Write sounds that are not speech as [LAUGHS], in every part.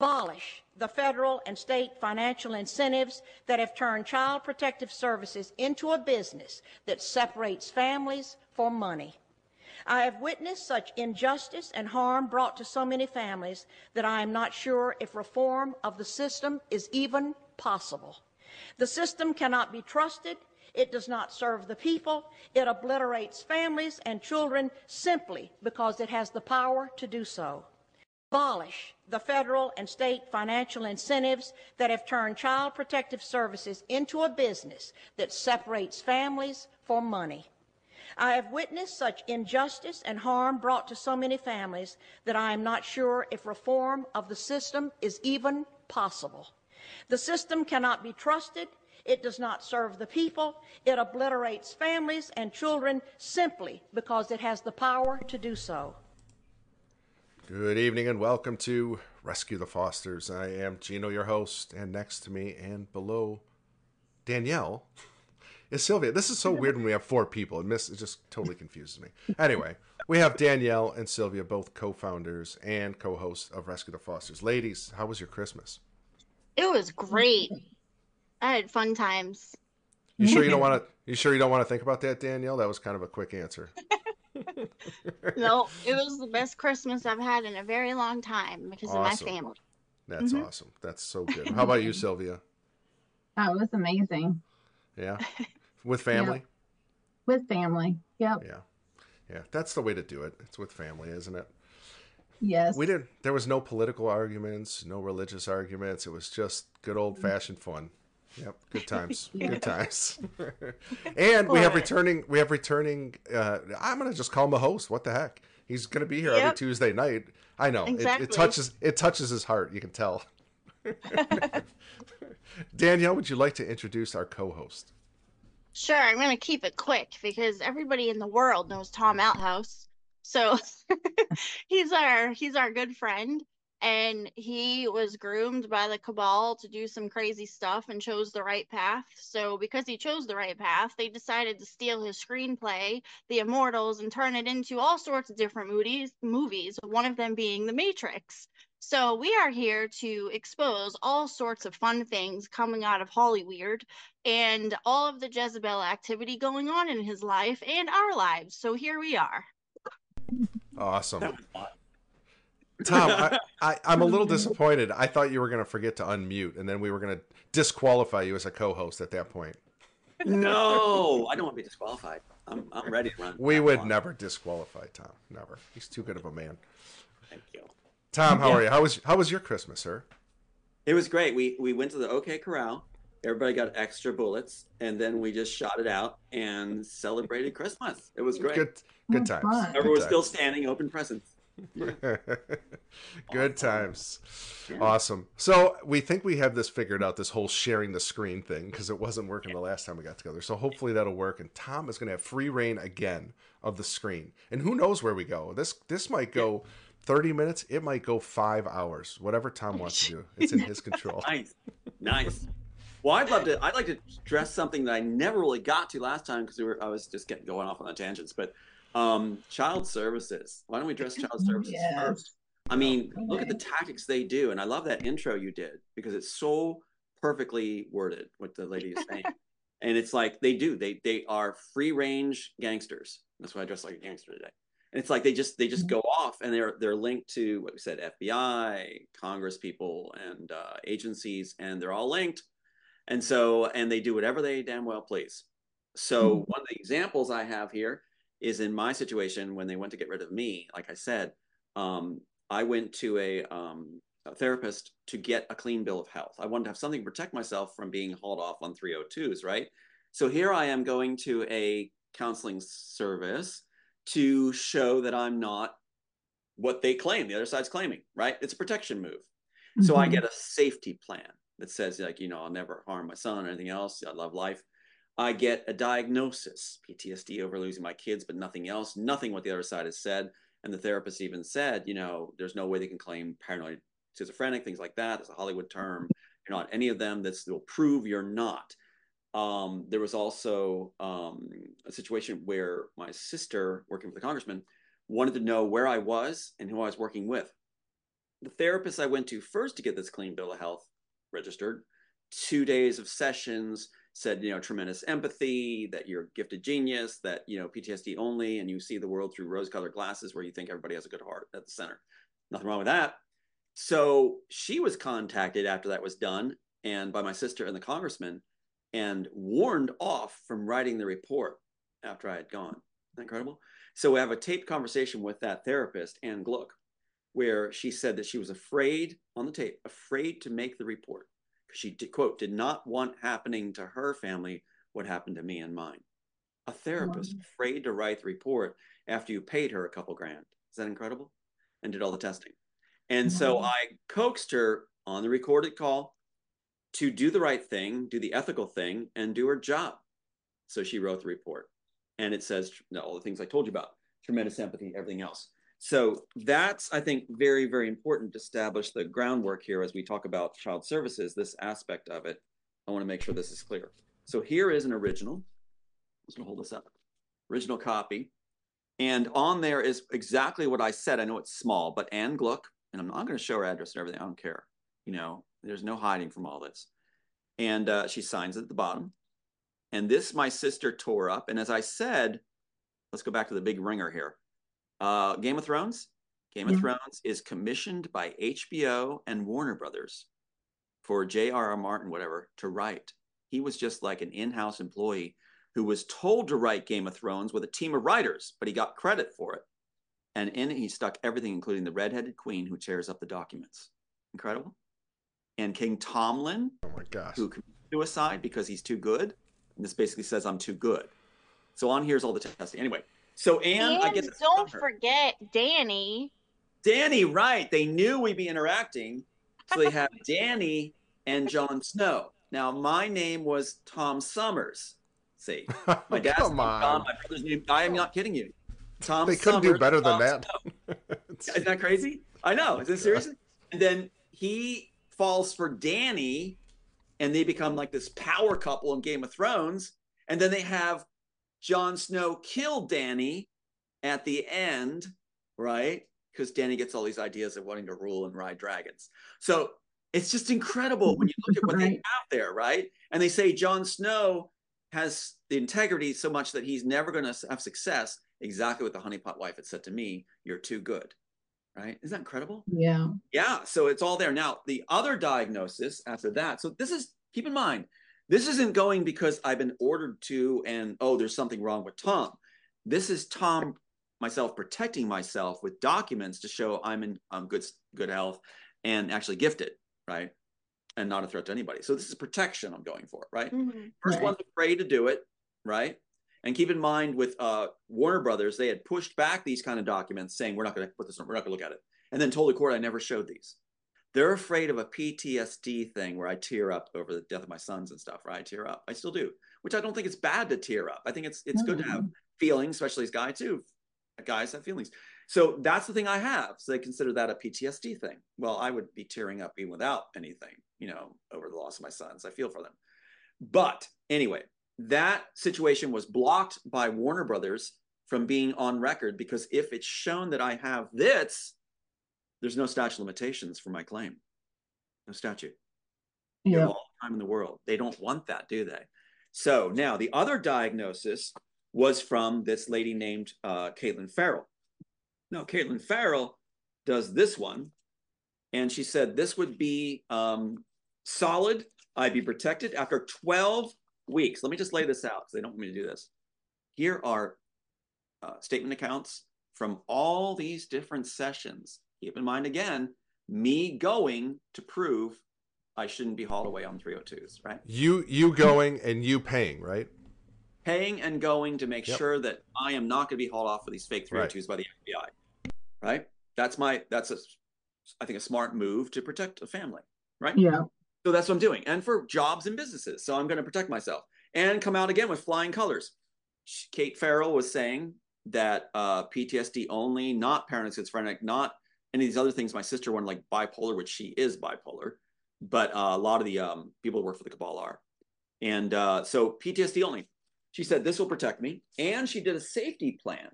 abolish the federal and state financial incentives that have turned child protective services into a business that separates families for money. I have witnessed such injustice and harm brought to so many families that I am not sure if reform of the system is even possible. The system cannot be trusted. It does not serve the people. It obliterates families and children simply because it has the power to do so abolish the federal and state financial incentives that have turned child protective services into a business that separates families for money. I have witnessed such injustice and harm brought to so many families that I am not sure if reform of the system is even possible. The system cannot be trusted. It does not serve the people. It obliterates families and children simply because it has the power to do so. Good evening and welcome to Rescue the Fosters. I am Gino, your host, and next to me and below Danielle is Sylvia. This is so weird when we have four people. It, miss, it just totally confuses me. Anyway, we have Danielle and Sylvia, both co-founders and co-hosts of Rescue the Fosters. Ladies, how was your Christmas? It was great. I had fun times. You sure you don't [LAUGHS] want to? You sure you don't want to think about that, Danielle? That was kind of a quick answer. [LAUGHS] no, it was the best Christmas I've had in a very long time because awesome. of my family. That's mm-hmm. awesome. That's so good. How about you, [LAUGHS] Sylvia? Oh, it was amazing. Yeah. [LAUGHS] With family? Yep. With family. Yep. Yeah. Yeah. That's the way to do it. It's with family, isn't it? Yes. We didn't. there was no political arguments, no religious arguments. It was just good old fashioned fun. Yep, good times. [LAUGHS] yeah. Good times. [LAUGHS] and we have returning. We have returning. Uh, I'm gonna just call him a host. What the heck? He's gonna be here yep. every Tuesday night. I know exactly. it, it touches. It touches his heart. You can tell. [LAUGHS] Danielle, would you like to introduce our co-host? Sure. I'm gonna keep it quick because everybody in the world knows Tom Althouse. So he's our he's our good friend and he was groomed by the cabal to do some crazy stuff and chose the right path. So, because he chose the right path, they decided to steal his screenplay, The Immortals, and turn it into all sorts of different movies, movies, one of them being The Matrix. So, we are here to expose all sorts of fun things coming out of Hollywood and all of the Jezebel activity going on in his life and our lives. So, here we are. Awesome. Tom, I, [LAUGHS] I, am a little disappointed. I thought you were going to forget to unmute, and then we were going to disqualify you as a co-host at that point. No, [LAUGHS] I don't want to be disqualified. I'm, I'm ready to run. We would never disqualify Tom. Never. He's too good of a man. Thank you. Tom, how yeah. are you? How was how was your Christmas, sir? It was great. We we went to the OK Corral. Everybody got extra bullets, and then we just shot it out and celebrated Christmas. It was great. Good good times. Everyone was still standing, open presents. [LAUGHS] Good times. Yeah. Awesome. So we think we have this figured out, this whole sharing the screen thing, because it wasn't working the last time we got together. So hopefully that'll work. And Tom is going to have free reign again of the screen. And who knows where we go? This this might go 30 minutes. It might go five hours. Whatever Tom wants to do, it's in his [LAUGHS] control. nice, nice. Well, I'd love to. I'd like to stress something that I never really got to last time because we were. I was just getting going off on the tangents. But um, child services. Why don't we address [LAUGHS] child services yes. first? I mean, okay. look at the tactics they do, and I love that intro you did because it's so perfectly worded what the lady is saying. [LAUGHS] and it's like they do. They they are free range gangsters. That's why I dress like a gangster today. And it's like they just they just mm-hmm. go off and they're they're linked to what we said FBI, Congress people, and uh, agencies, and they're all linked. And so and they do whatever they damn well please. So mm-hmm. one of the examples I have here is in my situation when they went to get rid of me like i said um, i went to a, um, a, therapist to get a clean bill of health. I wanted to have something to protect myself from being hauled off on 302s right? So here i am going to a counseling service to show that i'm not what they claim the other side's claiming right? It's a protection move. Mm-hmm. so i mm-hmm. get a safety plan that says like you know i'll never harm my son or anything else. I love life I get a diagnosis, PTSD over losing my kids, but nothing else, nothing what the other side has said. And the therapist even said, you know, there's no way they can claim paranoid schizophrenic, things like that. It's a Hollywood term. You're not any of them. This will prove you're not. Um, there was also um, a situation where my sister, working for the congressman, wanted to know where I was and who I was working with. the therapist I went to first to get this clean bill of health registered, two days of sessions, said, you know, tremendous empathy, that you're a gifted genius, that, you know, PTSD only, and you see the world through rose colored glasses where you think everybody has a good heart at the center. Nothing wrong with that. So she was contacted after that was done and by my sister and the congressman and warned off from writing the report after I had gone. Incredible? So we have a taped conversation with that therapist, Ann Gluck, where she said that she was afraid on the tape, afraid to make the report she did, quote did not want happening to her family what happened to me and mine. A therapist wow. afraid to write the report after you paid her a couple grand. Is that incredible? And did all the testing. And wow. so I coaxed her on the recorded call to do the right thing, do the ethical thing, and do her job. So she wrote the report. And it says all the things I told you about tremendous empathy, everything else. So that's, I think, very, very important to establish the groundwork here as we talk about child services, this aspect of it. I want to make sure this is clear. So here is an original. I'm just going to hold this up. Original copy. And on there is exactly what I said. I know it's small, but Ann Gluck, and I'm not going to show her address and everything. I don't care. You know, there's no hiding from all this. And uh, she signs it at the bottom. And this my sister tore up. And as I said, let's go back to the big ringer here. Uh, Game of Thrones. Game of Thrones is commissioned by HBO and Warner Brothers for J.R.R. Martin, whatever, to write. He was just like an in-house employee who was told to write Game of Thrones with a team of writers, but he got credit for it. And in it, he stuck everything, including the redheaded queen who tears up the documents. Incredible. And King Tomlin, oh my gosh, who committed suicide because he's too good. And this basically says I'm too good. So on here's all the testing. Anyway, so Anne, and I get don't forget Danny. Danny, right? They knew we'd be interacting, so they have [LAUGHS] Danny and Jon Snow. Now my name was Tom Summers. See, [LAUGHS] my dad's Come name on. Tom, my brother's name. I am not kidding you. Tom. They couldn't do better than Tom that. Snow. [LAUGHS] Isn't that crazy? I know. Is this seriously? And then he falls for Danny, and they become like this power couple in Game of Thrones. And then they have Jon Snow kill Danny at the end, right? Because Danny gets all these ideas of wanting to rule and ride dragons. So it's just incredible when you look at what they have there, right? And they say Jon Snow has the integrity so much that he's never going to have success. Exactly what the honeypot wife had said to me you're too good, right? Isn't that incredible? Yeah. Yeah. So it's all there. Now, the other diagnosis after that. So this is, keep in mind, this isn't going because I've been ordered to and, oh, there's something wrong with Tom. This is Tom, myself protecting myself with documents to show I'm in um, good, good health and actually gifted, right? And not a threat to anybody. So this is protection I'm going for, right? Mm-hmm. First Right. one's afraid to do it, right? And keep in mind with uh, Warner Brothers, they had pushed back these kind of documents saying, we're not going to put this on, we're not going to look at it. And then told the court I never showed these. They're afraid of a PTSD thing where I tear up over the death of my sons and stuff, right? I tear up. I still do, which I don't think it's bad to tear up. I think it's it's good to have mm. feelings, especially as guy too. Guys have feelings. So that's the thing I have. So they consider that a PTSD thing. Well, I would be tearing up even without anything, you know, over the loss of my sons. I feel for them. But anyway, that situation was blocked by Warner Brothers from being on record because if it's shown that I have this, there's no statute limitations for my claim. No statute. Yeah. all the time in the world. They don't want that, do they? So now the other diagnosis was from this lady named uh, Caitlin Farrell. Now, Caitlin Farrell does this one, and she said this would be um, solid. I'd be protected after 12 weeks. Let me just lay this out because they don't want me to do this. Here are uh, statement accounts from all these different sessions. Keep in mind again, me going to prove I shouldn't be hauled away on 302s, right? You you going and you paying, right? Paying and going to make Yep. sure that I am not going to be hauled off for these fake 302s by the FBI, right? That's my that's a I think a smart move to protect a family, right? Yeah. So that's what I'm doing. And for jobs and businesses. So I'm going to protect myself and come out again with flying colors. Kate Farrell was saying that uh, PTSD only, not paranoid schizophrenic, not any of these other things. My sister wanted like bipolar, which she is bipolar, but uh, a lot of the um, people who work for the cabal are. And uh, so PTSD only. She said this will protect me. And she did a safety plan,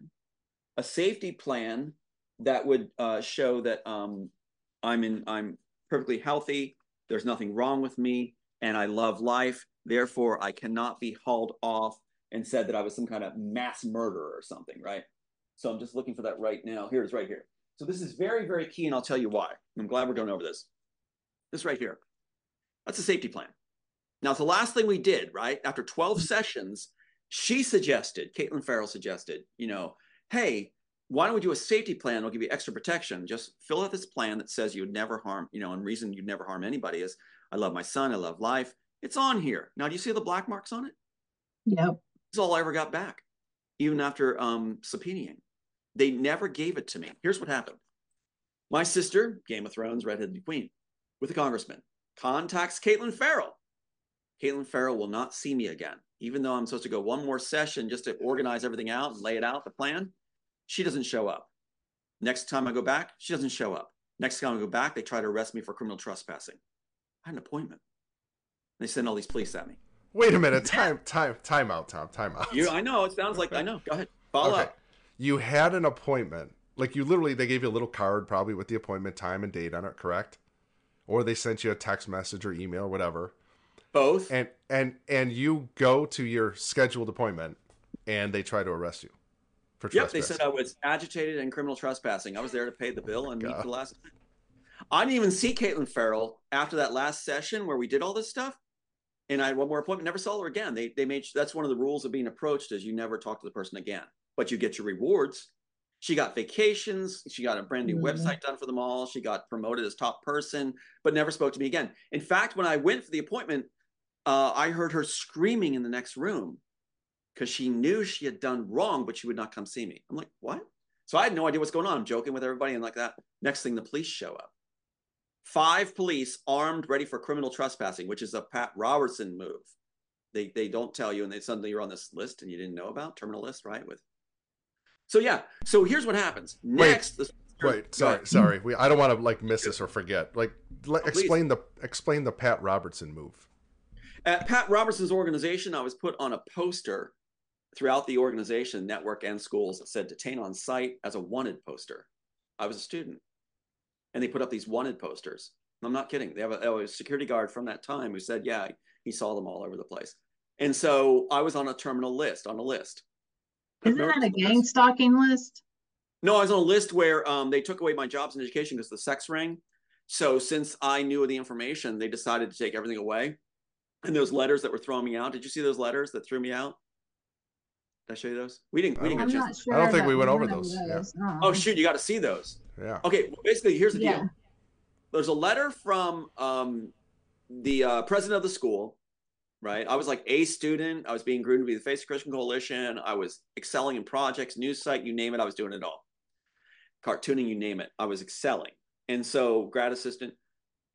a safety plan that would uh, show that um, I'm in I'm perfectly healthy. There's nothing wrong with me and I love life. Therefore, I cannot be hauled off and said that I was some kind of mass murderer or something, right? So I'm just looking for that right now. Here it is right here. So this is very, very key, and I'll tell you why. I'm glad we're going over this. This right here. That's a safety plan. Now, it's the last thing we did, right? After 12 sessions, she suggested, Caitlin Farrell suggested, you know, hey, why don't we do a safety plan? It'll give you extra protection. Just fill out this plan that says you would never harm, you know, and reason you'd never harm anybody is I love my son, I love life. It's on here. Now, do you see the black marks on it? Yep. It's all I ever got back, even after um, subpoenaing. They never gave it to me. Here's what happened. My sister, Game of Thrones, redheaded queen, with a congressman, contacts Caitlin Farrell. Caitlin Farrell will not see me again, even though I'm supposed to go one more session just to organize everything out and lay it out, the plan. She doesn't show up. Next time I go back, she doesn't show up. Next time I go back, they try to arrest me for criminal trespassing. I had an appointment. They send all these police at me. Wait a minute. Time, time, time out, Tom. Time out. You, I know. It sounds like I know. Go ahead. Follow Okay. up. You had an appointment. Like you literally, they gave you a little card, probably with the appointment time and date on it, correct? Or they sent you a text message or email, or whatever. Both. And and and you go to your scheduled appointment, and they try to arrest you for Yep, trespassing. Yep, they said I was agitated and criminal trespassing. I was there to pay the bill and meet God. for the last. I didn't even see Caitlin Farrell after that last session where we did all this stuff, and I had one more appointment. Never saw her again. They they made that's one of the rules of being approached is you never talk to the person again, but you get your rewards. She got vacations. She got a brand new Mhm. website done for them all. She got promoted as top person, but never spoke to me again. In fact, when I went for the appointment, uh, I heard her screaming in the next room because she knew she had done wrong, but she would not come see me. I'm like, what? So I had no idea what's going on. I'm joking with everybody and like that. Next thing, the police show up. Five police armed, ready for criminal trespassing, which is a Pat Robertson move. They they don't tell you, and they suddenly you're on this list and you didn't know about terminal list, right? With so yeah. So here's what happens. Next, the- Wait, sorry, sorry. We I don't want to like miss this or forget. Like, oh, please. explain the explain the Pat Robertson move. At Pat Robertson's organization, I was put on a poster throughout the organization, network, and schools that said detain on site as a wanted poster. I was a student. And they put up these wanted posters. I'm not kidding. They have a, oh, a security guard from that time who said, yeah, he saw them all over the place. And so I was on a terminal list, on a list. Isn't that a gang stalking list? No, I was on a list where um, they took away my jobs and education because the sex ring. So since I knew the information, they decided to take everything away. And those letters that were throwing me out. Did you see those letters that threw me out? Did I show you those? We didn't. We didn't I'm get a not chance. sure. I don't think we went over one of those, yeah. Uh-uh. Oh shoot, you got to see those. Yeah. Okay, well, basically, here's the Yeah. deal. There's a letter from um, the uh, president of the school, right? I was like a student. I was being groomed to be the face of Christian Coalition. I was excelling in projects, news site, you name it. I was doing it all. Cartooning, you name it. I was excelling. And so, grad assistant.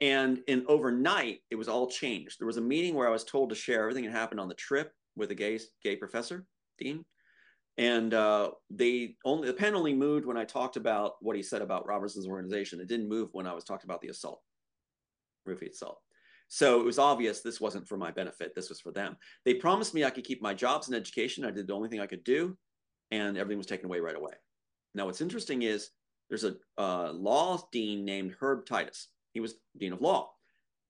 And in overnight, it was all changed. There was a meeting where I was told to share everything that happened on the trip with a gay gay professor, dean, and uh, they only the pen only moved when I talked about what he said about Robertson's organization. It didn't move when I was talking about the assault, roofie assault. So it was obvious this wasn't for my benefit. This was for them. They promised me I could keep my jobs and education. I did the only thing I could do, and everything was taken away right away. Now, what's interesting is there's a uh, law dean named Herb Titus. He was dean of law.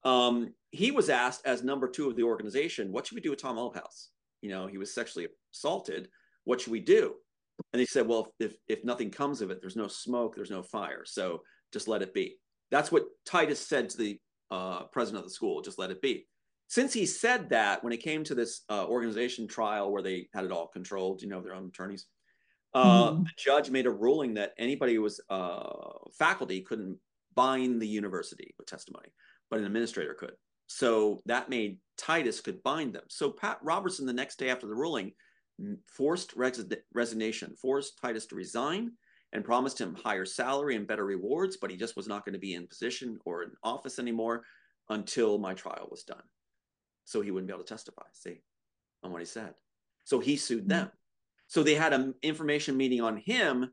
Um, he was asked as number two of the organization, what should we do with Tom Althouse? You know, he was sexually assaulted. What should we do? And they said, well, if, if nothing comes of it, there's no smoke, there's no fire. So just let it be. That's what Titus said to the uh, president of the school, just let it be. Since he said that, when it came to this uh, organization trial where they had it all controlled, you know, their own attorneys, uh, Mhm. the judge made a ruling that anybody who was uh, faculty couldn't bind the university with testimony, but an administrator could. So that made Titus could bind them. So Pat Robertson, the next day after the ruling, forced res- resignation, forced Titus to resign, and promised him higher salary and better rewards, but he just was not going to be in position or in office anymore until my trial was done. So he wouldn't be able to testify, see, on what he said. So he sued mm-hmm. them. So they had an information meeting on him,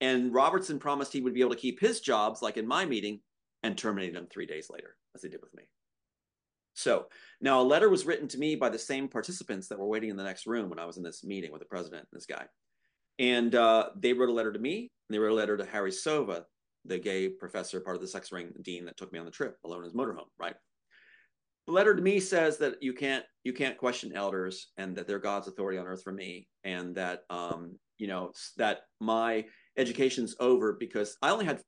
and Robertson promised he would be able to keep his jobs, like in my meeting, and terminated him three days later, as they did with me. So now a letter was written to me by the same participants that were waiting in the next room when I was in this meeting with the president and this guy. And uh, they wrote a letter to me, and they wrote a letter to Harry Sova, the gay professor, part of the sex ring dean that took me on the trip alone in his motorhome, right? The letter to me says that you can't you can't question elders and that they're God's authority on earth for me, and that um, you know that my education's over because I only had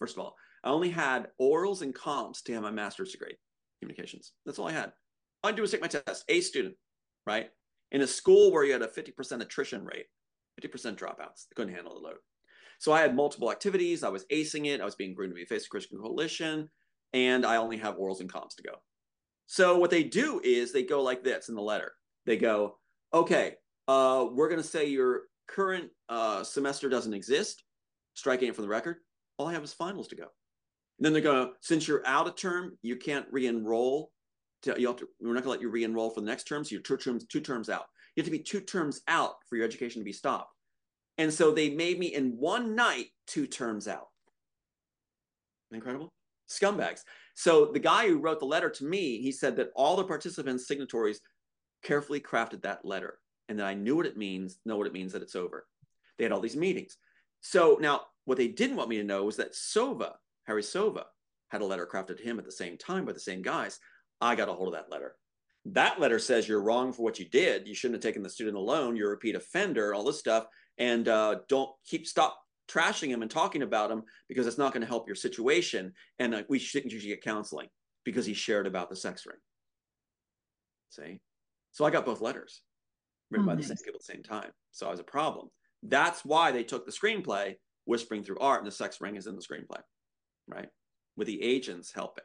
first of all I only had orals and comps to have my master's degree communications. That's all I had. All I do was take my test, A student, right? In a school where you had a 50% attrition rate, 50% dropouts, they couldn't handle the load. So I had multiple activities. I was acing it. I was being groomed to be a face of Christian Coalition, and I only have orals and comps to go. So what they do is they go like this in the letter. They go, okay, uh, we're going to say your current uh, semester doesn't exist, striking it from the record. All I have is finals to go. And then they're going to, since you're out of term, you can't re-enroll. To, you have to, we're not going to let you re-enroll for the next term. So you're two terms, two terms out. You have to be two terms out for your education to be stopped. And so they made me in one night two terms out. Incredible. Scumbags. So the guy who wrote the letter to me, he said that all the participants' signatories carefully crafted that letter and that I knew what it means, know what it means that it's over. They had all these meetings. So now what they didn't want me to know was that Sova, Harry Sova, had a letter crafted to him at the same time by the same guys. I got a hold of that letter. That letter says you're wrong for what you did. You shouldn't have taken the student alone. You're a repeat offender, all this stuff. And uh, don't keep stop trashing him and talking about him because it's not going to help your situation. And uh, we shouldn't usually get counseling because he shared about the sex ring. See? So I got both letters written oh, by nice. the same people at the same time. So I was a problem. That's why they took the screenplay, Whispering Through Art, and the sex ring is in the screenplay, right? With the agents helping.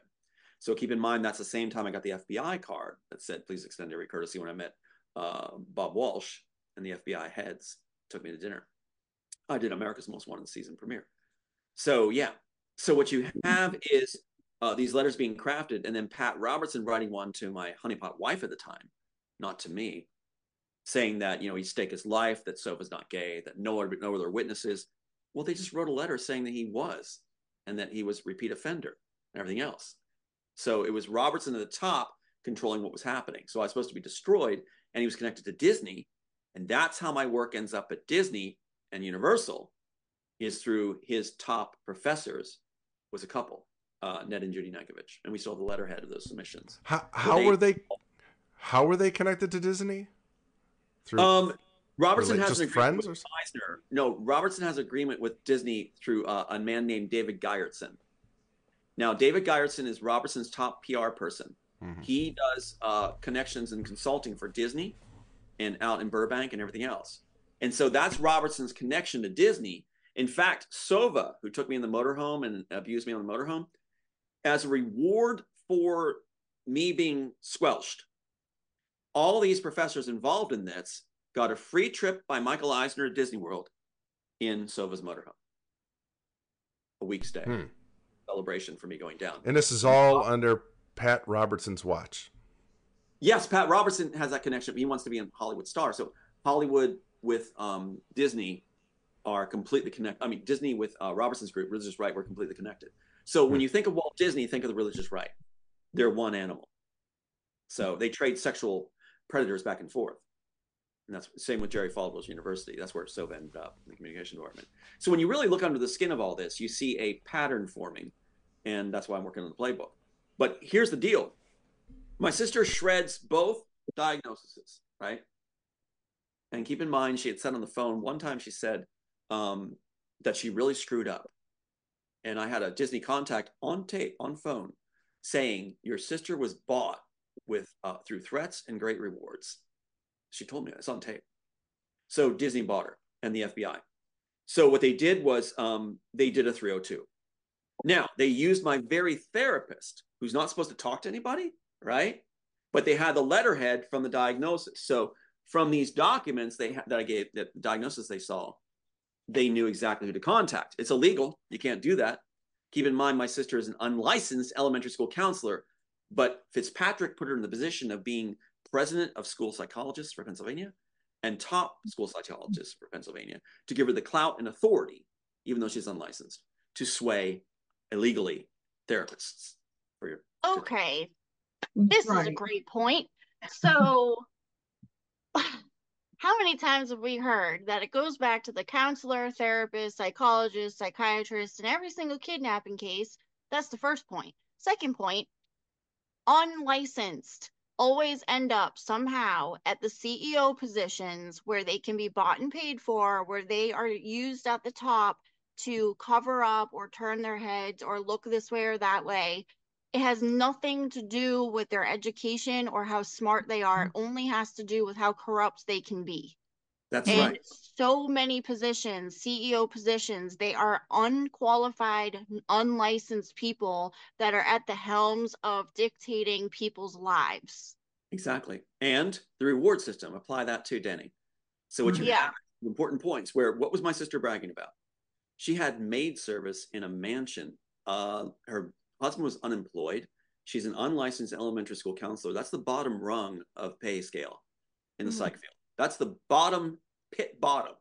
So keep in mind that's the same time I got the FBI card that said, please extend every courtesy when I met uh, Bob Walsh and the FBI heads took me to dinner. I did America's Most Wanted season premiere. So yeah. So what you have is uh, these letters being crafted, and then Pat Robertson writing one to my honeypot wife at the time, not to me, saying that you know he'd stake his life, that Sova's not gay, that no other no other witnesses. Well, they just wrote a letter saying that he was, and that he was repeat offender and everything else. So it was Robertson at the top controlling what was happening. So I was supposed to be destroyed, and he was connected to Disney, and that's how my work ends up at Disney and Universal is through his top professors was a couple, uh, Ned and Judy Nikovich, and we saw the letterhead of those submissions. How, how they, were they? How were they connected to Disney? Through um, Robertson has an agreement with Eisner. No, Robertson has agreement with Disney through uh, a man named David Gyertson. Now, David Gyertson is Robertson's top PR person. Mm-hmm. He does uh, connections and consulting for Disney and out in Burbank and everything else. And so that's Robertson's connection to Disney. In fact, Sova, who took me in the motorhome and abused me on the motorhome, as a reward for me being squelched, all these professors involved in this got a free trip by Michael Eisner to Disney World in Sova's motorhome. A week's stay. Hmm. Celebration for me going down. And this is all under Pat Robertson's watch. Yes, Pat Robertson has that connection. He wants to be a Hollywood star. So Hollywood with um, Disney are completely connected. I mean, Disney with uh, Robertson's group, Religious Right, we're completely connected. So when you think of Walt Disney, think of the Religious Right. They're one animal. So they trade sexual predators back and forth. And that's same with Jerry Falwell's University. That's where Sova ended up in the communication department. So when you really look under the skin of all this, you see a pattern forming. And that's why I'm working on the playbook. But here's the deal my sister shreds both diagnoses, right? And keep in mind, she had said on the phone one time, she said um, that she really screwed up. And I had a Disney contact on tape, on phone, saying, Your sister was bought with uh, through threats and great rewards. She told me it's on tape. So Disney bought her and the FBI. So what they did was um, they did a 302. Now they used my very therapist, who's not supposed to talk to anybody, right? But they had the letterhead from the diagnosis. So from these documents they ha- that I gave, that diagnosis they saw, they knew exactly who to contact. It's illegal. You can't do that. Keep in mind, my sister is an unlicensed elementary school counselor, but Fitzpatrick put her in the position of being president of school psychologists for Pennsylvania and top school psychologist for Pennsylvania to give her the clout and authority, even though she's unlicensed, to sway illegally therapists for your. Okay. This right. is a great point. So [LAUGHS] how many times have we heard that it goes back to the counselor, therapist, psychologist, psychiatrist, in every single kidnapping case? That's the first point. Second point, unlicensed always end up somehow at the CEO positions where they can be bought and paid for, where they are used at the top to cover up or turn their heads or look this way or that way. It has nothing to do with their education or how smart they are. Mm-hmm. It only has to do with how corrupt they can be. That's and right. so many positions, CEO positions, they are unqualified, unlicensed people that are at the helms of dictating people's lives. Exactly. And the reward system, apply that to Danny. So what you Yeah. have important points where what was my sister bragging about? She had maid service in a mansion. Uh, her husband was unemployed. She's an unlicensed elementary school counselor. That's the bottom rung of pay scale in the Mhm. psych field. That's the bottom pit bottom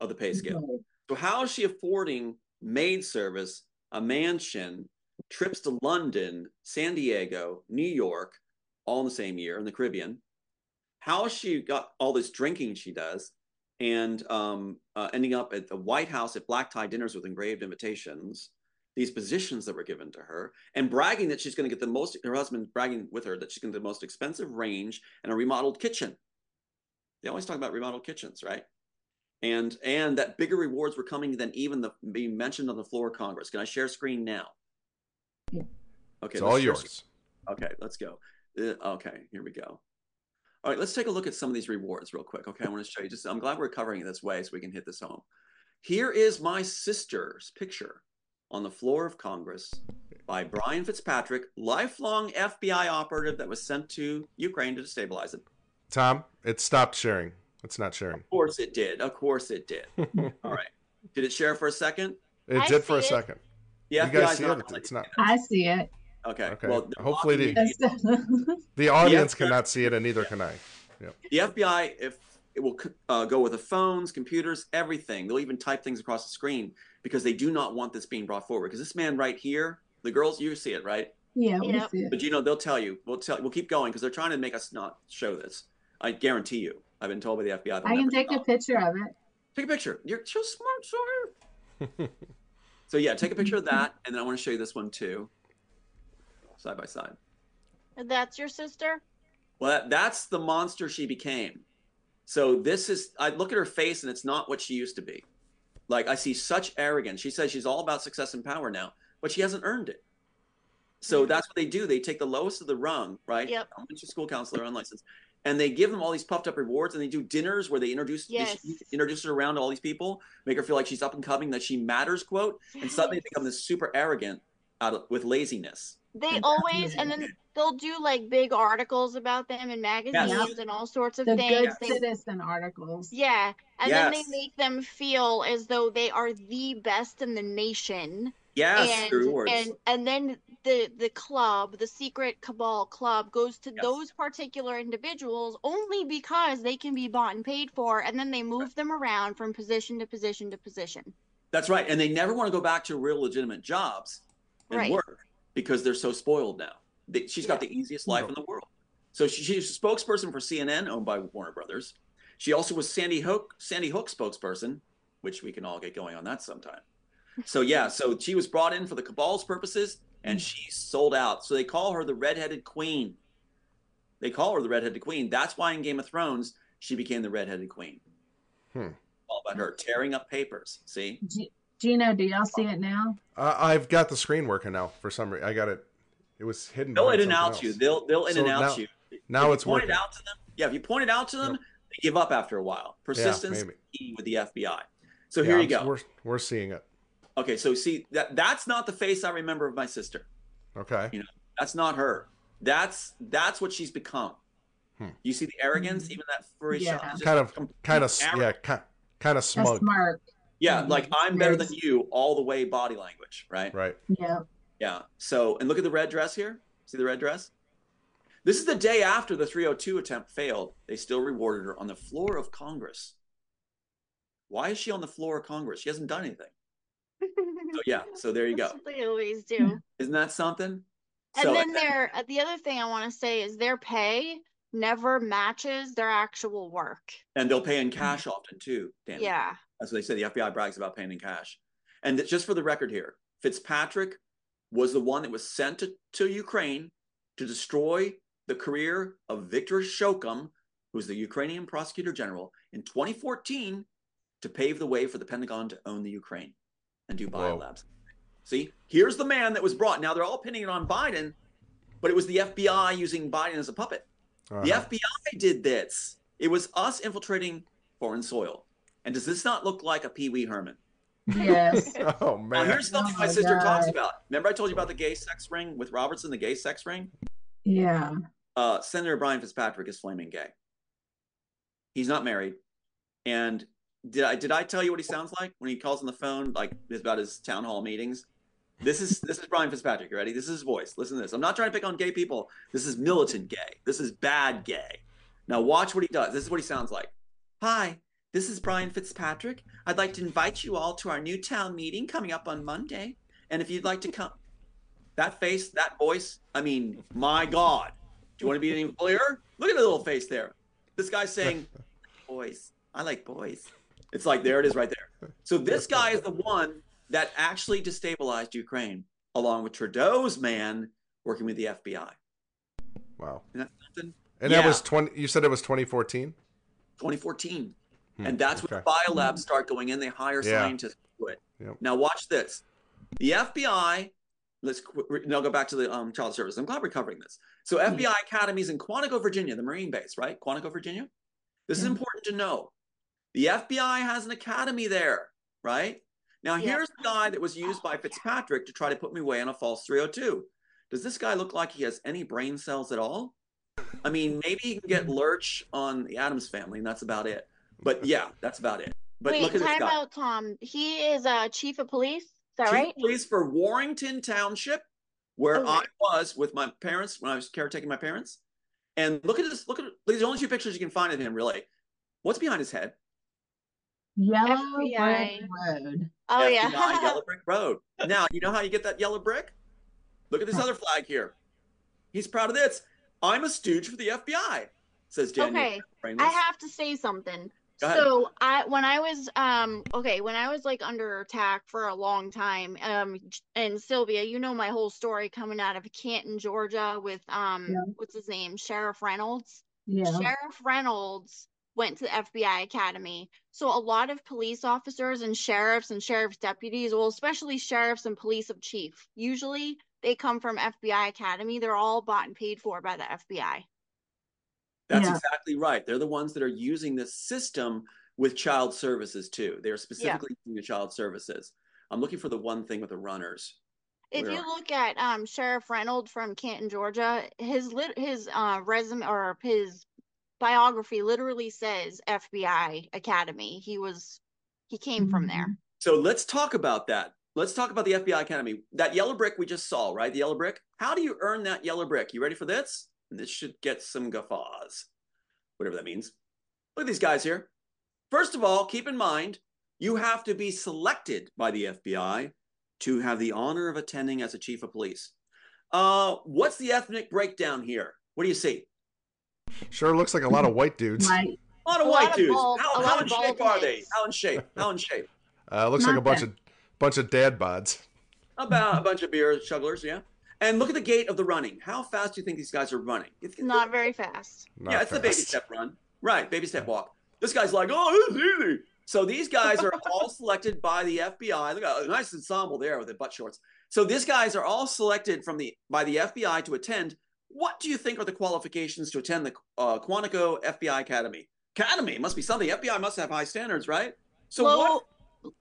of the pay scale. So how is she affording maid service, a mansion, trips to London, San Diego, New York, all in the same year in the Caribbean? How has she got all this drinking she does, and um, uh, ending up at the White House at black tie dinners with engraved invitations? These positions that were given to her, and bragging that she's going to get the most. Her husband bragging with her that she's going to get the most expensive range and a remodeled kitchen. They always talk about remodeled kitchens, right? And and that bigger rewards were coming than even the being mentioned on the floor of Congress. Can I share screen now? Okay, It's all yours. screen. Okay, let's go. Uh, okay, here we go. All right, let's take a look at some of these rewards real quick. Okay, I want to show you. Just I'm glad we're covering it this way so we can hit this home. Here is my sister's picture on the floor of Congress by Brian Fitzpatrick, lifelong FBI operative that was sent to Ukraine to destabilize it. Tom, it stopped sharing. It's not sharing. Of course it did. Of course it did. [LAUGHS] All right. Did it share for a second? It I did for a it. second. Yeah, you guys see it? gonna It's not. I see it. Okay. Okay. Well, Hopefully [LAUGHS] the- The audience Yeah. cannot see it, and neither can I. the FBI, if it will uh, go with the phones, computers, everything. They'll even type things across the screen because they do not want this being brought forward. Because this man right here, the girls, you see it, right? Yeah, we Yep. see it. But you know, they'll tell you. We'll tell. We'll keep going because they're trying to make us not show this. I guarantee you. I've been told by the FBI. I can never take a stop. picture of it. Take a picture. You're so smart, sir. [LAUGHS] so yeah, take a picture of that, and then I want to show you this one too, side by side. That's your sister? Well, that, that's the monster she became. So this is I look at her face, and it's not what she used to be. Like I see such arrogance. She says she's all about success and power now, but she hasn't earned it. So mm-hmm. that's what they do. They take the lowest of the rung, right? Yep. Elementary school counselor, unlicensed, and they give them all these puffed up rewards, and they do dinners where they introduce they introduce her around to all these people, make her feel like she's up and coming, that she matters, quote, and suddenly they become this super arrogant out of, with laziness. They Yeah. always, and then they'll do like big articles about them in magazines Yep. and all sorts of The things. good They- citizen articles. yeah, and then they make them feel as though they are the best in the nation. Yes, and, and and then the the club, the secret cabal club, goes to Yes. those particular individuals only because they can be bought and paid for, and then they move them around from position to position to position. That's right. And they never want to go back to real legitimate jobs and Right. work because they're so spoiled now. They, she's got the easiest life in the world. So she, she's a spokesperson for CNN, owned by Warner Brothers. She also was Sandy Hook, Sandy Hook spokesperson, which we can all get going on that sometime. So yeah, so she was brought in for the cabal's purposes, and she sold out. So they call her the redheaded queen. They call her the redheaded queen. That's why in Game of Thrones she became the redheaded queen. Hmm. All about her tearing up papers. See. G- Gino, do y'all see it now? Uh, I've got the screen working now for some reason. I got it. It was hidden. They'll in behind and out something you. They'll they'll in So and out now- you. Now If it's you point working. it out to them. Yeah, if you point it out to them, they give up after a while. Persistence maybe. key with the FBI. So Yeah, here you go. We're, we're seeing it. Okay, so see that that's not the face I remember of my sister. Okay. You know, That's not her. That's that's what she's become. Hmm. You see the arrogance, even that furry Yeah. shot. Kind of, kind of, arrogance. yeah, kind, kind of smug. smirk. Yeah, Mhm. like I'm better than you all the way body language, right? Right. Yeah. Yeah. So, and look at the red dress here. See the red dress? This is the day after the 302 attempt failed. They still rewarded her on the floor of Congress. Why is she on the floor of Congress? She hasn't done anything. So, [LAUGHS] yeah. So there you That's go. what they always do. [LAUGHS] Isn't that something? And So, then their uh, the other thing I want to say is their pay never matches their actual work. And they'll pay in cash often too, Dan. Yeah. That's what they say. The FBI brags about paying in cash. And just for the record here, Fitzpatrick was the one that was sent to, to Ukraine to destroy the career of Viktor Shokin, who's the Ukrainian prosecutor general, in 2014 to pave the way for the Pentagon to own the Ukraine and do Whoa. biolabs. See, here's the man that was brought. Now they're all pinning it on Biden, but it was the FBI using Biden as a puppet. The Uh-huh. FBI did this. It was us infiltrating foreign soil. And does this not look like a Pee Wee Herman? Yes. [LAUGHS] Oh Now, man. here's something Oh my my sister talks about. Remember, I told you about the gay sex ring with Robertson, the gay sex ring? Yeah. Uh, Senator Brian Fitzpatrick is flaming gay. He's not married. And did I did I tell you what he sounds like when he calls on the phone, like about his town hall meetings? This is this is Brian Fitzpatrick. Ready? This is his voice. Listen to this. I'm not trying to pick on gay people. This is militant gay. This is bad gay. Now watch what he does. This is what he sounds like. Hi, this is Brian Fitzpatrick. I'd like to invite you all to our new town meeting coming up on Monday. And if you'd like to come, that face, that voice, I mean, my God. Do you want to be any clearer? Look at the little face there. This guy's saying, [LAUGHS] boys, I like boys. It's like, there it is right there. So [LAUGHS] this guy is the one that actually destabilized Ukraine, along with Trudeau's man working with the FBI. Wow. Isn't that something? And Yeah. that was twenty. You said it was 2014. 2014. Hmm, And that's when okay. the biolabs start going in. They hire Yeah. scientists to do it. Yep. Now watch this. The FBI. Let's now go back to the um, child service. I'm glad we're covering this. So FBI academies in Quantico, Virginia, the Marine base, right? Quantico, Virginia. This is important to know. The FBI has an academy there, right? Now Yeah. here's the guy that was used by Fitzpatrick to try to put me away on a false 302. Does this guy look like he has any brain cells at all? I mean, maybe he can get Lurch on the Addams family, and that's about it. But yeah, that's about it. But Wait, look at this time guy. out, Tom. He is uh, chief of police. Is that Chief right? of police for Warrington Township, where Okay. I was with my parents when I was caretaking my parents. And look at this. Look at these are the only two pictures you can find of him. Really, what's behind his head? Yellow FBI. brick road. Oh FBI yeah. yellow [LAUGHS] brick road. Now you know how you get that yellow brick. Look at this other flag here. He's proud of this. I'm a stooge for the FBI. Says Daniel. okay. Brainless. I have to say something. So I when I was um okay, when I was like under attack for a long time, um and Sylvia, you know my whole story coming out of Canton, Georgia with um Yeah. what's his name? Sheriff Reynolds. Yeah. Sheriff Reynolds went to the FBI Academy. So a lot of police officers and sheriffs and sheriff's deputies, well, especially sheriffs and police of chief, usually they come from FBI Academy. They're all bought and paid for by the FBI. That's Yeah. exactly right. They're the ones that are using this system with child services too. They're specifically using the child services. I'm looking for the one thing with the runners. If Where you are- look at um Sheriff Reynolds from Canton, Georgia, his lit his uh resume or his biography literally says FBI Academy. He was he came from there. So let's talk about that. Let's talk about the FBI Academy. That yellow brick we just saw, right? The yellow brick. How do you earn that yellow brick? You ready for this? This should get some guffaws, whatever that means. Look at these guys here. First of all, keep in mind you have to be selected by the FBI to have the honor of attending as a chief of police. Uh, what's the ethnic breakdown here? What do you see? Sure looks like a lot of white dudes. [LAUGHS] Like, A lot of A white lot of dudes. bald- how a how lot in of shape bald are they? How in shape? How in shape? Uh, looks like a bunch bad. of bunch of dad bods. About a bunch of beer jugglers, yeah. And look at the gait of the running. How fast do you think these guys are running? It's, it's- Not very fast. Not yeah, it's the baby step run. Right, baby step walk. This guy's like, oh, this is easy. So these guys are all [LAUGHS] selected by the FBI. Look at a nice ensemble there with the butt shorts. So these guys are all selected from the by the FBI to attend. What do you think are the qualifications to attend the uh, Quantico FBI Academy? Academy must be something. FBI must have high standards, right? So low what?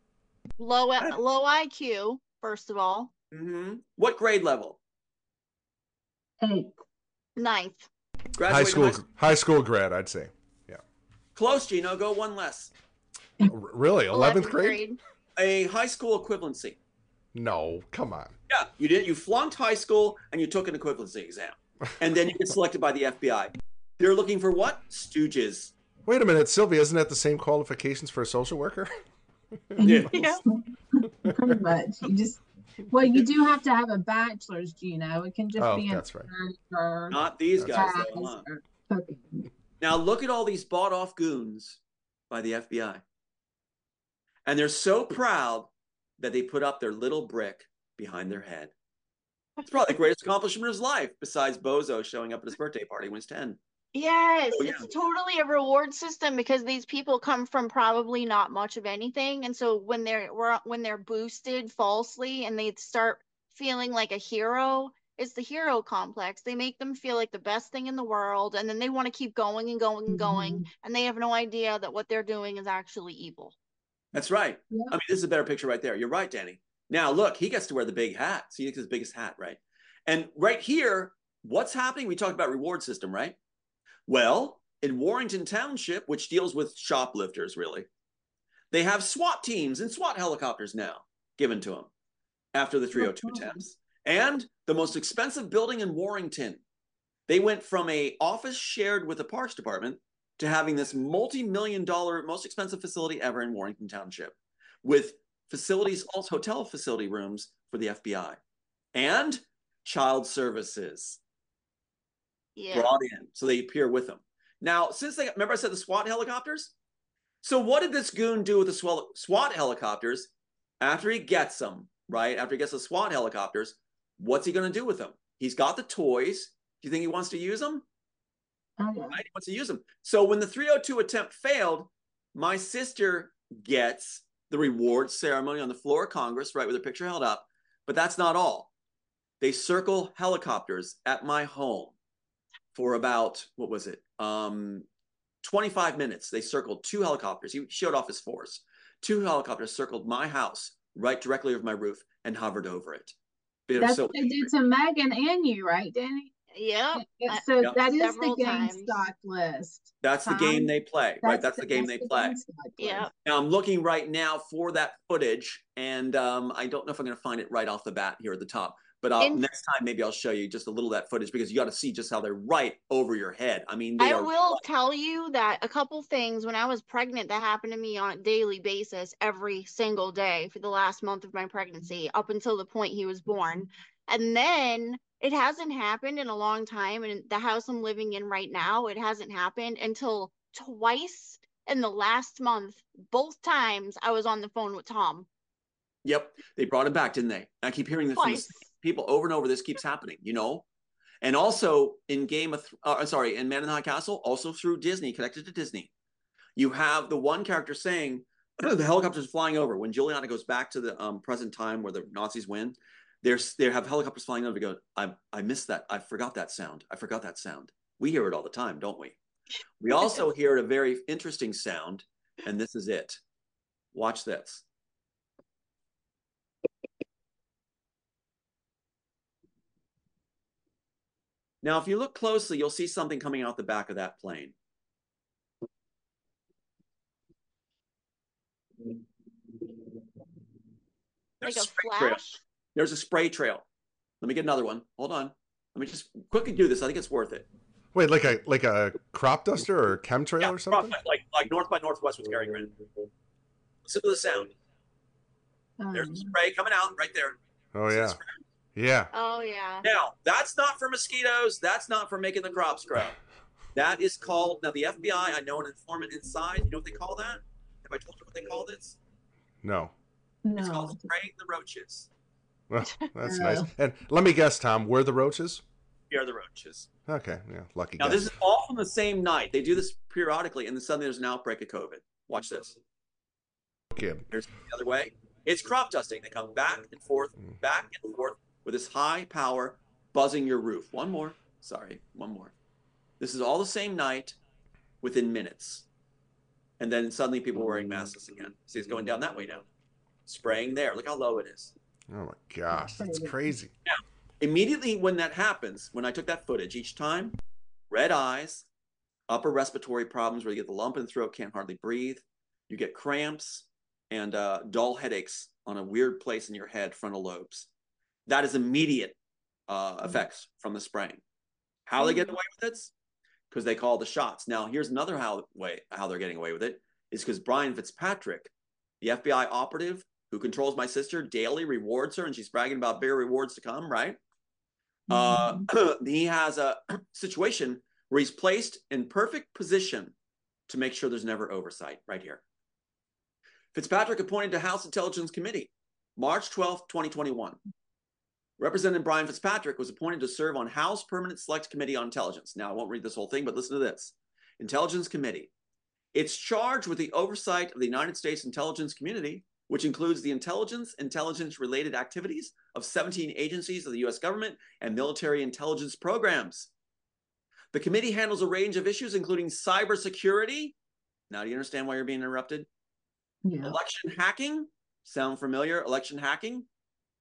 low low IQ, first of all. mhm. What grade level? eight. Ninth. High Graduated school high school grad, I'd say. Yeah. Close, Gino. Go one less. R- really? Eleventh grade? A high school equivalency. No, come on. Yeah, you did. You flunked high school and you took an equivalency exam, and then you get selected by the FBI. They're looking for what? Stooges. Wait a minute, Sylvia, isn't that the same qualifications for a social worker? [LAUGHS] Yeah. Yeah. Pretty much. You just well, you do have to have a bachelor's, Gino. It can just Oh, be an that's right. Not these guys, ties though, huh? Now look at all these bought off goons by the FBI. And they're so proud that they put up their little brick behind their head. That's probably the greatest accomplishment of his life, besides Bozo showing up at his birthday party when he's 10. Yes, Oh, yeah. it's totally a reward system because these people come from probably not much of anything, and so when they're when they're boosted falsely and they start feeling like a hero, it's the hero complex. They make them feel like the best thing in the world, and then they want to keep going and going and going, mm-hmm. and they have no idea that what they're doing is actually evil. That's right. Yeah. I mean, this is a better picture right there. You're right, Danny. Now look, he gets to wear the big hat. See, gets his biggest hat, right? And right here, what's happening? We talked about reward system, right? Well, in Warrington Township, which deals with shoplifters, really, they have SWAT teams and SWAT helicopters now given to them after the 302 Oh. oh attempts. And the most expensive building in Warrington, they went from a office shared with the Parks Department to having this multi-million dollar, most expensive facility ever in Warrington Township, with facilities, also hotel facility rooms for the FBI, and child services Yeah. brought in, so they appear with them. Now, since they remember, I said the SWAT helicopters. So, what did this goon do with the SWAT helicopters after he gets them? Right after he gets the SWAT helicopters, what's he going to do with them? He's got the toys. Do you think he wants to use them? Oh, uh-huh. yeah. right? He wants to use them. So when the 302 attempt failed, my sister gets the reward ceremony on the floor of Congress, right, with her picture held up. But that's not all. They circle helicopters at my home for about what was it? Um, 25 minutes. They circled two helicopters. He showed off his force. Two helicopters circled my house right directly over my roof and hovered over it. It That's so what they did to Megan and you, right, Danny? Yep. Yeah, I- So Yep. that is the Several game times. stock list. that's the game they play, right? That's the game they that's play. game stock list. Yep. Now I'm looking right now for that footage, and um, I don't know if I'm going to find it right off the bat here at the top. But I'll, In- next time, maybe I'll show you just a little of that footage because you got to see just how they're right over your head. I mean, they I are. will tell you that a couple things when I was pregnant that happened to me on a daily basis every single day for the last month of my pregnancy up until the point he was born. And then it hasn't happened in a long time. And the house I'm living in right now, it hasn't happened until twice in the last month. Both times I was on the phone with Tom. Yep, they brought him back, didn't they? I keep hearing this Twice. same people over and over. This keeps happening, you know. And also in Game of, uh, sorry, in Man in the High Castle, also through Disney, connected to Disney, you have the one character saying [CLEARS THROAT] the helicopters flying over when Juliana goes back to the um, present time where the Nazis win. There's they have helicopters flying over. Go, I I missed that. I forgot that sound. I forgot that sound. We hear it all the time, don't we? We also hear a very interesting sound, and this is it. Watch this. Now, if you look closely, you'll see something coming out the back of that plane. Like a spray flash. There's a spray trail. Let me get another one. Hold on. Let me just quickly do this. I think it's worth it. Wait, like a like a crop duster or a chemtrail or something? Like like North by Northwest with Cary Grant. Listen to the sound. There's Um, the spray coming out right there. Oh See the yeah, yeah. Oh yeah. Now, that's not for mosquitoes. That's not for making the crops grow. That is called now the FBI. I know an informant inside. You know what they call that? Have I told you what they call this? No, No. It's called spraying the roaches. Well, [LAUGHS] that's nice. And let me guess, Tom, where the roaches? We are the roaches. Okay, yeah, lucky Now, guess. this is all from the same night. They do this periodically, and then suddenly there's an outbreak of COVID. Watch this. Kid. Here's the other way. It's crop dusting. They come back and forth, hmm. back and forth with this high power buzzing your roof. One more. Sorry, one more. This is all the same night within minutes. And then suddenly people wearing masks again. See, it's going down that way now. Spraying there. Look how low it is. Oh my gosh, that's crazy. Immediately when that happens, when I took that footage, each time, red eyes, upper respiratory problems where you get the lump in the throat, can't hardly breathe, you get cramps, and uh, dull headaches on a weird place in your head, frontal lobes. That is immediate uh, effects from the spraying. How they get away with it? Because they call the shots. Now, here's another how way how they're getting away with it is because Brian Fitzpatrick, the FBI operative who controls my sister, daily rewards her, and she's bragging about bigger rewards to come, right? Uh, Mm-hmm. [CLEARS THROAT] he has a [CLEARS THROAT] situation where he's placed in perfect position to make sure there's never oversight right here. Fitzpatrick appointed to House Intelligence Committee, March 12, 2021. Representative Brian Fitzpatrick was appointed to serve on House Permanent Select Committee on Intelligence. Now, I won't read this whole thing, but listen to this Intelligence Committee. It's charged with the oversight of the United States intelligence community, which includes the intelligence, intelligence related activities of 17 agencies of the US government and military intelligence programs. The committee handles a range of issues, including cybersecurity. Now, do you understand why you're being interrupted? Yeah. Election hacking. Sound familiar? Election hacking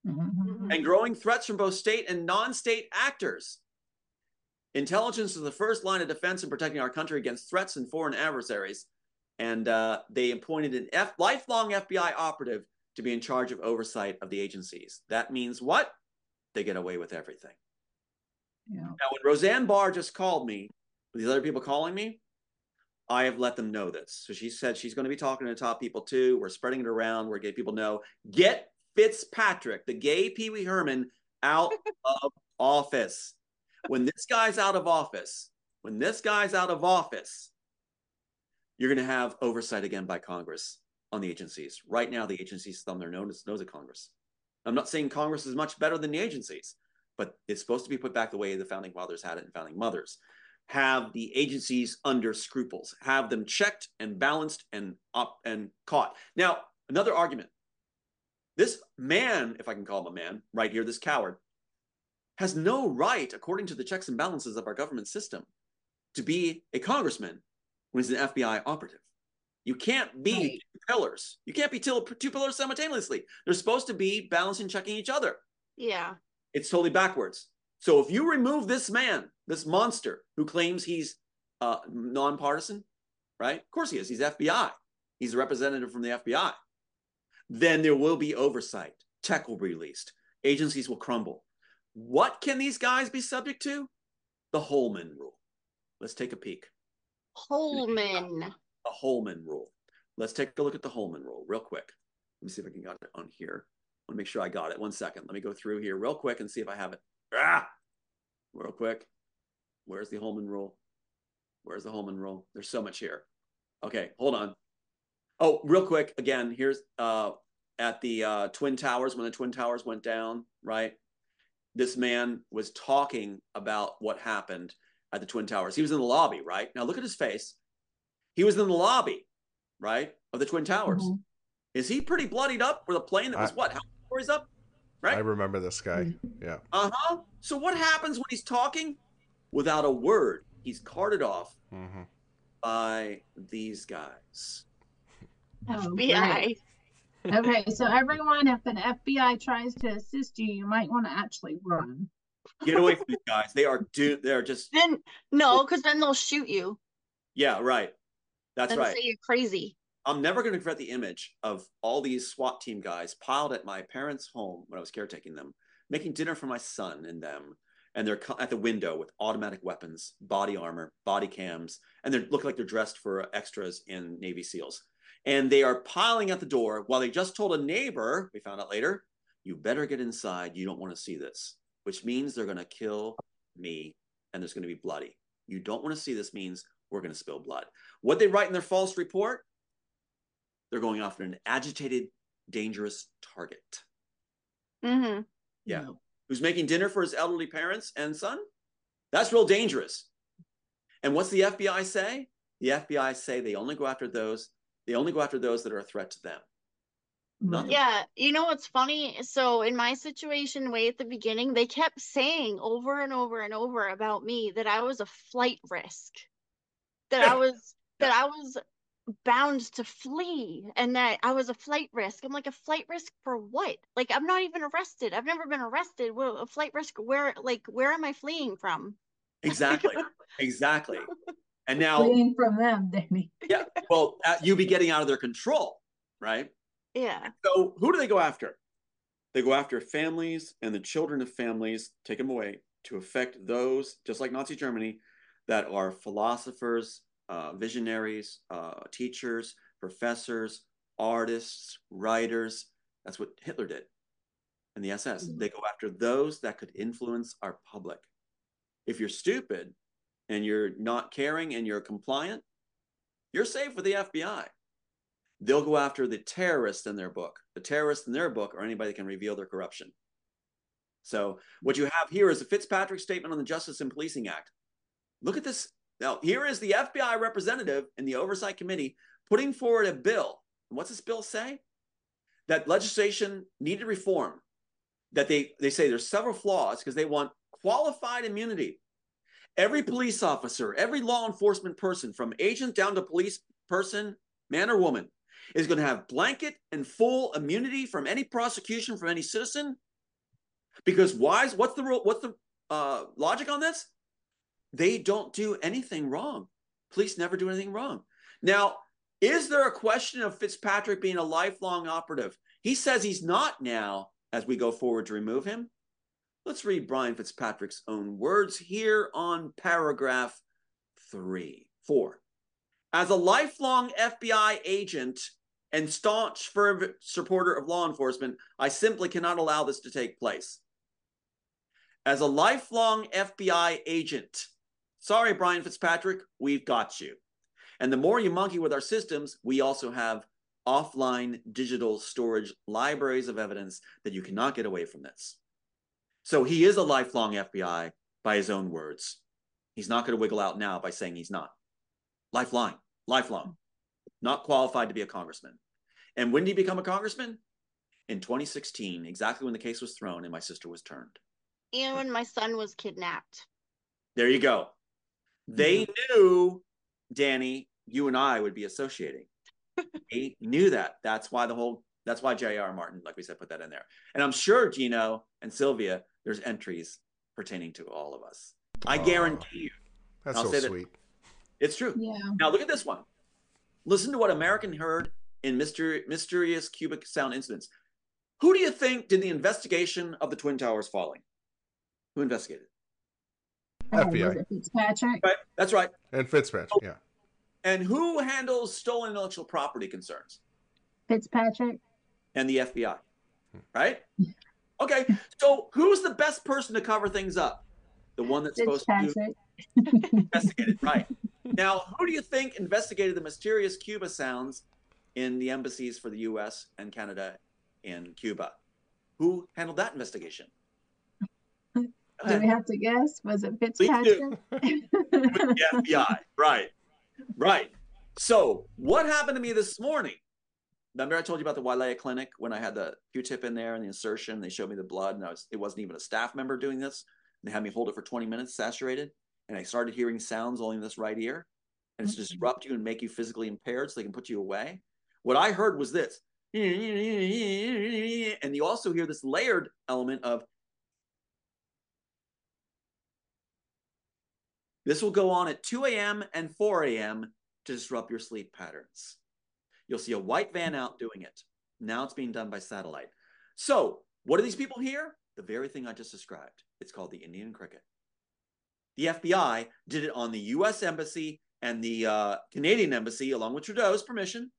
Mhm. and growing threats from both state and non state actors. Intelligence is the first line of defense in protecting our country against threats and foreign adversaries. And uh, they appointed an F- lifelong FBI operative to be in charge of oversight of the agencies. That means what? They get away with everything. Yeah. Now, when Roseanne Barr just called me, these other people calling me, I have let them know this. So she said she's going to be talking to the top people too. We're spreading it around. We're getting people know. Get Fitzpatrick, the gay Pee Wee Herman, out [LAUGHS] of office. When this guy's out of office, when this guy's out of office, you're going to have oversight again by Congress on the agencies. Right now, the agencies thumb their nose, nose at Congress. I'm not saying Congress is much better than the agencies, but it's supposed to be put back the way the founding fathers had it and founding mothers. Have the agencies under scruples, have them checked and balanced and up and caught. Now, another argument. This man, if I can call him a man, right here, this coward, has no right, according to the checks and balances of our government system, to be a congressman he's an FBI operative. You can't be Right. two pillars. You can't be two, two pillars simultaneously. They're supposed to be balancing, checking each other. Yeah. It's totally backwards. So if you remove this man, this monster who claims he's uh, nonpartisan, right? Of course he is. He's FBI. He's a representative from the FBI. Then there will be oversight. Tech will be released. Agencies will crumble. What can these guys be subject to? The Holman rule. Let's take a peek. Holman. The Holman rule. Let's take a look at the Holman rule real quick. Let me see if I can get it on here. I want to make sure I got it. One second. Let me go through here real quick and see if I have it. Ah! Real quick. Where's the Holman rule? Where's the Holman rule? There's so much here. Okay, hold on. Oh, real quick. Again, here's uh, at the uh, Twin Towers when the Twin Towers went down, right? This man was talking about what happened at the Twin Towers. He was in the lobby, right? Now look at his face. He was in the lobby, right, of the Twin Towers. Mhm. Is he pretty bloodied up with a plane that was I- what? How many stories up? Right? I remember this guy. Yeah. Uh huh. So what happens when he's talking? Without a word, he's carted off hmm by these guys. Oh, FBI. great. Okay, so everyone, if an FBI tries to assist you, you might want to actually run. Get away from these guys. They are do. They're just Then no, because then they'll shoot you. yeah, right. That's and right. say you're crazy. I'm never going to forget the image of all these SWAT team guys piled at my parents' home when I was caretaking them, making dinner for my son and them. And they're at the window with automatic weapons, body armor, body cams, and they look like they're dressed for extras in Navy SEALs. And they are piling at the door while they just told a neighbor, we found out later, you better get inside. You don't want to see this, which means they're going to kill me and there's going to be bloody. You don't want to see this means we're going to spill blood. What they write in their false report, they're going after an agitated, dangerous target Mm-hmm. Yeah. No. who's making dinner for his elderly parents and son. That's real dangerous. And what's the FBI say? The FBI say they only go after those. They only go after those that are a threat to them. Right. Yeah, you know what's funny? So in my situation, way at the beginning, they kept saying over and over and over about me that I was a flight risk, that I [LAUGHS] was that I was bound to flee, and that I was a flight risk. I'm like a flight risk for what? Like I'm not even arrested. I've never been arrested. Well, a flight risk? Where? Like where am I fleeing from? Exactly. exactly. And [LAUGHS] now, Fleeing from them, Danny. yeah, well, uh, you be getting out of their control, right? Yeah. So who do they go after? They go after families and the children of families, take them away to affect those, just like Nazi Germany, that are philosophers, uh, visionaries, uh, teachers, professors, artists, writers. That's what Hitler did and the SS. Mhm. They go after those that could influence our public. If you're stupid, and you're not caring and you're compliant, you're safe with the FBI. They'll go after the terrorists in their book. The terrorists in their book are anybody that can reveal their corruption. So what you have here is a Fitzpatrick statement on the Justice and Policing Act. Look at this. Now, here is the FBI representative in the Oversight Committee putting forward a bill. what's this bill say? That legislation needed reform. That they, they say there's several flaws because they want qualified immunity. Every police officer, every law enforcement person, from agent down to police person, man or woman, is going to have blanket and full immunity from any prosecution from any citizen because why? What's the? What's the uh, logic on this? They don't do anything wrong. Police never do anything wrong. Now, is there a question of Fitzpatrick being a lifelong operative? He says he's not now as we go forward to remove him. Let's read Brian Fitzpatrick's own words here on paragraph three, four. As a lifelong FBI agent and staunch fervent supporter of law enforcement, I simply cannot allow this to take place as a lifelong FBI agent. Sorry, Brian Fitzpatrick, we've got you. And the more you monkey with our systems, we also have offline digital storage libraries of evidence that you cannot get away from this. So he is a lifelong FBI by his own words. He's not going to wiggle out now by saying he's not. Lifelong, lifelong, not qualified to be a congressman. And when did he become a congressman? In 2016, exactly when the case was thrown and my sister was turned and when my son was kidnapped. There you go. They mm-hmm. knew, Danny, you and I would be associating. [LAUGHS] they knew that. That's why the whole, that's why J.R. Martin, like we said, put that in there. And I'm sure, Gino and Sylvia, there's entries pertaining to all of us. I guarantee you. That's so sweet. That it's true. Yeah. Now look at this one. Listen to what American heard in Mystery, mysterious cubic sound incidents. Who do you think did the investigation of the Twin Towers falling? Who investigated? FBI. Fitzpatrick? Right. That's right. And Fitzpatrick, yeah. And who handles stolen intellectual property concerns? Fitzpatrick. And the FBI. Hmm. Right? [LAUGHS] Okay. So who's the best person to cover things up? The one that's supposed to investigate it. Right. Now, who do you think investigated the mysterious Cuba sounds in the embassies for the US and Canada in Cuba? Who handled that investigation? Do we have to guess? Was it Fitzpatrick? [LAUGHS] the FBI. Right. Right. So what happened to me this morning? Remember I told you about the Wailea clinic when I had the Q-tip in there and the insertion. They showed me the blood, and I was it wasn't even a staff member doing this. They had me hold it for 20 minutes, saturated, and I started hearing sounds only in this right ear, and it's mm-hmm. disrupt you and make you physically impaired, so they can put you away. What I heard was this, and you also hear this layered element of This will go on at 2 a.m. and 4 a.m. to disrupt your sleep patterns. You'll see a white van out doing it. Now it's being done by satellite. So, what do these people hear? The very thing I just described. It's called the Indian cricket. The FBI did it on the U.S. Embassy and the uh, Canadian Embassy, along with Trudeau's permission,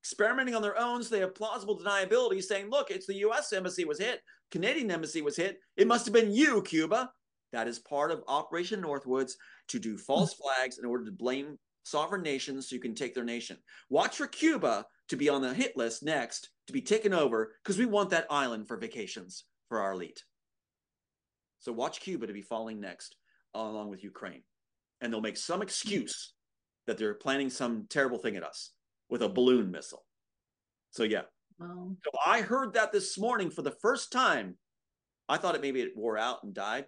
experimenting on their own so they have plausible deniability, saying, look, it's the U.S. Embassy was hit, Canadian Embassy was hit. It must have been you, Cuba. That is part of Operation Northwoods to do false flags in order to blame sovereign nations so you can take their nation. Watch for Cuba to be on the hit list next, to be taken over, because we want that island for vacations for our elite. So watch Cuba to be falling next, uh, along with Ukraine. And they'll make some excuse that they're planning some terrible thing at us with a balloon missile. So yeah. Wow. So I heard that this morning for the first time. I thought it maybe it wore out and died.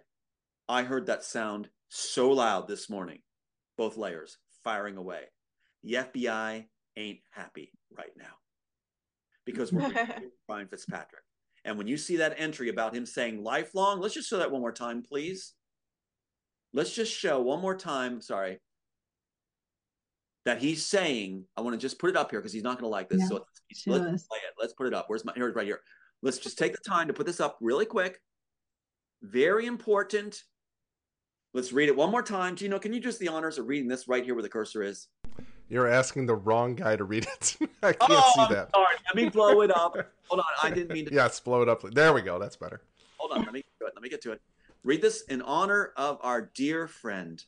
I heard that sound so loud this morning, both layers firing away. The FBI ain't happy right now because we're [LAUGHS] Brian Fitzpatrick. And when you see that entry about him saying lifelong, let's just show that one more time, please. Let's just show one more time, sorry, that he's saying, I want to just put it up here because he's not going to like this. Yeah, so let's, let's play it. Let's put it up. Where's my, here, right here. Let's just take the time to put this up really quick. Very important Let's read it one more time. Gino, can you just the honors of reading this right here where the cursor is? You're asking the wrong guy to read it. [LAUGHS] I can't oh, see that. Sorry, let me blow it up. Hold on, I didn't mean to. yes, blow it up. There we go. That's better. Hold on, let me do it. Let me get to it. Read this in honor of our dear friend,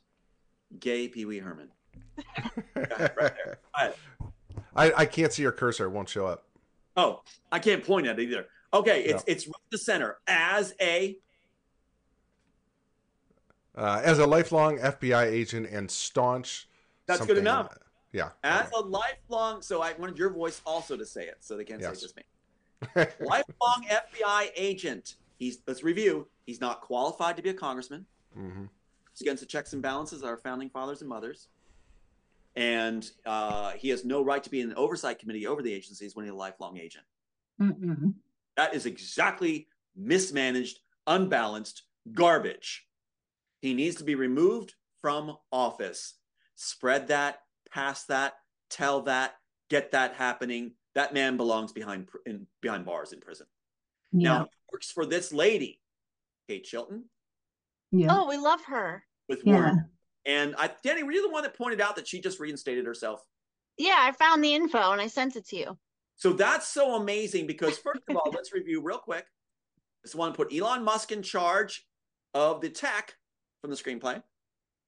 gay Pee Wee Herman. [LAUGHS] right there. I, I can't see your cursor. It won't show up. Oh, I can't point at it either. Okay, it's No. it's right the center as a Uh, as a lifelong FBI agent and staunch. That's good enough. Yeah. as a lifelong. So I wanted your voice also to say it, so they can't say Yes. it's just me. [LAUGHS] lifelong FBI agent. He's let's review. He's not qualified to be a congressman. hmm It's against the checks and balances of our founding fathers and mothers. And uh, he has no right to be in an oversight committee over the agencies when he's a lifelong agent. Mm-mm. That is exactly mismanaged, unbalanced garbage. He needs to be removed from office. Spread that, pass that, tell that, get that happening. That man belongs behind in, behind bars in prison. Yeah. Now he works for this lady, Kate Chilton, yeah. Oh, we love her. with Yeah. Warren. And I, Danny, were you the one that pointed out that she just reinstated herself? Yeah, I found the info and I sent it to you. So that's so amazing because first of all, let's review real quick. This one put Elon Musk in charge of the tech from the screenplay.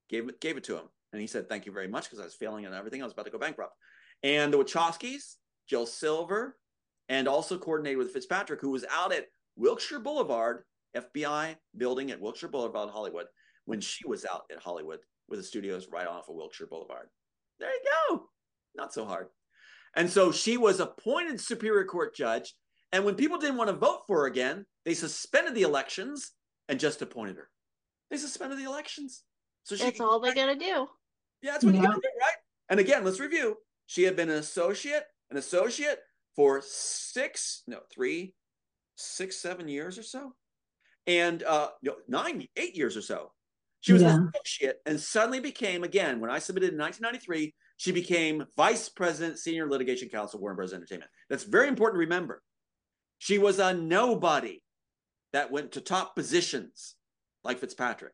Gave it gave it to him. And he said, Thank you very much, because I was failing on everything. I was about to go bankrupt. And the Wachowskis, Joel Silver, and also coordinated with Fitzpatrick, who was out at Wilshire Boulevard, FBI building at Wilshire Boulevard, Hollywood, when she was out at Hollywood with the studios right off of Wilshire Boulevard. There you go. Not so hard. And so she was appointed Superior Court judge. And when people didn't want to vote for her again, they suspended the elections and just appointed her. They suspended the elections. So she That's all they gotta do. yeah, that's what you gotta do, right? And again, let's review. She had been an associate, an associate for six, no, three, six, seven years or so. And uh no, nine, eight years or so. She was Yeah. an associate and suddenly became, again, when I submitted in 1993, she became vice president, senior litigation counsel, Warner Bros. Entertainment. That's very important to remember. She was a nobody that went to top positions like Fitzpatrick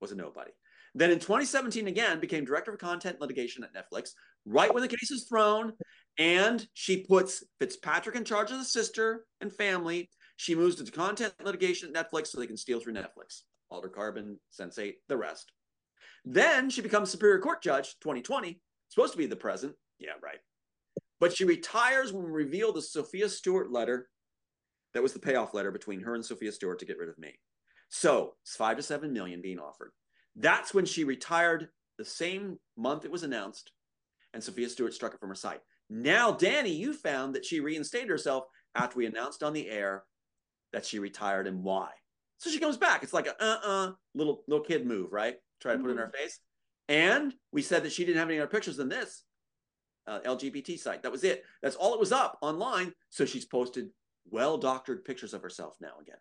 was a nobody. Then in 2017, again, became director of content litigation at Netflix, right when the case is thrown. And she puts Fitzpatrick in charge of the sister and family. She moves to content litigation at Netflix so they can steal through Netflix. Altered Carbon, Sense8, the rest. Then she becomes Superior Court Judge 2020, supposed to be the present. Yeah, right. But she retires when we reveal the Sophia Stewart letter that was the payoff letter between her and Sophia Stewart to get rid of me. So it's five to seven million being offered. That's when she retired the same month it was announced, and Sophia Stewart struck it from her side. Now, Danny, you found that she reinstated herself after we announced on the air that she retired and why. So she comes back. It's like a uh-uh little little kid move, right? Try to put it in her face. And we said that she didn't have any other pictures than this uh, LGBT site. That was it. That's all it was up online. So she's posted well doctored pictures of herself now again.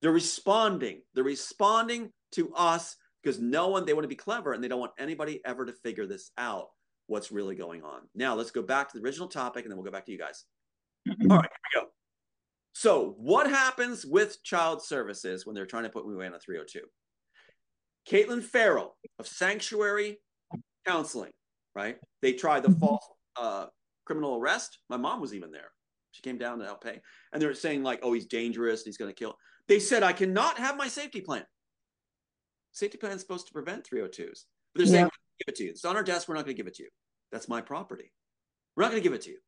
They're responding. They're responding to us because no one, they want to be clever and they don't want anybody ever to figure this out, what's really going on. Now, let's go back to the original topic and then we'll go back to you guys. [CLEARS THROAT] All right, here we go. So, what happens with child services when they're trying to put me away on a 302? Caitlin Farrell of Sanctuary Counseling, right? They tried the false uh, criminal arrest. My mom was even there. She came down to help pay. And they're saying, like, oh, he's dangerous. He's going to kill. They said, I cannot have my safety plan. Safety plan is supposed to prevent 302s. But they're saying, Yeah. "We're give it to you. It's on our desk. We're not going to give it to you. That's my property. We're not going to give it to you.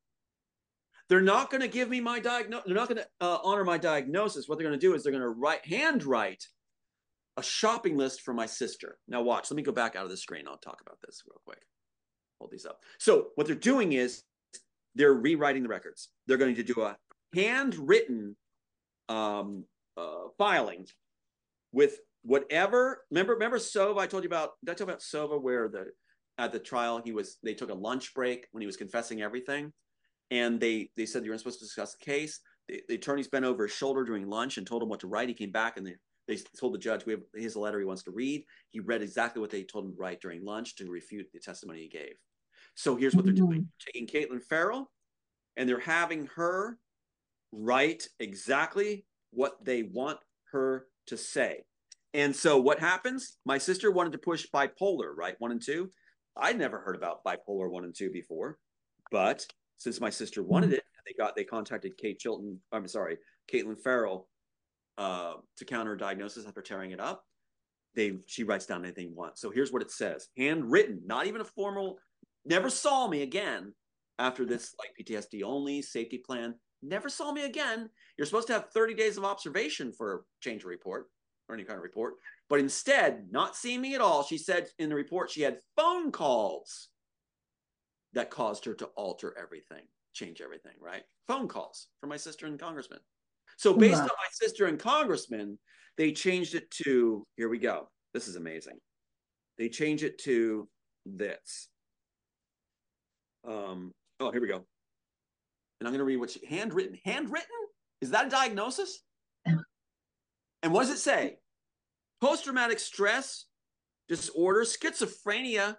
They're not going to give me my diagnosis. They're not going to uh, honor my diagnosis. What they're going to do is they're going to write, handwrite a shopping list for my sister. Now, watch. Let me go back out of the screen. I'll talk about this real quick. Hold these up. So, what they're doing is they're rewriting the records. They're going to do a handwritten um, uh, filing with whatever. Remember, remember Sova? I told you about. Did I you about Sova where the at the trial he was they took a lunch break when he was confessing everything, and they they said you weren't supposed to discuss the case. The, the attorneys bent over his shoulder during lunch and told him what to write. He came back and they they told the judge we have his letter he wants to read. He read exactly what they told him to write during lunch to refute the testimony he gave. So here's what they're doing: mm-hmm. taking Caitlin Farrell, and they're having her write exactly what they want her to say. And so what happens? My sister wanted to push bipolar, right? One and two. I'd never heard about bipolar one and two before, but since my sister wanted it, they got they contacted Kate Chilton. I'm sorry, Caitlin Farrell, uh, to counter diagnosis after tearing it up. they she writes down anything you want. So here's what it says: handwritten, not even a formal. Never saw me again after this like PTSD only safety plan. Never saw me again. You're supposed to have 30 days of observation for a change report or any kind of report, but instead, not seeing me at all. She said in the report she had phone calls that caused her to alter everything, change everything. Right? Phone calls from my sister and congressman. So based Wow. on my sister and congressman, they changed it to here we go. This is amazing. They change it to this. Um, oh, here we go. And I'm going to read what she handwritten. Handwritten? Is that a diagnosis? And what does it say? Post traumatic stress disorder, schizophrenia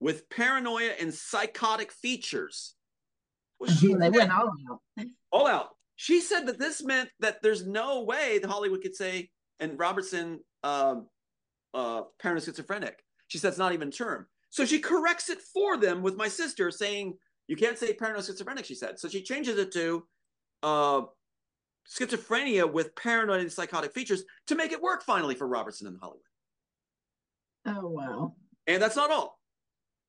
with paranoia and psychotic features. Well, she [LAUGHS] they went all out. all out. She said that this meant that there's no way that Hollywood could say and Robertson um uh parent schizophrenic. She said it's not even a term. So she corrects it for them with my sister saying you can't say paranoid schizophrenic, she said. So she changes it to uh schizophrenia with paranoid and psychotic features to make it work finally for Robertson and Hollywood. Oh wow. And that's not all.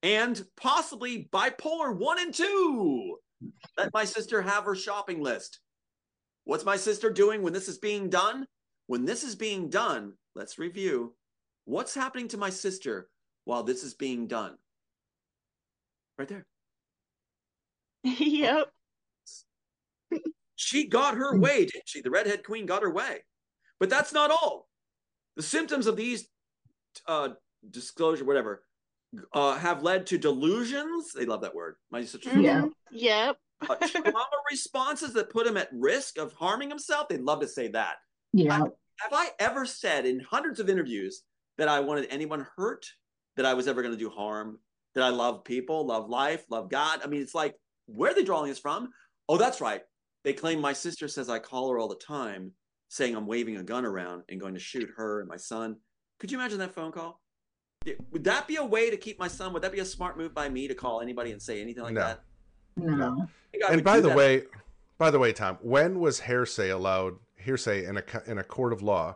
And possibly bipolar one and two. Let my sister have her shopping list. What's my sister doing when this is being done? When this is being done, let's review. What's happening to my sister while this is being done? Right there. [LAUGHS] yep. She got her way, didn't she? The redhead queen got her way. But that's not all. The symptoms of these uh, disclosure, whatever, uh, have led to delusions. They love that word. My sister. Yeah. Yep. uh, trauma [LAUGHS] responses that put him at risk of harming himself. They'd love to say that. Yeah. Have I ever said in hundreds of interviews that I wanted anyone hurt, that I was ever going to do harm, that I love people, love life, love God? I mean, it's like, where are they drawing this from? Oh, that's right. They claim my sister says I call her all the time, saying I'm waving a gun around and going to shoot her and my son. Could you imagine that phone call? Yeah, Would that be a way to keep my son? Would that be a smart move by me to call anybody and say anything like No. that? No. I think I and by the that. way, by the way, Tom, when was hearsay allowed? Hearsay in a in a court of law,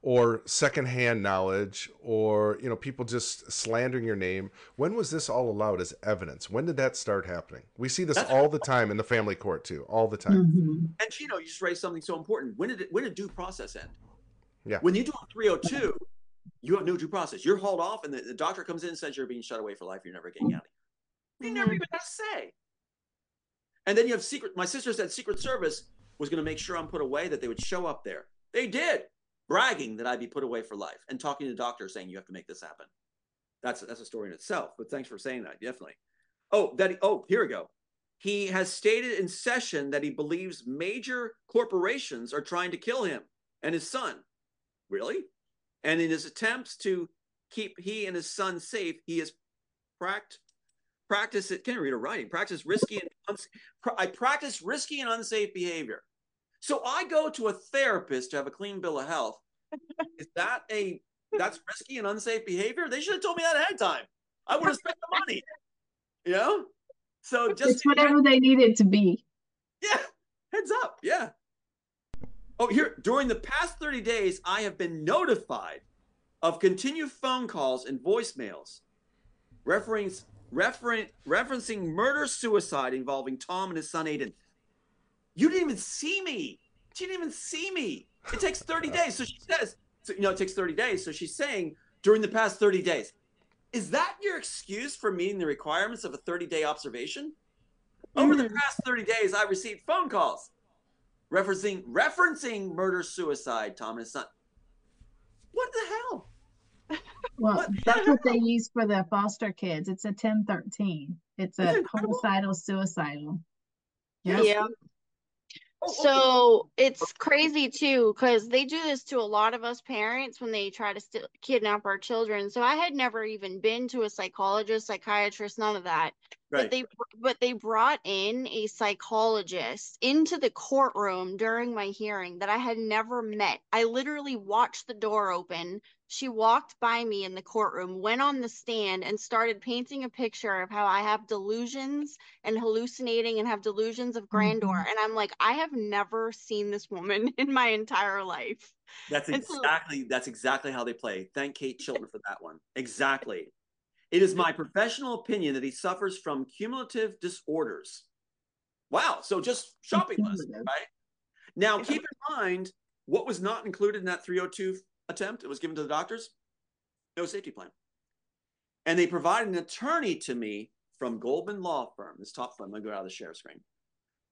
or secondhand knowledge, or you know people just slandering your name. When was this all allowed as evidence? When did that start happening? We see this That's- all the time in the family court too, all the time. Mhm. And Gino, you just raised something so important. When did it, when did due process end? Yeah. When you do a 302, you have no due process. You're hauled off, and the, the doctor comes in and says you're being shut away for life. You're never getting out. You never Mhm. even have to say. And then you have secret. My sister said Secret Service was going to make sure I'm put away, that they would show up there. They did, bragging that I'd be put away for life, and talking to the doctor saying you have to make this happen. That's that's a story in itself. But thanks for saying that. Definitely. Oh, that. He, oh, here we go. He has stated in session that he believes major corporations are trying to kill him and his son. Really? And in his attempts to keep he and his son safe, he has pract practice it. Can't read or writing. Practice risky and uns- I practice risky and unsafe behavior. So I go to a therapist to have a clean bill of health. Is that a that's risky and unsafe behavior? They should have told me that ahead of time. I would have spent the money. You know? So just It's whatever they need it to be. yeah, heads up. Yeah. Oh, here during the past 30 days, I have been notified of continued phone calls and voicemails reference, referen, referencing murder suicide involving Tom and his son Aiden. You didn't even see me. She didn't even see me. It takes 30 days. So she says, so, you know, it takes 30 days. So she's saying during the past 30 days. Is that your excuse for meeting the requirements of a 30 day observation? Over the Mhm. past 30 days, I received phone calls referencing referencing murder suicide, Tom and his son. What the hell? Well, What the that's what they use for the foster kids. It's a 1013. It's a homicidal suicidal. Yes. Yeah. Oh, oh, oh, So it's crazy too, because they do this to a lot of us parents when they try to st- kidnap our children. So I had never even been to a psychologist, psychiatrist, none of that. Right. But they but they brought in a psychologist into the courtroom during my hearing that I had never met. I literally watched the door open. She walked by me in the courtroom, went on the stand and started painting a picture of how I have delusions and hallucinating and have delusions of grandeur. Mhm. And I'm like, I have never seen this woman [LAUGHS] in my entire life. That's And so- exactly that's exactly how they play. Thank Kate Chilton for that one. Exactly. It is my professional opinion that he suffers from cumulative disorders. Wow. So just shopping list, right? Now keep in mind what was not included in that 302 attempt. It was given to the doctors. No safety plan. And they provided an attorney to me from Goldman Law Firm, this top firm. I'm gonna go out of the share screen.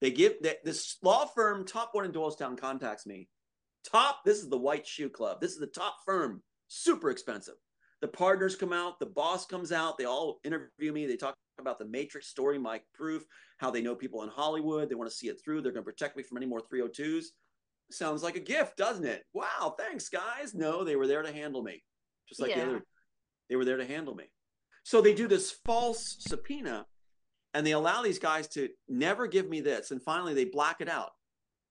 They give that this law firm, top one in Doylestown, contacts me. Top, this is the White Shoe Club. This is the top firm, super expensive. The partners come out, the boss comes out, they all interview me. They talk about the Matrix story, my proof, how they know people in Hollywood. They want to see it through. They're going to protect me from any more 302s. Sounds like a gift, doesn't it? Wow, thanks, guys. No, they were there to handle me, just like the other. They were there to handle me. So they do this false subpoena and they allow these guys to never give me this. And finally, they black it out.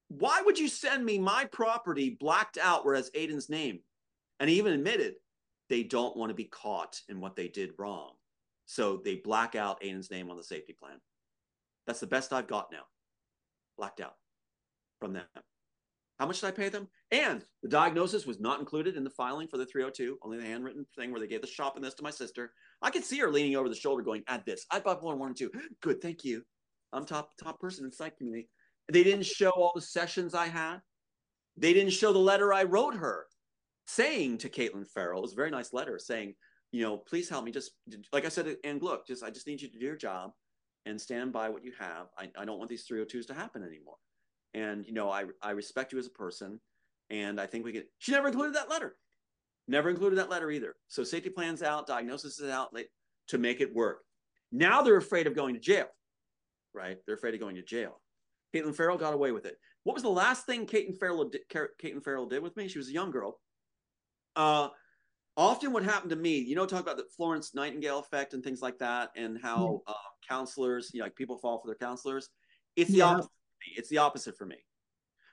Why would you send me my property blacked out, whereas Aiden's name? And he even admitted they don't want to be caught in what they did wrong. So they black out Aiden's name on the safety plan. That's the best I've got now. Blacked out from them. How much did I pay them? And the diagnosis was not included in the filing for the 302, only the handwritten thing where they gave the shopping list to my sister. I could see her leaning over the shoulder going, add this. I bipolar one and two. Good, thank you. I'm top top person in psych community. They didn't show all the sessions I had. They didn't show the letter I wrote her saying to Caitlin Farrell. It was a very nice letter saying, you know, please help me. Just like I said, and look, just I just need you to do your job and stand by what you have. I, I don't want these 302s to happen anymore. And you know, I I respect you as a person, and I think we could. She never included that letter. Never included that letter either. So safety plans out, diagnosis is out to make it work. Now they're afraid of going to jail, right? They're afraid of going to jail. Caitlin Farrell got away with it. What was the last thing Caitlin Farrell did, Caitlin Farrell did with me? She was a young girl. Uh, often what happened to me, you know, talk about the Florence Nightingale effect and things like that, and how uh, counselors, you know, like people fall for their counselors. It's the Yeah. opposite. For me. It's the opposite for me.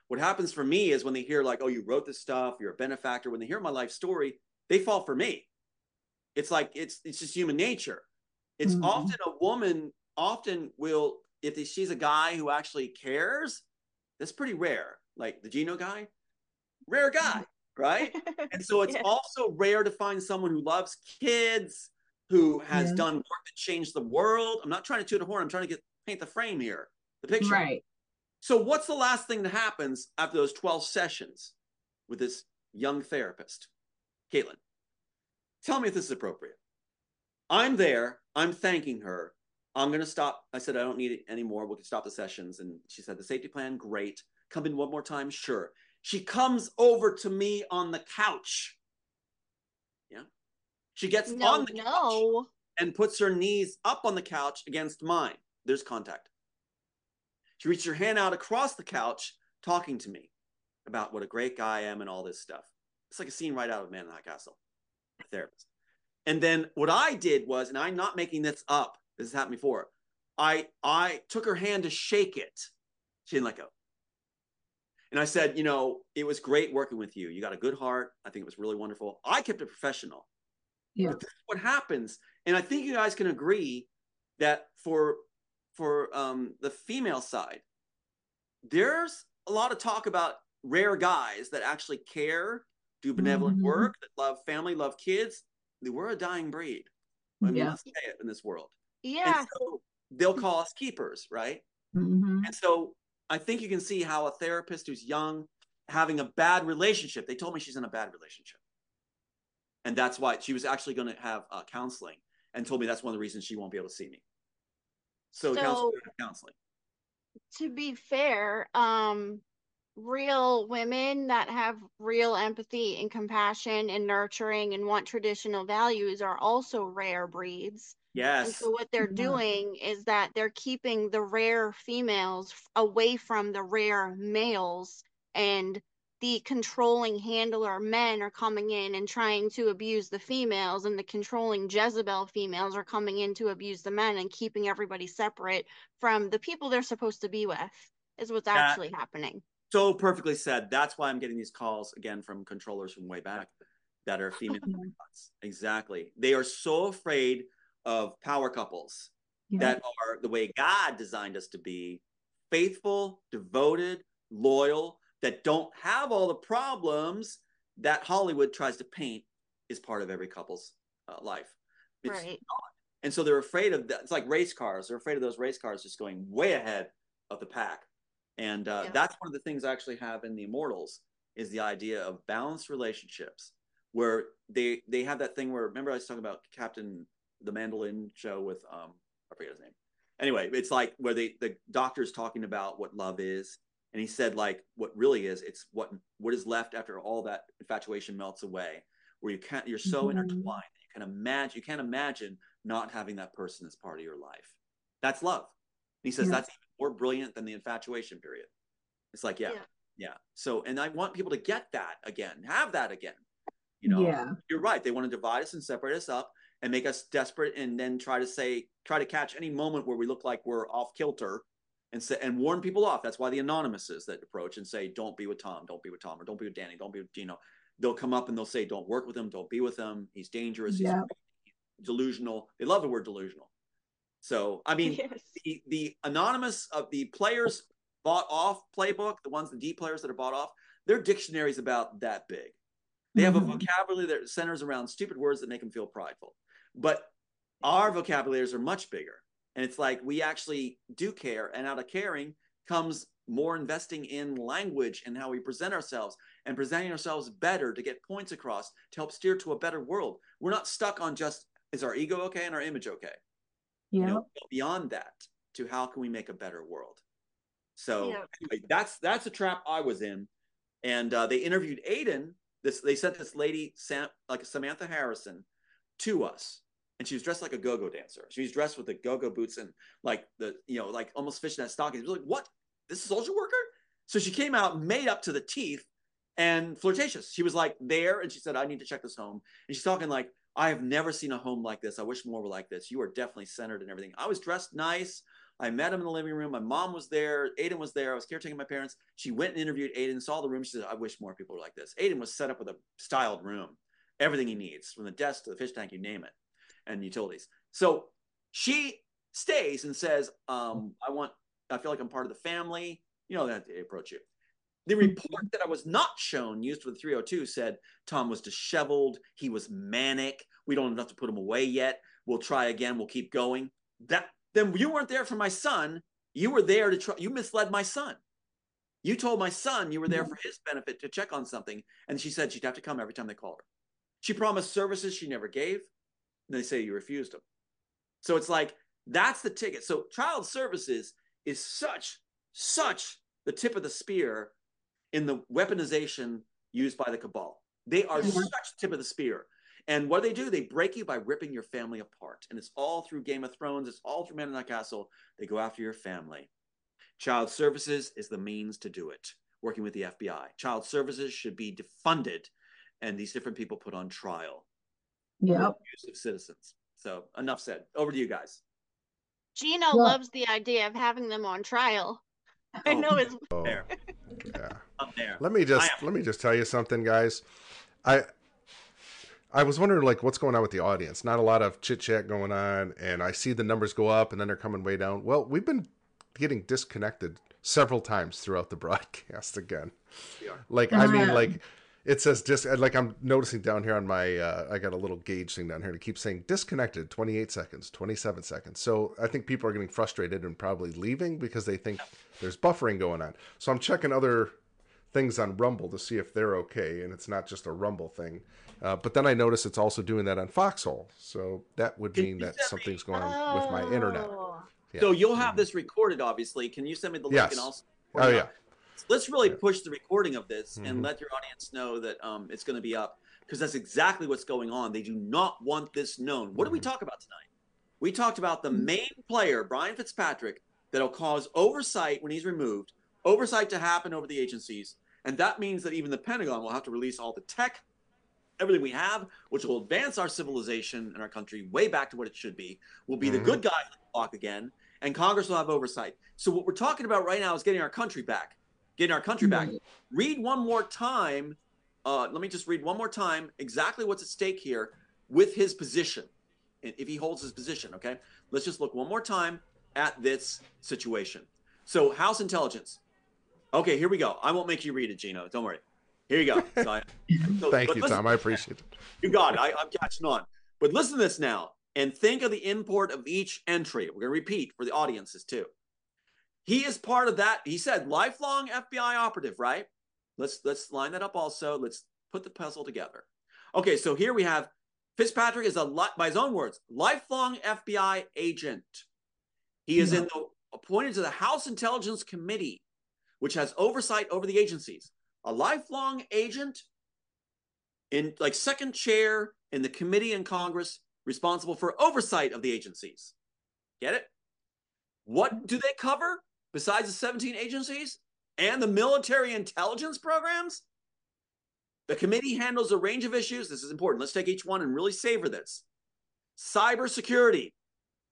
What happens for me is when they hear like, "Oh, you wrote this stuff. You're a benefactor." When they hear my life story, they fall for me. It's like it's it's just human nature. It's Mhm. often a woman often will if they, she's a guy who actually cares. That's pretty rare. Like the Gino guy, rare guy, right? [LAUGHS] And so it's Yeah. also rare to find someone who loves kids, who has Yeah. done work that changed the world. I'm not trying to toot a horn. I'm trying to get paint the frame here, the picture. Right. So what's the last thing that happens after those 12 sessions with this young therapist? Caitlin, tell me if this is appropriate. I'm there. I'm thanking her. I'm going to stop. I said, I don't need it anymore. We can stop the sessions. And she said, the safety plan, great. Come in one more time? Sure. She comes over to me on the couch. Yeah. She gets no, on the couch no. and puts her knees up on the couch against mine. There's contact. She reaches her hand out across the couch, talking to me about what a great guy I am and all this stuff. It's like a scene right out of Man in the High Castle, a therapist. And then what I did was, and I'm not making this up, this has happened before. I I took her hand to shake it. She didn't let go. And I said, you know, it was great working with you. You got a good heart. I think it was really wonderful. I kept it professional. Yeah. But this is what happens, and I think you guys can agree that for for um, the female side, there's a lot of talk about rare guys that actually care, do benevolent Mhm. work, that love family, love kids. We're a dying breed. I mean, Yeah. let's say it in this world. Yeah. And so they'll call us keepers, right? Mhm. And so I think you can see how a therapist who's young having a bad relationship, they told me she's in a bad relationship. And that's why she was actually going to have uh, counseling and told me that's one of the reasons she won't be able to see me. So, So- counseling, counseling. to be fair, um, real women that have real empathy and compassion and nurturing and want traditional values are also rare breeds. And Yes. so what they're mm-hmm. doing is that they're keeping the rare females away from the rare males and the controlling handler men are coming in and trying to abuse the females, and the controlling Jezebel females are coming in to abuse the men and keeping everybody separate from the people they're supposed to be with, is what's That- actually happening. So perfectly said. That's why I'm getting these calls again from controllers from way back that are female. Mm-hmm. robots. exactly. They are so afraid of power couples Yeah. that are the way God designed us to be faithful, devoted, loyal, that don't have all the problems that Hollywood tries to paint is part of every couple's uh, life. It's Right. not. And so they're afraid of that. It's like race cars. They're afraid of those race cars just going way ahead of the pack. And uh, Yeah. that's one of the things I actually have in the Immortals is the idea of balanced relationships where they they have that thing where remember I was talking about Captain the Mandolin show with um I forget his name. Anyway, it's like where the the doctor's talking about what love is, and he said like what really is it's what what is left after all that infatuation melts away, where you can't you're so Mhm. intertwined you can imagine you can't imagine not having that person as part of your life. That's love. And he says Yeah. that's even more brilliant than the infatuation period. It's like yeah, Yeah. yeah. So and I want people to get that again, have that again. You know, Yeah. you're right. They want to divide us and separate us up and make us desperate and then try to say, try to catch any moment where we look like we're off kilter and say, and warn people off. That's why the anonymouses that approach and say, don't be with Tom, don't be with Tom, or don't be with Danny, don't be with Gino. They'll come up and they'll say, don't work with him, don't be with him. He's dangerous. Yeah. He's delusional. They love the word delusional. So, I mean, [LAUGHS] yes. the, the anonymous of the players bought off playbook, the ones, the D players that are bought off, their dictionary's about that big. They have a Mhm. vocabulary that centers around stupid words that make them feel prideful. But our vocabularies are much bigger. And it's like we actually do care. And out of caring comes more investing in language and how we present ourselves and presenting ourselves better to get points across to help steer to a better world. We're not stuck on just is our ego okay and our image okay? you Yeah. know beyond that to how can we make a better world so Yeah. anyway, that's that's a trap i was in and uh, they interviewed aiden this they sent this lady Sam, like samantha harrison to us and she was dressed like a go-go dancer she was dressed with the go-go boots and like the you know like almost fishnet stockings was like what this is social worker so she came out made up to the teeth and flirtatious she was like there and she said i need to check this home and she's talking like I have never seen a home like this. I wish more were like this. You are definitely centered and everything. I was dressed nice. I met him in the living room. My mom was there. Aiden was there. I was caretaking my parents. She went and interviewed Aiden, saw the room. She said, I wish more people were like this. Aiden was set up with a styled room, everything he needs, from the desk to the fish tank, you name it, and utilities. So she stays and says, um, I want, I feel like I'm part of the family. You know, that they approach you. The report that I was not shown used for the 302 said Tom was disheveled. He was manic. We don't have enough to put him away yet. We'll try again. We'll keep going. That then you weren't there for my son. You were there to try. You misled my son. You told my son you were there for his benefit to check on something, and she said she'd have to come every time they called her. She promised services she never gave, and they say you refused them. So it's like that's the ticket. So child services is such such the tip of the spear in the weaponization used by the cabal. They are Mhm. such tip of the spear. And what do they do? They break you by ripping your family apart. And it's all through Game of Thrones, it's all through Man in the Castle. They go after your family. Child services is the means to do it, working with the FBI. Child services should be defunded and these different people put on trial. Yep. Use of citizens. So enough said. Over to you guys. Gino Well- loves the idea of having them on trial. I Oh. know it's Oh, There. yeah. Up there. Let me just let me just tell you something, guys. I I was wondering like what's going on with the audience. Not a lot of chit chat going on, and I see the numbers go up and then they're coming way down. Well, we've been getting disconnected several times throughout the [LAUGHS] broadcast again. We are. Like I mean, like it says dis. Like I'm noticing down here on my, uh, I got a little gauge thing down here to keep saying disconnected. 28 seconds, 27 seconds. So I think people are getting frustrated and probably leaving because they think there's buffering going on. So I'm checking other things on Rumble to see if they're okay, and it's not just a Rumble thing. Uh, but then I notice it's also doing that on Foxhole. So that would mean that something's going on with my internet. Oh. Yeah. So you'll have this recorded, obviously. Can you send me the link Yes. and also? Oh yeah. Let's really push the recording of this Mhm. and let your audience know that um, it's going to be up because that's exactly what's going on. They do not want this known. What did we Mhm. talk about tonight? We talked about the Mhm. main player, Brian Fitzpatrick, that'll cause oversight when he's removed, oversight to happen over the agencies, And that means that even the Pentagon will have to release all the tech, everything we have, which will advance our civilization and our country way back to what it should be. We'll be Mhm. the good guy on the block again, and Congress will have oversight. So what we're talking about right now is getting our country back, getting our country back. Read one more time. Uh, let me just read one more time exactly what's at stake here with his position, if he holds his position. Okay, let's just look one more time at this situation. So House Intelligence. Okay, here we go. I won't make you read it, Gino. Don't worry. Here you go. [LAUGHS] So I- so- Thank you, Tom. I appreciate it. You got it. I, I'm catching on. But listen to this now and think of the import of each entry. We're going to repeat for the audiences too. He is part of that. He said lifelong FBI operative, right? Let's let's line that up also. Let's put the puzzle together. Okay, so here we have Fitzpatrick is a lot by his own words, lifelong FBI agent. He is in the appointed to the House Intelligence Committee, which has oversight over the agencies. A lifelong agent in like second chair in the committee in Congress responsible for oversight of the agencies. Get it? What hmm. do they cover besides the 17 agencies and the military intelligence programs? The committee handles a range of issues. This is important. Let's take each one and really savor this. Cybersecurity.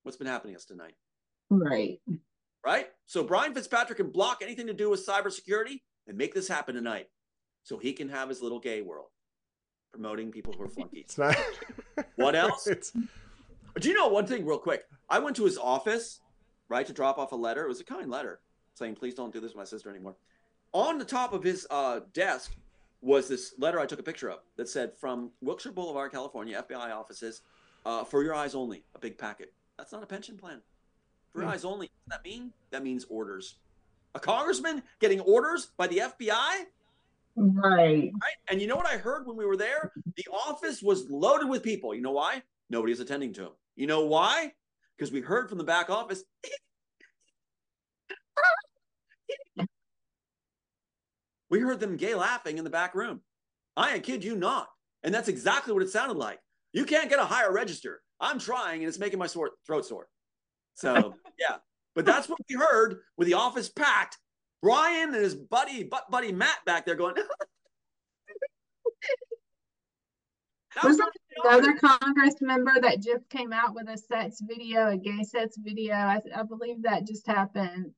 What's been happening to us tonight? Right. right? So Brian Fitzpatrick can block anything to do with cybersecurity and make this happen tonight, so he can have his little gay world, promoting people who are flunkies. It's not. What else? [LAUGHS] It's, Do you know one thing, real quick? I went to his office, right, to drop off a letter. It was a kind letter saying, "Please don't do this with my sister anymore." On the top of his uh, desk was this letter I took a picture of that said, "From Wilshire Boulevard, California, FBI offices, uh, for your eyes only." A big packet. That's not a pension plan. For your Hmm. eyes only. What does that mean? That means orders. A congressman getting orders by the FBI? Right. right? And you know what I heard when we were there? The office was loaded with people. You know why? Nobody attending to him. You know why? Because we heard from the back office. [LAUGHS] we heard them gay laughing in the back room. I kid you not. And that's exactly what it sounded like. You can't get a higher register. I'm trying, and it's making my sore, throat sore. So, [LAUGHS] yeah. But that's what we heard with the office packed. Brian and his buddy, butt buddy Matt back there going, [LAUGHS] That was Wasn't Another Congress member that just came out with a sex video, a gay sex video. I, I believe that just happened.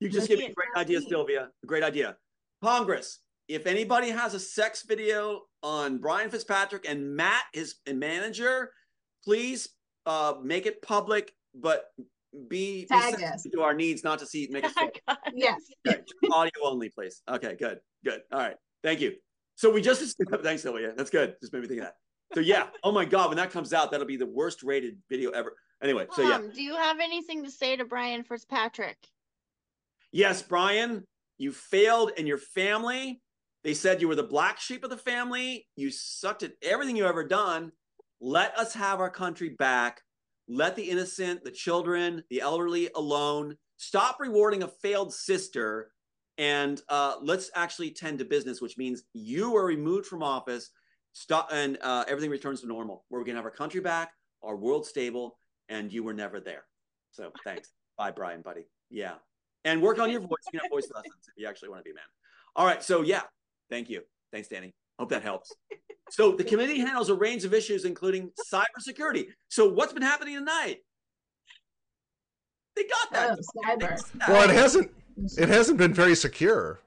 You just gave me a great idea, feet. Sylvia. A great idea. Congress, if anybody has a sex video on Brian Fitzpatrick and Matt, his manager, please uh, make it public, but be, be Tag sensitive us. to our needs, not to see make [LAUGHS] us feel Yes. Okay, audio only, please. Okay, good, good. All right, thank you. So we just [LAUGHS] thanks, Sylvia. That's good. Just made me think of that. So yeah, oh my God, when that comes out, that'll be the worst rated video ever. Anyway, so yeah, do you have anything to say to Brian Fitzpatrick? yes, Brian, you failed in your family. They said you were the black sheep of the family. You sucked at everything you ever done. Let us have our country back. Let the innocent, the children, the elderly alone. Stop rewarding a failed sister and uh, let's actually tend to business, which means you are removed from office. Stop and uh, everything returns to normal. Where we can have our country back, our world stable, and you were never there. So thanks. [LAUGHS] Bye, Brian, buddy. Yeah, and work on your voice. You can have voice lessons if you actually want to be a man. All right. So yeah, thank you. Thanks, Danny. Hope that helps. So the [LAUGHS] committee handles a range of issues, including cybersecurity. So what's been happening tonight? They got that. Oh, cyber. well, it hasn't. It [LAUGHS] hasn't been very secure.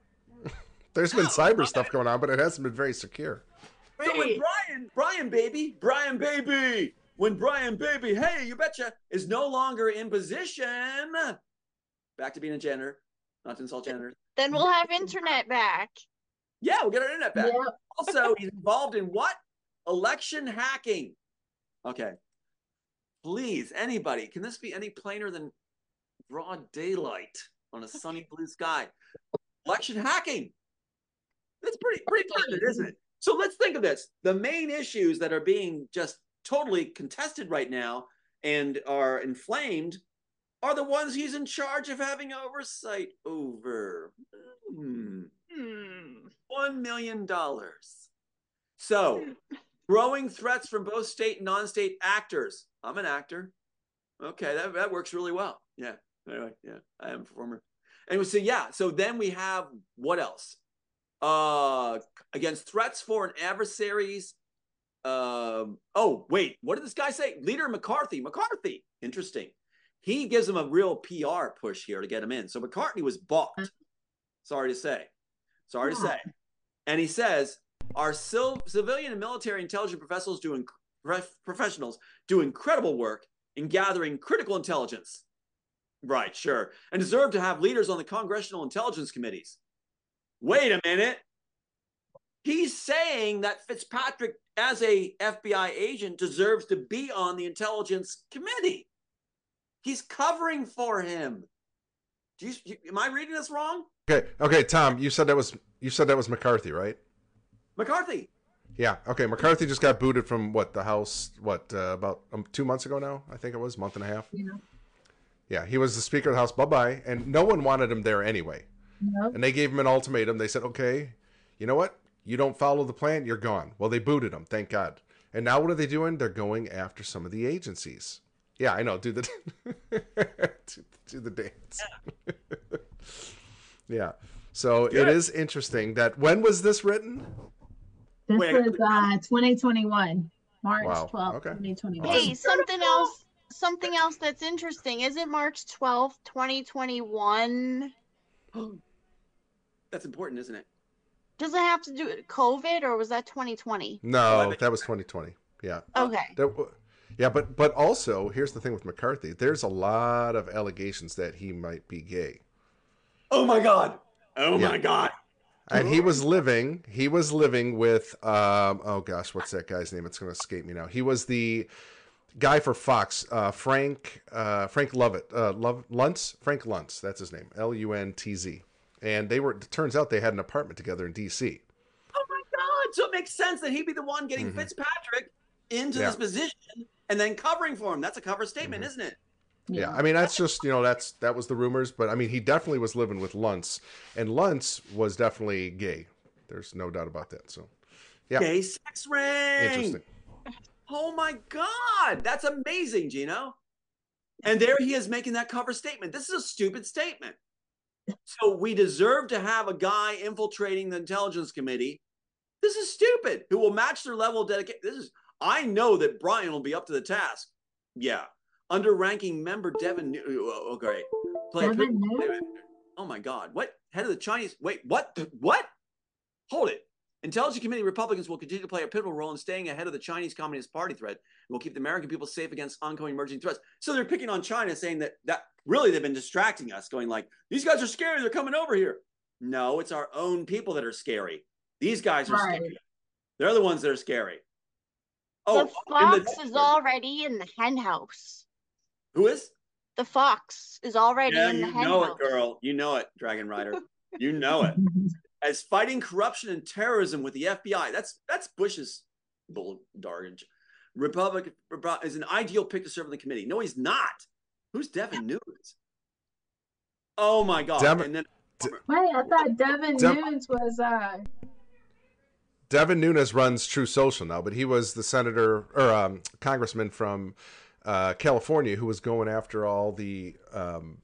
There's been No, cyber okay. stuff going on, but it hasn't been very secure. So when Brian, Brian baby, Brian baby, when Brian baby, hey, you betcha, is no longer in position, back to being a janitor, not to insult janitors. Then we'll have internet back. Yeah, we'll get our internet back. Yep. Also, he's involved in what? Election hacking. Okay. Please, anybody, can this be any plainer than broad daylight on a sunny blue sky? Election hacking. That's pretty pretty pertinent, isn't it? So let's think of this. The main issues that are being just totally contested right now and are inflamed are the ones he's in charge of having oversight over. Hmm. Hmm. One million dollars. So, growing threats from both state and non-state actors. I'm an actor. Okay, that, that works really well. Yeah. Anyway, yeah, I am a performer. Anyway, so yeah, so then we have what else? Uh, against threats foreign adversaries. Um, oh, wait, what did this guy say? Leader McCarthy. McCarthy. Interesting. He gives him a real PR push here to get him in. So McCarthy was bought. Sorry to say. Sorry to say. And he says, our civil, civilian and military intelligence professionals do, inc- prof- professionals do incredible work in gathering critical intelligence. Right, sure. And deserve to have leaders on the congressional intelligence committees. Wait a minute. He's saying that Fitzpatrick, as a FBI agent, deserves to be on the intelligence committee. He's covering for him. Do you, you- am I reading this wrong? Okay, okay, Tom, you said that was you said that was McCarthy, right? McCarthy. Yeah. Okay, McCarthy just got booted from what the House? What uh, about um, two months ago now? I think it was month and a half. Yeah. Yeah, he was the Speaker of the House. Bye bye, and no one wanted him there anyway. Nope. And they gave him an ultimatum. They said, "Okay, you know what? You don't follow the plan, you're gone." Well, they booted him. Thank God. And now what are they doing? They're going after some of the agencies. Yeah, I know. Do the do, [LAUGHS] do the dance. [LAUGHS] Yeah. So it Good. is interesting that when was this written? This Wait, was uh 2021, March Wow, 12th, okay. 2021. Hey, something else. Something else that's interesting. Is it March twelfth, twenty twenty one? [GASPS] [GASPS] That's important, isn't it? Does it have to do with COVID or was that twenty twenty? Oh, No, that was 2020. Yeah. Okay. That, yeah, but but also here's the thing with McCarthy. There's a lot of allegations that he might be gay, Oh my God. Oh Yeah. my God. and he was living. He was living with. Um, oh gosh, what's that guy's name? It's going to escape me now. He was the guy for Fox, uh, Frank uh, Frank Lovett, uh, Love Luntz, Frank Luntz. That's his name, L U N T Z. And they were. It turns out they had an apartment together in D.C. Oh my God. So it makes sense that he'd be the one getting Mhm. Fitzpatrick into Yeah. this position and then covering for him. That's a cover statement, Mhm. isn't it? Yeah, I mean that's just you know that's that was the rumors, but I mean he definitely was living with Luntz, and Luntz was definitely gay. There's no doubt about that. So Yeah. Gay sex ring. interesting. Oh my God. That's amazing, Gino. And there he is making that cover statement. This is a stupid statement. So we deserve to have a guy infiltrating the intelligence committee. This is stupid. Who will match their level of dedication? This is. I know that Brian will be up to the task. Yeah, under ranking member Devin. New- Oh, oh, oh great. Play- Devin? Oh my God! What head of the Chinese? Wait, what? What? Hold it. Intelligence Committee Republicans will continue to play a pivotal role in staying ahead of the Chinese Communist Party threat and will keep the American people safe against ongoing emerging threats. So they're picking on China, saying that that really they've been distracting us, going like, these guys are scary, they're coming over here. No, it's our own people that are scary. These guys are Right. scary. They're the ones that are scary. Oh, the oh, and fox is already in the hen house. who is? The fox is already Yeah, in the henhouse. you hen know house. it, girl. You know it, Dragon Rider. [LAUGHS] You know it. As fighting corruption and terrorism with the FBI. That's that's Bush's bull dargage. Republic is an ideal pick to serve on the committee. No, he's not. Who's Devin Nunes? Oh my god! Devin- and then Wait, I thought Devin Dev- Nunes was uh Devin Nunes runs Truth Social now, but he was the senator or um, congressman from uh, California who was going after all the um,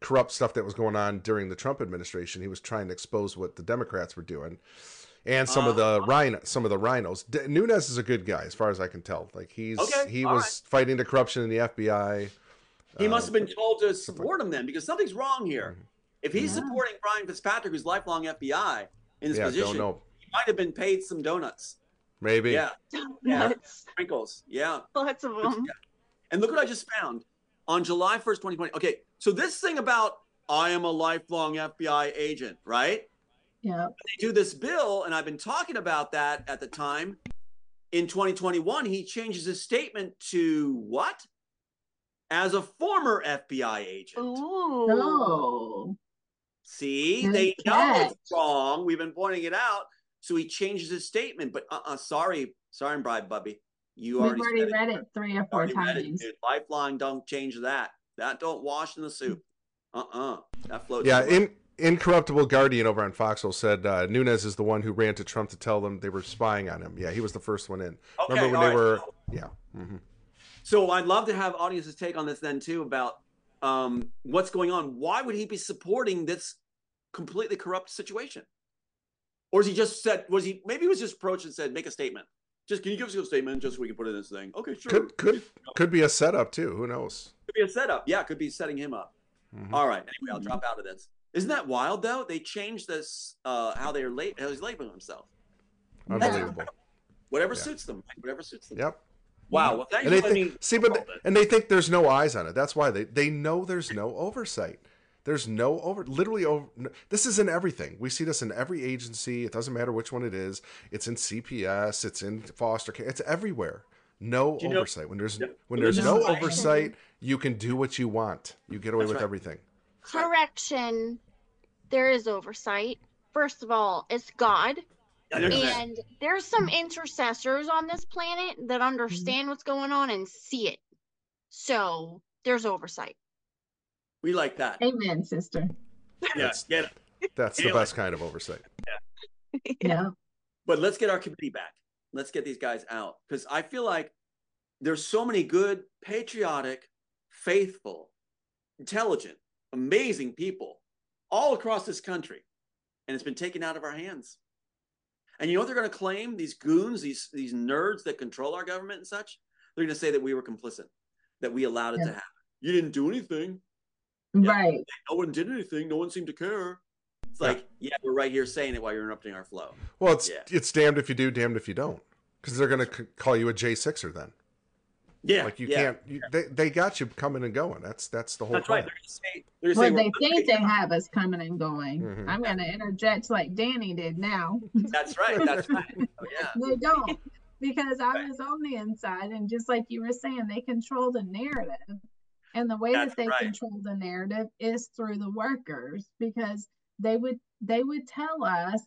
corrupt stuff that was going on during the Trump administration. He was trying to expose what the Democrats were doing, and some of the uh, rhino, some of the rhinos. D- Nunes is a good guy, as far as I can tell. Like he's Okay, he all was fighting the corruption in the FBI. he must have been uh, told to support him then because something's wrong here. Mm-hmm. If he's Yeah. supporting Brian Fitzpatrick, who's lifelong FBI in this Yeah, position, don't know. he might have been paid some donuts. Maybe. Yeah, Nuts. sprinkles. Yeah. Lots of them. And look what I just found on July 1st, 2020. Okay, so this thing about I am a lifelong FBI agent, right? yeah. They do this bill, and I've been talking about that at the time. In 2021, he changes his statement to what? As a former FBI agent. Ooh. Oh. See, Good they know catch. it's wrong. We've been pointing it out. So he changes his statement, but uh, uh sorry, sorry, Bride Bubby, you We've already, already read it three or four Already it, times. dude. Lifeline, don't change that. That don't wash in the soup. Uh uh That floats. Yeah, in Incorruptible Guardian over on Foxhole said uh, Nunes is the one who ran to Trump to tell them they were spying on him. Yeah, he was the first one in. Okay, Remember when they right. were? Yeah. hmm So I'd love to have audiences take on this then too about um, what's going on. Why would he be supporting this completely corrupt situation? Or is he just said? Was he maybe he was just approached and said, "Make a statement." Just can you give us a statement just so we can put it in this thing? Okay, sure. Could could could be a setup too. Who knows? Could be a setup. Yeah, could be setting him up. Mhm. All right. Anyway, I'll drop out of this. Isn't that wild though? They changed this uh how they're late how he's labeling himself. Unbelievable. Whatever Yeah. suits them. right? Whatever suits them. Yep. Wow. Well, thanks And for they think, see, but all this. and they think there's no eyes on it. That's why they they know there's no oversight. There's no over, literally over. no- This is in everything. We see this in every agency. It doesn't matter which one it is. It's in CPS. It's in foster care. It's everywhere. No Do you know- oversight. When there's Yeah. when there's no is oversight, you can do what you want. You get away That's with right. everything. Correction. There is oversight. First of all, it's God. Yeah, there's that. And there's some intercessors on this planet that understand mm-hmm. what's going on and see it. So there's oversight. We like that. Amen, sister. Yeah, That's- get it. That's the best kind of oversight. [LAUGHS] Yeah. But let's get our committee back. Let's get these guys out because I feel like there's so many good, patriotic, faithful, intelligent, amazing people all across this country, and it's been taken out of our hands. And you know what they're going to claim? These goons, these these nerds that control our government and such. They're going to say that we were complicit, that we allowed it to happen. You didn't do anything. Yeah. Right. No one did anything. No one seemed to care. It's like, yeah, we're right here saying it while you're interrupting our flow. Well, it's Yeah. it's damned if you do, damned if you don't, because they're going to c- call you a J sixer then. Yeah, Like you yeah. can't. You, they they got you coming and going. That's that's the whole. That's right. point. They're gonna say, they're gonna Well, say, they think they have us coming and going. Mhm. I'm going to interject like Danny did now. That's right. That's right. Oh, yeah. [LAUGHS] they don't because I Right. was on the inside and just like you were saying, they control the narrative. And the way That's that they right. control the narrative is through the workers because they would they would tell us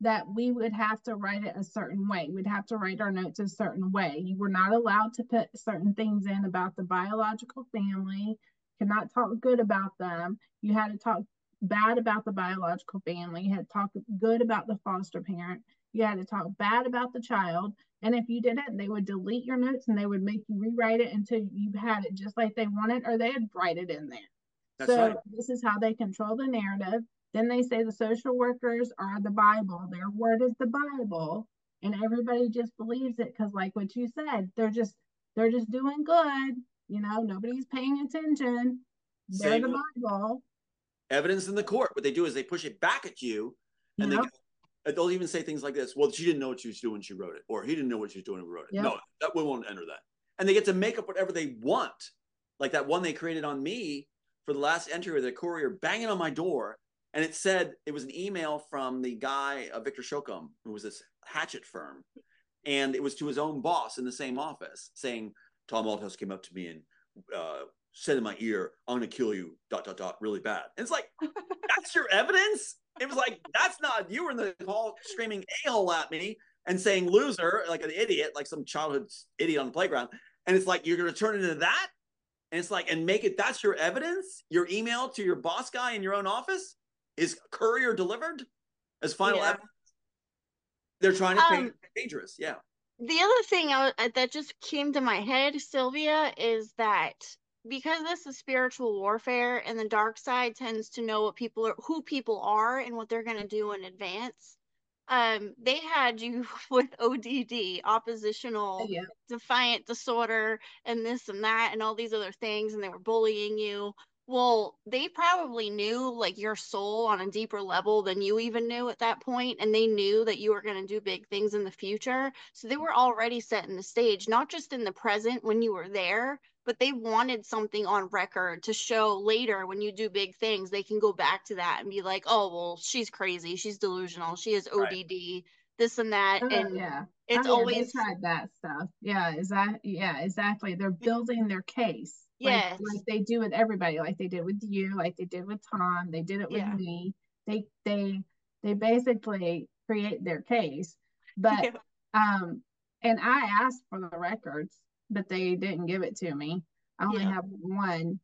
that we would have to write it a certain way. We'd have to write our notes a certain way. You were not allowed to put certain things in about the biological family, cannot talk good about them. You had to talk bad about the biological family. You had to talk good about the foster parent. You had to talk bad about the child. And if you didn't, they would delete your notes and they would make you rewrite it until you had it just like they wanted, or they'd write it in there. That's so right. this is how they control the narrative. Then they say the social workers are the Bible. Their word is the Bible. And everybody just believes it because like what you said, they're just they're just doing good. You know, nobody's paying attention. They're Same the Bible. Evidence in the court. What they do is they push it back at you, and Yep. they and they'll even say things like this. Well, she didn't know what she was doing when she wrote it, or he didn't know what she was doing when he wrote it. Yep. No, that we won't enter that. And they get to make up whatever they want. Like that one they created on me for the last entry with the courier banging on my door. And it said it was an email from the guy, uh, Victor Shokin, who was this hatchet firm. And it was to his own boss in the same office saying, Tom Althouse came up to me and uh, said in my ear, I'm to kill you, dot, dot, dot, really bad. And it's like, that's your evidence? It was like, that's not, you were in the hall screaming a hole at me and saying loser, like an idiot, like some childhood idiot on the playground. And it's like, you're to turn it into that? And it's like, and make it, that's your evidence? Your email to your boss guy in your own office is courier delivered as final Yeah. evidence? They're trying to Um, dangerous. Yeah. the other thing I, that just came to my head, Sylvia, is that because this is spiritual warfare and the dark side tends to know what people are, who people are and what they're going to do in advance. Um, they had you [LAUGHS] with ODD, oppositional Yeah. defiant disorder and this and that and all these other things and they were bullying you well they probably knew like your soul on a deeper level than you even knew at that point and they knew that you were going to do big things in the future so they were already setting the stage not just in the present when you were there but they wanted something on record to show later when you do big things they can go back to that and be like oh well she's crazy she's delusional she has Right. odd this and that Oh, and yeah. it's Oh, yeah, always tried that stuff. Yeah, is that yeah, exactly. They're building their case. Like, like they do with everybody, like they did with you, like they did with Tom, they did it with Yeah. me. They they they basically create their case. [LAUGHS] But Yeah. um and I asked for the records, but they didn't give it to me. I only Yeah. have one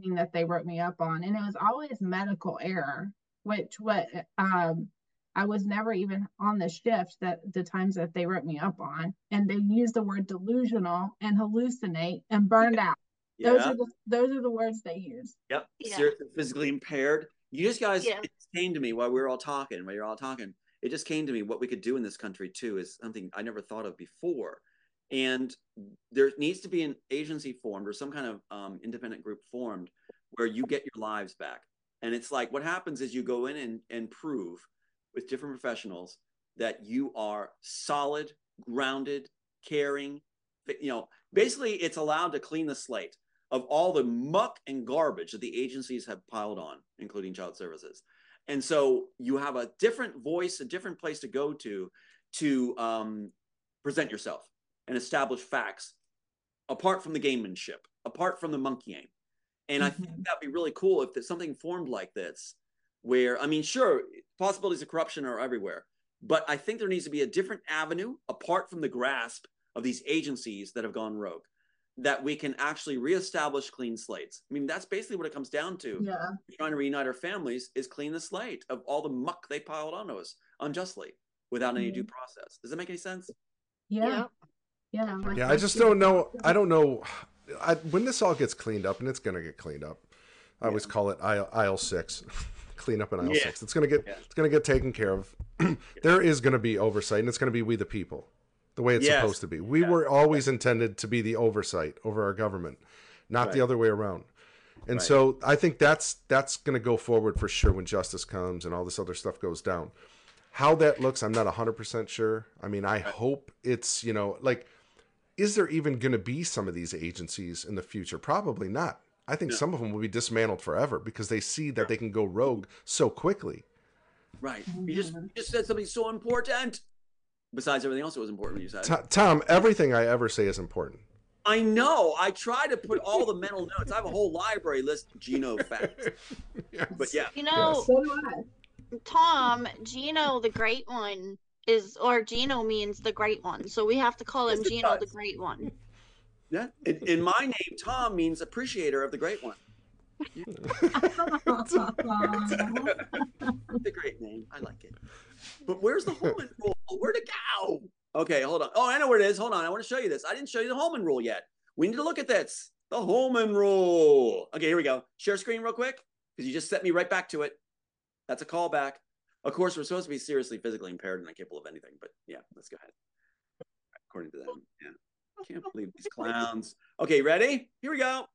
thing that they wrote me up on, and it was always medical error, which what um I was never even on the shift that the times that they wrote me up on, and they used the word delusional and hallucinate and burned out. Those Yeah. are the those are the words they use. Yep. Yeah. Seriously physically impaired. You just guys Yeah. it came to me while we were all talking, while you're all talking. it just came to me what we could do in this country too is something I never thought of before. And there needs to be an agency formed or some kind of um, independent group formed where you get your lives back. And it's like what happens is you go in and, and prove with different professionals that you are solid, grounded, caring. You know, basically, it's allowed to clean the slate of all the muck and garbage that the agencies have piled on, including child services. And so you have a different voice, a different place to go to to um, present yourself and establish facts apart from the gamemanship, apart from the monkey monkeying. And mm-hmm. I think mm-hmm. that'd be really cool if there's something formed like this, where I mean, sure, possibilities of corruption are everywhere, but I think there needs to be a different avenue apart from the grasp of these agencies that have gone rogue that we can actually reestablish clean slates. I mean, that's basically what it comes down to. Yeah. Trying to reunite our families is clean the slate of all the muck they piled onto us unjustly without any due process. Does that make any sense? Yeah. Yeah. Yeah. Like yeah I just don't know. I don't know. I, when this all gets cleaned up, and it's going to get cleaned up, I yeah. always call it aisle, aisle six. [LAUGHS] clean up in aisle yeah. six. It's going to get yeah. it's going to get taken care of. [CLEARS THROAT] there is going to be oversight, and it's going to be we the people the way it's yes. supposed to be. We yeah. were always intended to be the oversight over our government, not right. the other way around. And right. so I think that's that's going to go forward for sure when justice comes and all this other stuff goes down. How that looks, I'm not 100% sure. I mean, I right. hope it's, you know, like is there even going to be some of these agencies in the future? Probably not. I think some of them will be dismantled forever because they see that they can go rogue so quickly. Right. You just you just said something so important besides everything else that was important you said. Tom, everything I ever say is important. I know. I try to put all the mental notes. I have a whole library list of Gino facts. [LAUGHS] yes. But yeah. You know, yes. Tom, Gino the Great One is, or Gino means the Great One. So we have to call him Gino the Great One. Yeah. In, in, my name, Tom means appreciator of the Great One. [LAUGHS] it's a great name. I like it. But where's the Holman rule? Where'd it go? Okay, hold on. Oh, I know where it is. Hold on. I want to show you this. I didn't show you the Holman rule yet. We need to look at this. The Holman rule. Okay, here we go. Share screen real quick because you just set me right back to it. That's a callback. Of course, we're supposed to be seriously physically impaired and incapable of anything, but yeah, let's go ahead. According to them, yeah. Can't believe these clowns. Okay, ready? Here we go.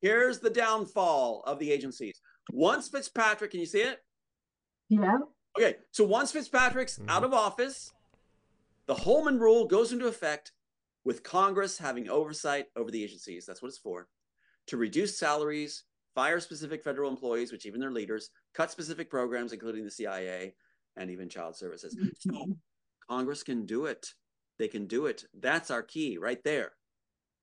Here's the downfall of the agencies. Once Fitzpatrick, can you see it? Yeah. Okay, so once Fitzpatrick's mm-hmm. out of office, the Holman rule goes into effect with Congress having oversight over the agencies. That's what it's for. To reduce salaries, fire specific federal employees, which even their leaders, cut specific programs, including the CIA and even child services. So mm-hmm. Congress can do it. They can do it. That's our key right there.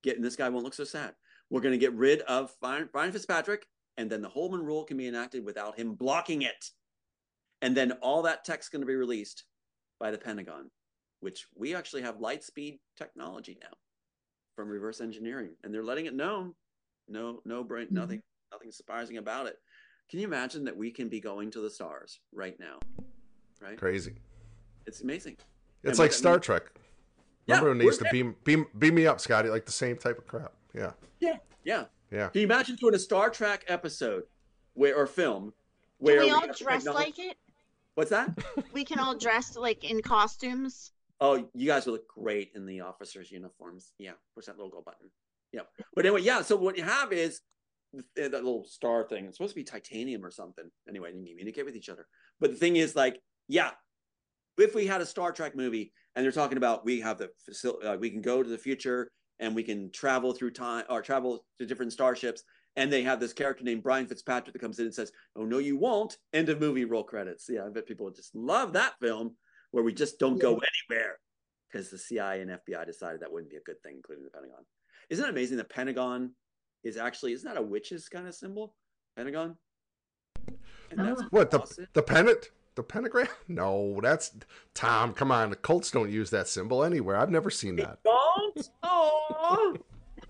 Getting this guy won't look so sad. We're going to get rid of Brian Fitzpatrick, and then the Holman rule can be enacted without him blocking it. And then all that text going to be released by the Pentagon, which we actually have light speed technology now from reverse engineering, and they're letting it known. No, no brain, mm-hmm. nothing, nothing surprising about it. Can you imagine that we can be going to the stars right now? Right? Crazy. It's amazing. It's and like Star means, Trek. Remember yeah, when they used to beam, beam beam me up, Scotty? Like the same type of crap. Yeah. Yeah. Yeah. Yeah. Can you imagine doing a Star Trek episode where or film where Can we all dress like it? What's that? we can all dress like in costumes. Oh, you guys would look great in the officers' uniforms. Yeah, push that little go button. Yeah, but anyway, yeah. So what you have is that little star thing. It's supposed to be titanium or something. Anyway, you communicate with each other. But the thing is, like, yeah, if we had a Star Trek movie and they're talking about we have the facility, uh, we can go to the future and we can travel through time or travel to different starships and they have this character named Brian Fitzpatrick that comes in and says, "Oh no, you won't." End of movie. Roll credits. Yeah, I bet people would just love that film where we just don't yeah. go anywhere because the CIA and FBI decided that wouldn't be a good thing, including the Pentagon. Isn't it amazing? The Pentagon is actually isn't that a witch's kind of symbol? Pentagon. what the the pennant? The pentagram? [LAUGHS] No, that's Tom. Come on, the Colts don't use that symbol anywhere. I've never seen that. They don't. Oh.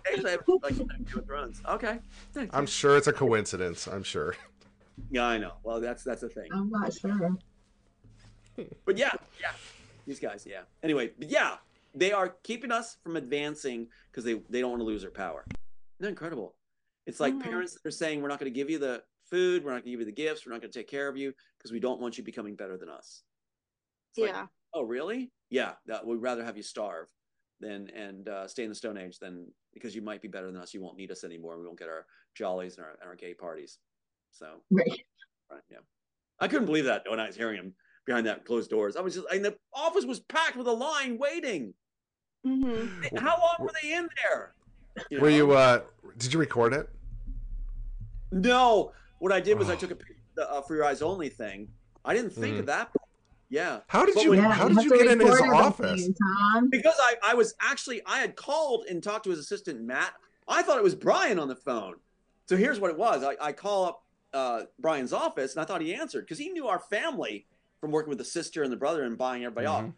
Actually, I have like Game of Thrones. Okay. I'm sure it's a coincidence. I'm sure. Yeah, I know. Well, that's that's a thing. I'm not sure. But yeah, yeah, these guys, yeah. Anyway, but yeah, they are keeping us from advancing because they they don't want to lose their power. Isn't that incredible? It's like mm-hmm. parents that are saying we're not going to give you the food, we're not going to give you the gifts, we're not going to take care of you because we don't want you becoming better than us. It's like, yeah. oh, really? Yeah, that we'd rather have you starve than and uh, stay in the Stone Age than because you might be better than us. You won't need us anymore. We won't get our jollies and our, and our gay parties. So, Right. right, yeah. I couldn't believe that when I was hearing him behind that closed doors. I was just, and the office was packed with a line waiting. hmm How long were they in there? Were you? uh Did you record it? No. What I did was I took a picture of the uh, for your eyes only thing. I didn't think Mhm. of that. Yeah. How did But you? when- how you did have you to get in his record everything, office? Tom. Because I, I was actually I had called and talked to his assistant Matt. I thought it was Brian on the phone. So here's what it was. I, I call up uh, Brian's office and I thought he answered because he knew our family from working with the sister and the brother and buying everybody off. Mhm.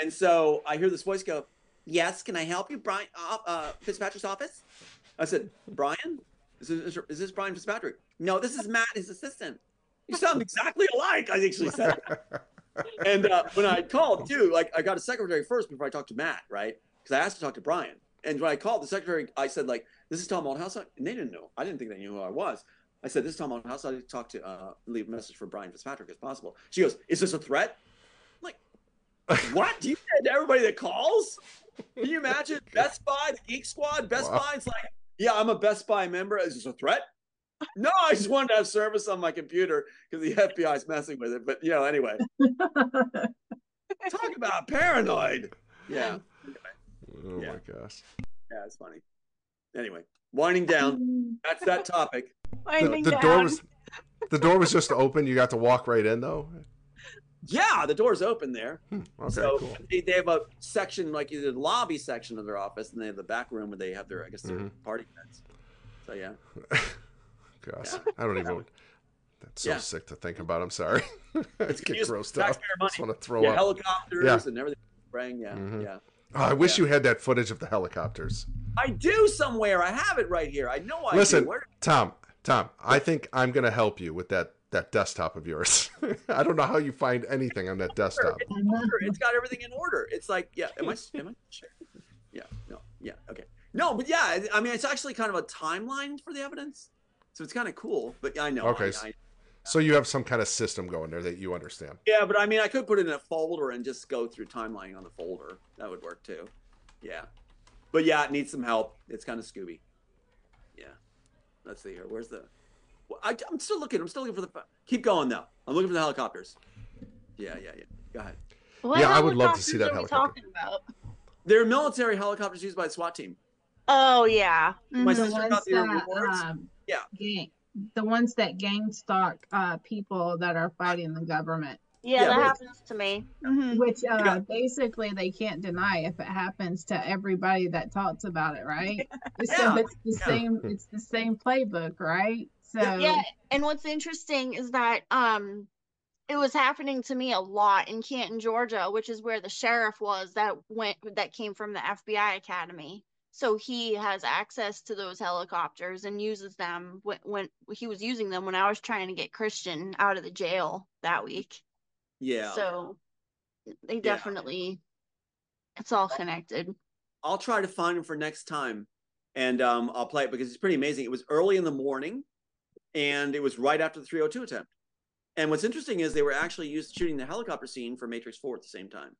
And so I hear this voice go, "Yes, can I help you, Brian uh, uh, Fitzpatrick's office?" I said, "Brian, is this, is this Brian Fitzpatrick?" No, this is Matt, his assistant. You sound exactly alike. I actually said. [LAUGHS] and uh, when I called too, like I got a secretary first before I talked to Matt, right? Because I asked to talk to Brian. And when I called the secretary, I said like, "This is Tom Althouse," and they didn't know. I didn't think they knew who I was. I said, "This is Tom Althouse." I need to talk to uh, leave a message for Brian Fitzpatrick as possible. She goes, "Is this a threat?" I'm like, what? Do you say to everybody that calls? Can you imagine Best Buy, the Geek Squad, Best Wow. Buy? It's like, yeah, I'm a Best Buy member. Is this a threat? No, I just wanted to have service on my computer because the FBI is messing with it. But you know, anyway, talk about paranoid. Yeah, Oh Yeah. my gosh. yeah, it's funny. Anyway, winding down. That's that topic. The, Winding the down. door was. The door was just open. You got to walk right in, though. Yeah, the door's open there. Hmm, Okay, so cool. they, they have a section like either the lobby section of their office, and they have the back room where they have their, I guess, their Mhm. party events. So yeah. [LAUGHS] Gosh, I don't even. That's so Yeah. sick to think about. I'm sorry. [LAUGHS] It's get grossed out. I just want to throw yeah, up. helicopters Yeah. and everything spraying. Yeah, Mhm. yeah. Oh, I wish Yeah. you had that footage of the helicopters. I do somewhere. I have it right here. I know I Listen, do. Where, Tom, Tom, I think I'm going to help you with that that desktop of yours. [LAUGHS] I don't know how you find anything on that desktop. it's, in order. it's got everything in order. It's like, yeah. Am I? Am I? [LAUGHS] Sure. Yeah. No. Yeah. Okay. No, but yeah. I- mean, it's actually kind of a timeline for the evidence, so it's kind of cool. But I know. Okay, I, I, So you have some kind of system going there that you understand. yeah, but I mean, I could put it in a folder and just go through timelining on the folder. That would work too. Yeah. But yeah, it needs some help. It's kind of Scooby. Yeah. Let's see here. Where's the? Well, I, I'm still looking. I'm still looking for the. Keep going though. I'm looking for the helicopters. Yeah, yeah, yeah. Go ahead. What Yeah, I would love to see that helicopters are we helicopter. talking about? They're military helicopters used by the SWAT team. Oh yeah. My Mhm. the sister ones got the that, rewards. um, Yeah. gang, the ones that gang stalk uh, people that are fighting the government. Yeah, Yeah, that but- happens to me. Mhm. Which uh, got- basically they can't deny if it happens to everybody that talks about it, right? [LAUGHS] Yeah, So it's the yeah. same. It's the same playbook, right? So Yeah, and what's interesting is that um it was happening to me a lot in Canton, Georgia, which is where the sheriff was that went that came from the FBI academy. So he has access to those helicopters and uses them when, when he was using them when I was trying to get Christian out of the jail that week. Yeah. So they definitely it's all connected. I'll try to find him for next time, and um, I'll play it because it's pretty amazing. It was early in the morning, and it was right after the 302 attempt. And what's interesting is they were actually used shooting the helicopter scene for Matrix 4 at the same time.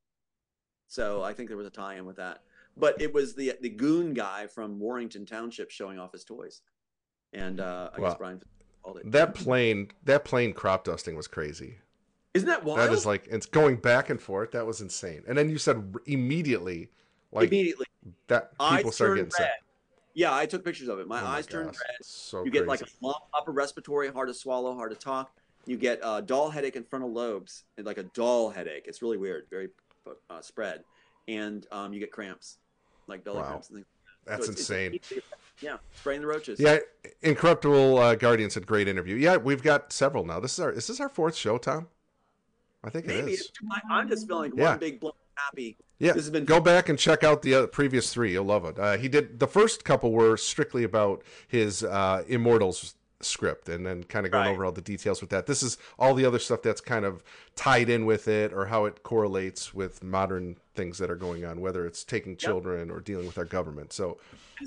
So I think there was a tie-in with that. But it was the the goon guy from Warrington Township showing off his toys, and uh, I Wow. guess Brian called it. That plane, that plane crop dusting was crazy. Isn't that wild? That is like it's going back and forth. That was insane. And then you said immediately, like immediately. that people start turn getting red. sick. Yeah, I took pictures of it. My Oh eyes turned gosh, red. So you crazy. get like a lump, upper respiratory, hard to swallow, hard to talk. You get a dull headache in frontal lobes, and like a dull headache. It's really weird, very uh, spread, and um, you get cramps, like belly Wow. cramps. And things. That's So it's- insane. it's- yeah, spraying the roaches. Yeah, Incorruptible uh, Guardian said great interview. Yeah, we've got several now. This is our is this our fourth show, Tom? I think maybe it is. it's, I, I'm just feeling Yeah. one big blown happy. Yeah, This has been go back and check out the other, previous three. You'll love it. Uh, he did the first couple were strictly about his uh, Immortals script, and then kind of going Right. over all the details with that. This is all the other stuff that's kind of tied in with it, or how it correlates with modern things that are going on, whether it's taking children or dealing with our government. So,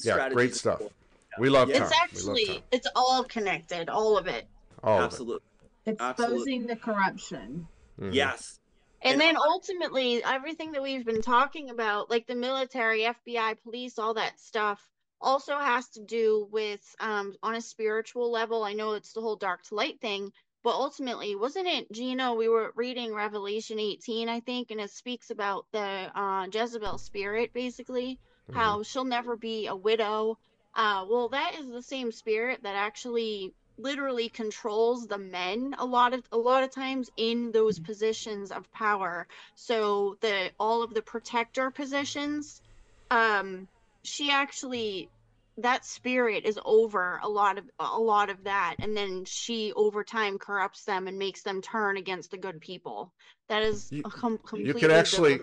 yeah, great stuff. cool. We love Yeah. Tom. It's actually love Tom. it's all connected, all of it. All of it. Absolutely. exposing the corruption. Mhm. Yes. And And then ultimately, everything that we've been talking about, like the military, FBI, police, all that stuff, also has to do with um on a spiritual level. I know it's the whole dark to light thing, but ultimately, wasn't it Gino? We were reading Revelation 18, I think, and it speaks about the uh, Jezebel spirit, basically, Mhm. how she'll never be a widow. Uh, well, that is the same spirit that actually literally controls the men a lot of a lot of times in those positions of power. So the all of the protector positions, um, she actually that spirit is over a lot of a lot of that and then she over time corrupts them and makes them turn against the good people that is You- a com- you could actually-.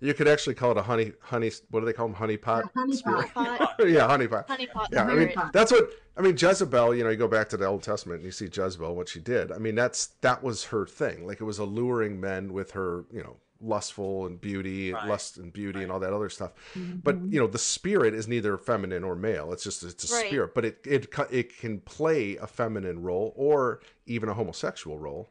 You could actually call it a honey, honey. What do they call them? Honey pot. A honey spirit? pot. Pot, [LAUGHS] yeah, honey pot. honeypot Yeah, I mean pot. that's what I mean. Jezebel, you know, you go back to the Old Testament and you see Jezebel, what she did. I mean, that's that was her thing. Like it was alluring men with her, you know, lustful and beauty, Right. lust and beauty, and all that other stuff. Mm-hmm. But you know, the spirit is neither feminine or male. It's just it's a Right. spirit, but it it it can play a feminine role or even a homosexual role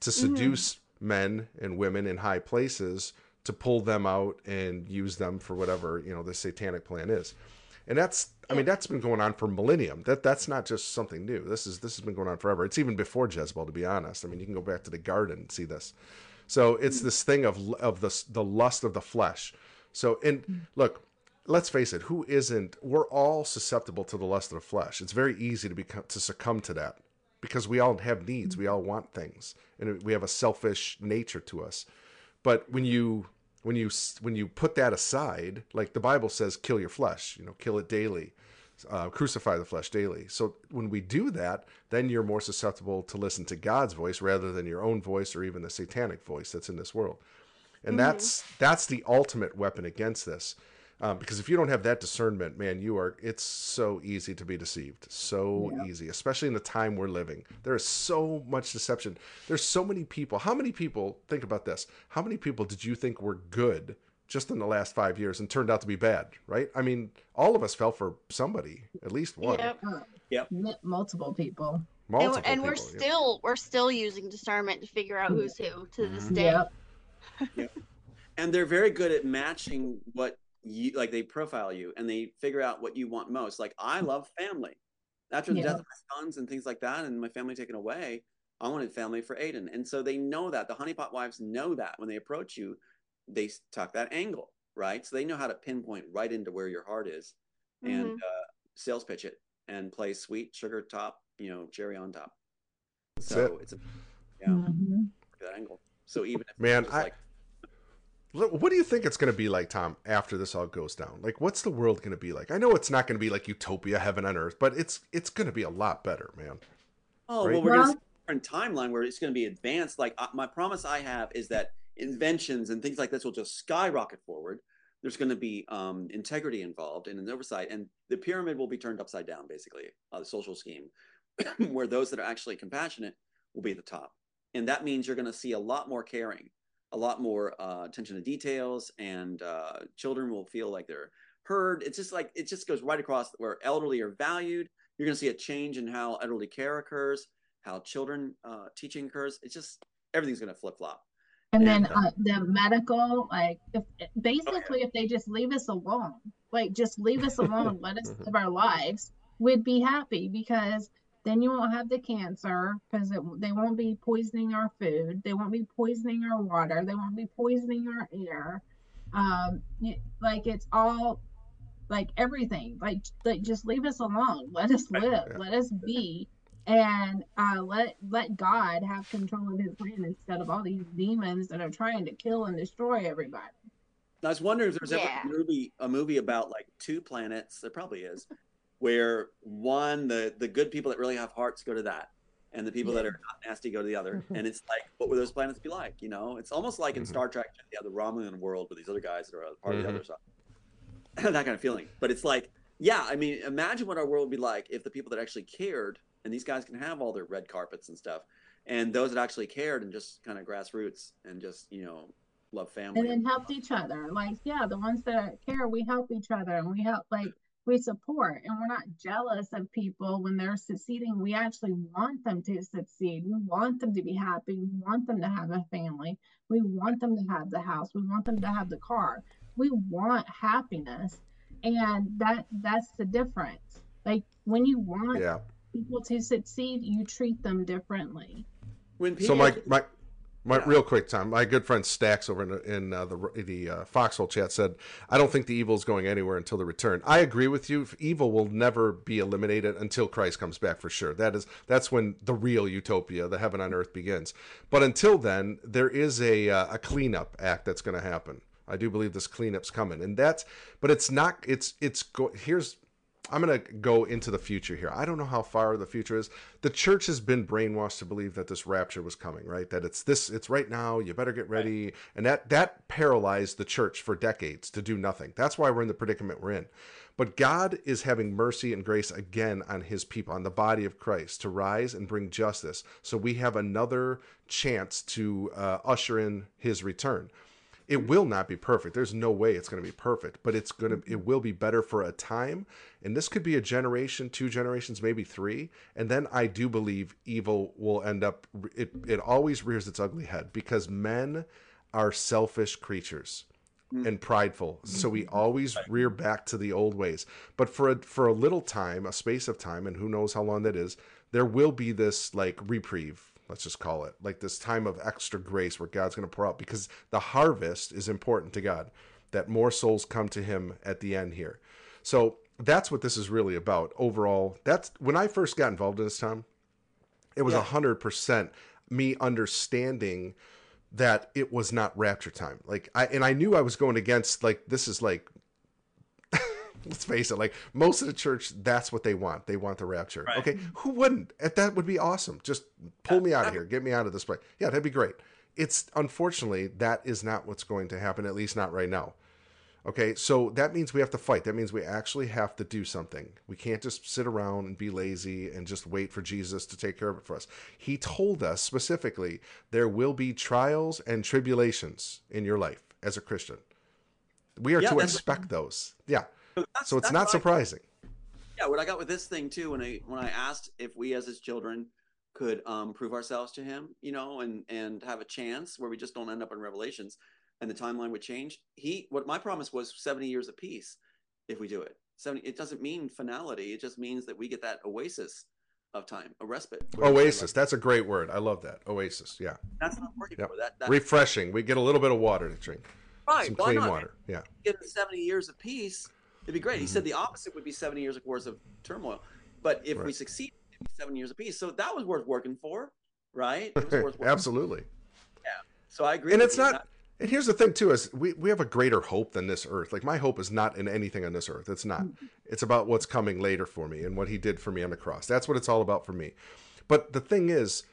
to Mm-hmm. seduce men and women in high places to pull them out and use them for whatever you know the satanic plan is. And that's i mean that's been going on for millennium. That that's not just something new. This is this has been going on forever. It's even before jezebel to be honest. I mean you can go back to the garden and see this. So it's mm. this thing of of the the lust of the flesh. So and mm. look let's face it who isn't we're all susceptible to the lust of the flesh. It's very easy to become to succumb to that because we all have needs. Mm. We all want things and we have a selfish nature to us. But when you when you when you put that aside like the bible says kill your flesh you know kill it daily uh, crucify the flesh daily. So when we do that then you're more susceptible to listen to god's voice rather than your own voice or even the satanic voice that's in this world. And that's that's the ultimate weapon against this um, because if you don't have that discernment man you are it's so easy to be deceived so easy especially in the time we're living there is so much deception there's so many people how many people think about this how many people did you think were good just in the last five years and turned out to be bad right i mean all of us fell for somebody at least one Yep. M- multiple people. And, multiple and we're people, yeah. still we're still using discernment to figure out who's who to this Mhm. day. [LAUGHS] Yep. and they're very good at matching what you like they profile you and they figure out what you want most. Like i love family. After the Yeah. death of my sons and things like that and my family taken away i wanted family for aiden. And so they know that. The honeypot wives know that when they approach you they talk that angle right? So they know how to pinpoint right into where your heart is and Mhm. uh, sales pitch it and play sweet sugar top you know cherry on top. That's so it. it's a yeah. Mhm. that angle. So even if Man, it's I- like What what do you think it's going to be like, Tom, after this all goes down? Like, what's the world going to be like? I know it's not going to be like utopia, heaven on earth, but it's it's going to be a lot better, man. Oh right? well, we're gonna see a different timeline where it's going to be advanced. Like uh, my promise I have is that inventions and things like this will just skyrocket forward. There's going to be um, integrity involved and an oversight, and the pyramid will be turned upside down, basically, uh, the social scheme, [CLEARS THROAT] where those that are actually compassionate will be at the top, and that means you're going to see a lot more caring, a lot more uh, attention to details, and uh, children will feel like they're heard. It's just like it just goes right across where elderly are valued. You're going to see a change in how elderly care occurs, how children uh, teaching occurs. It's just everything's going to flip flop. And then And, uh, uh, the medical, like, if basically, if they just leave us alone, like, just leave us [LAUGHS] alone, let us Mhm. live our lives, we'd be happy because then you won't have the cancer because they won't be poisoning our food, they won't be poisoning our water, they won't be poisoning our air. Um, y- like, it's all like everything, like, like just leave us alone, let us live, let us be and uh, let let God have control of His plan instead of all these demons that are trying to kill and destroy everybody. I was wondering if there's Yeah. ever a movie, a movie about like two planets. There probably is, where one the the good people that really have hearts go to that, and the people that are not nasty go to the other. [LAUGHS] And it's like, what would those planets be like? You know, it's almost like in Mhm. Star Trek, you have the Romulan world with these other guys that are part of Mhm. the other side. [CLEARS THROAT] that kind of feeling. But it's like, yeah, I mean, imagine what our world would be like if the people that actually cared, and these guys can have all their red carpets and stuff, and those that actually cared and just kind of grassroots and just you know love family. And then helped each other. Like, yeah, the ones that care, we help each other and we help like we support and we're not jealous of people when they're succeeding. We actually want them to succeed. We want them to be happy. We want them to have a family. We want them to have the house. We want them to have the car. We want happiness. And that that's the difference. Like when you want yeah. people to succeed, you treat them differently. When people, so my my my, yeah. Real quick, Tom. My good friend Stacks over in, in uh, the the uh, Foxhole chat said, "I don't think the evil is going anywhere until the return." I agree with you. Evil will never be eliminated until Christ comes back for sure. That is that's when the real utopia, the heaven on earth, begins. But until then, there is a uh, a cleanup act that's going to happen. I do believe this cleanup's coming, and that's. But it's not. It's it's. Go, here's I'm going to go into the future here. I don't know how far the future is. The church has been brainwashed to believe that this rapture was coming, right? That it's this it's right now, you better get ready. Right. And that that paralyzed the church for decades to do nothing. That's why we're in the predicament we're in. But God is having mercy and grace again on his people, on the body of Christ to rise and bring justice. So we have another chance to uh, usher in his return it will not be perfect. There's no way it's going to be perfect but it's going to it will be better for a time. And this could be a generation two generations maybe three. And then i do believe evil will end up it it always rears its ugly head because men are selfish creatures mm. and prideful. So we always rear back to the old ways. But for a, for a little time a space of time and who knows how long that is there will be this like reprieve let's just call it like this time of extra grace where God's going to pour out because the harvest is important to God that more souls come to him at the end here. So that's what this is really about overall. That's when I first got involved in this time, it was a hundred percent me understanding that it was not rapture time. Like I and I knew I was going against like this is like let's face it, like most of the church, that's what they want. They want the rapture. Right. Okay, who wouldn't? Eh, that would be awesome. Just pull me out of here. Get me out of this place. Yeah, that'd be great. It's unfortunately that is not what's going to happen. At least not right now. Okay, so that means we have to fight. That means we actually have to do something. We can't just sit around and be lazy and just wait for Jesus to take care of it for us. He told us specifically there will be trials and tribulations in your life as a Christian. We are yeah, to expect those. Yeah. So, so it's not surprising. I, yeah, what I got with this thing too, when I when I asked if we as his children could um, prove ourselves to him, you know, and and have a chance where we just don't end up in Revelations, and the timeline would change. He, what my promise was, seventy years of peace, if we do it. Seventy. It doesn't mean finality. It just means that we get that oasis of time, a respite. Oasis. That's a great word. I love that. Oasis. Yeah. That's what I'm working yep. for. That, that, refreshing. We get a little bit of water to drink. Right. Some clean water. Yeah. Get 70 years of peace It'd be great. He said mm-hmm. the opposite would be 70 years of wars of turmoil. But if right. we succeed, it'd be seven years apiece. So that was worth working for, right? [LAUGHS] Absolutely. For. Yeah. So I agree. And it's not. And here's the thing too: is we, we have a greater hope than this earth. Like my hope is not in anything on this earth. It's not. Mm-hmm. It's about what's coming later for me and what He did for me on the cross. That's what it's all about for me. But the thing is,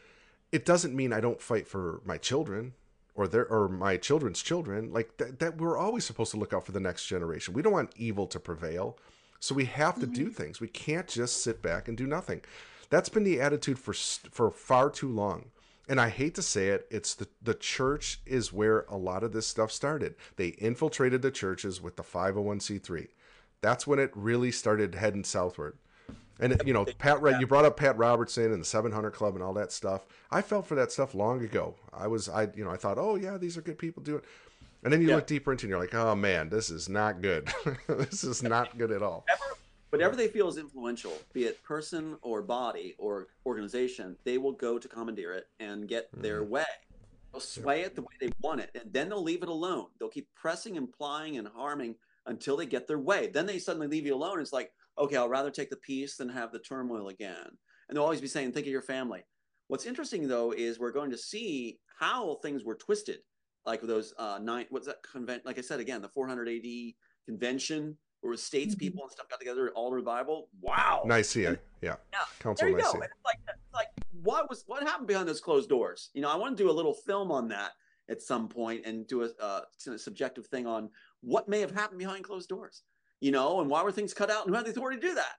it doesn't mean I don't fight for my children or their or my children's children like that, that we're always supposed to look out for the next generation we don't want evil to prevail so we have to mm-hmm. do things we can't just sit back and do nothing that's been the attitude for for far too long and I hate to say it, it's the the church is where a lot of this stuff started. They infiltrated the churches with the 501c3. That's when it really started heading southward. And you know, Pat, you brought up Pat Robertson and the 700 Club and all that stuff. I felt for that stuff long ago. I was, I, you know, I thought, oh yeah, these are good people doing. And then you yeah. look deeper into, it and you're like, oh man, this is not good. [LAUGHS] this is not good at all. whatever they feel is influential, be it person or body or organization, they will go to commandeer it and get mm-hmm. their way. They'll sway it the way they want it, and then they'll leave it alone. They'll keep pressing, implying, and harming until they get their way. Then they suddenly leave you alone. It's like, okay, I'll rather take the peace than have the turmoil again. And they'll always be saying, think of your family. What's interesting though is we're going to see how things were twisted, like those uh, nine. What's that convent? Like I said again, the 400 AD convention where states mm-hmm. people and stuff got together, all the Bible. Wow, Nicaea, yeah, yeah. Council there you Nicaea. go. like, like what was what happened behind those closed doors? You know, I want to do a little film on that at some point and do a, uh, a subjective thing on what may have happened behind closed doors you know, and why were things cut out and who had the authority to do that?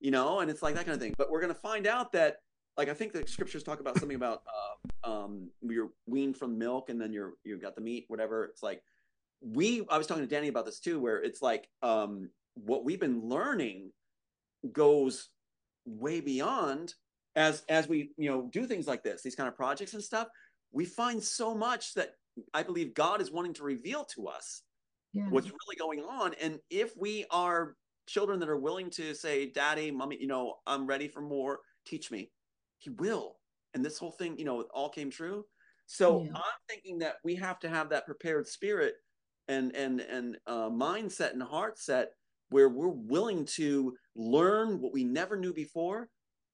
You know, and it's like that kind of thing. But we're going to find out that, like, I think the scriptures talk about something about uh, um, you're weaned from milk and then you're you've got the meat, whatever. It's like we. I was talking to Danny about this too, where it's like um, what we've been learning goes way beyond as as we you know do things like this these kind of projects and stuff we find so much that i believe god is wanting to reveal to us Yeah. what's really going on and if we are children that are willing to say daddy mommy you know i'm ready for more teach me he will and this whole thing you know it all came true so Yeah. i'm thinking that we have to have that prepared spirit and and and uh, mindset and heart set where we're willing to learn what we never knew before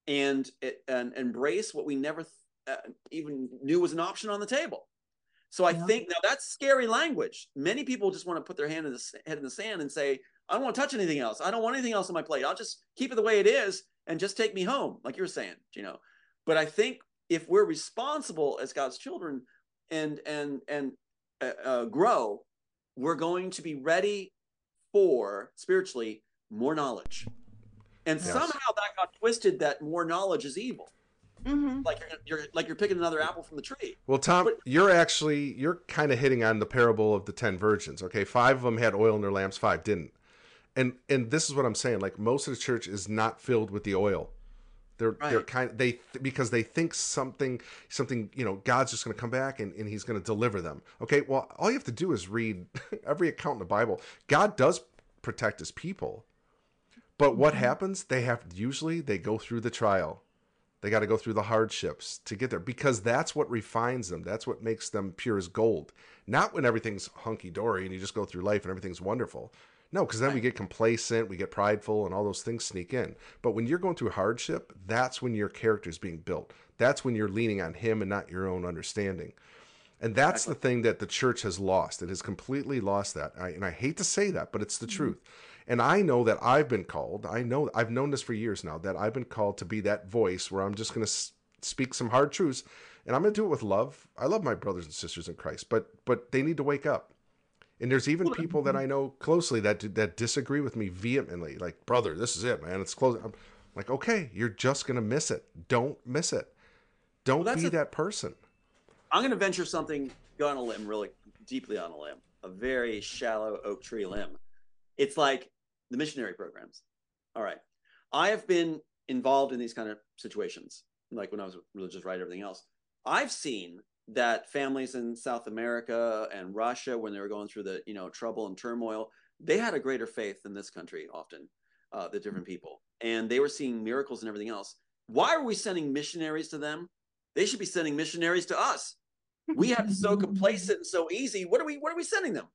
and and embrace what we never uh, even knew was an option on the table so I Yeah. think now that's scary language. Many people just want to put their hand in the head in the sand and say, "I don't want to touch anything else. I don't want anything else on my plate. I'll just keep it the way it is and just take me home," like you were saying, you know. But I think if we're responsible as God's children and and and uh, uh, grow, we're going to be ready for spiritually more knowledge. And Yes. somehow that got twisted that more knowledge is evil. Hmm Like you're, you're like you're picking another apple from the tree. Well, Tom, But- you're actually you're kind of hitting on the parable of the ten virgins. Okay, five of them had oil in their lamps, five didn't. And and this is what I'm saying. Like most of the church is not filled with the oil. They're they're kind of they because they think something something you know God's just going to come back and, and He's going to deliver them. Okay, well all you have to do is read [LAUGHS] every account in the Bible. God does protect His people, but what happens? They have usually they go through the trial. They got to go through the hardships to get there because that's what refines them. That's what makes them pure as gold. Not when everything's hunky dory and you just go through life and everything's wonderful. No, because then we get complacent, we get prideful, and all those things sneak in. But when you're going through hardship, that's when your character is being built. That's when you're leaning on Him and not your own understanding. And that's the thing that the church has lost. It has completely lost that. I, and I hate to say that, but it's the mm-hmm. truth. And I know that I've been called. I know I've known this for years now that I've been called to be that voice where I'm just going to speak some hard truths, and I'm going to do it with love. I love my brothers and sisters in Christ, but but they need to wake up. And there's even people that I know closely that that disagree with me vehemently. Like, brother, this is it, man. It's close. I'm like, okay, you're just going to miss it. Don't miss it. Don't Well, be a- that person. I'm going to venture something, go on a limb, really deeply on a limb, a very shallow oak tree limb. It's like the missionary programs. All right. I have been involved in these kind of situations, like when I was a religious writer, everything else. I've seen that families in South America and Russia, when they were going through the you know trouble and turmoil, they had a greater faith than this country often, uh, the different people, and they were seeing miracles and everything else. Why are we sending missionaries to them? They should be sending missionaries to us. We have so complacent and so easy. What are we? What are we sending them?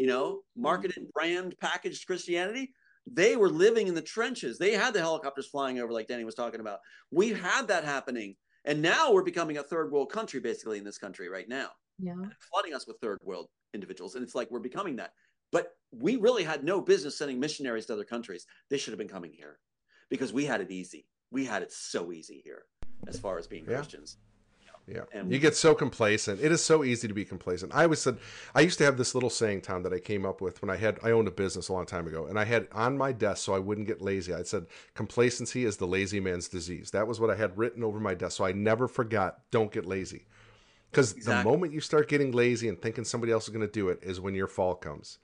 You know, marketed, brand, packaged Christianity. They were living in the trenches. They had the helicopters flying over, like Danny was talking about. We've had that happening, and now we're becoming a third world country, basically in this country right now, Yeah. flooding us with third world individuals, and it's like we're becoming that. But we really had no business sending missionaries to other countries. They should have been coming here because we had it easy. We had it so easy here as far as being Yeah. Christians. Yeah. And- you get so complacent. It is so easy to be complacent. I always said I used to have this little saying, Tom, that I came up with when I had I owned a business a long time ago, and I had on my desk so I wouldn't get lazy. I said complacency is the lazy man's disease. That was what I had written over my desk, so I never forgot. Don't get lazy, because the moment you start getting lazy and thinking somebody else is going to do it is when your fall comes.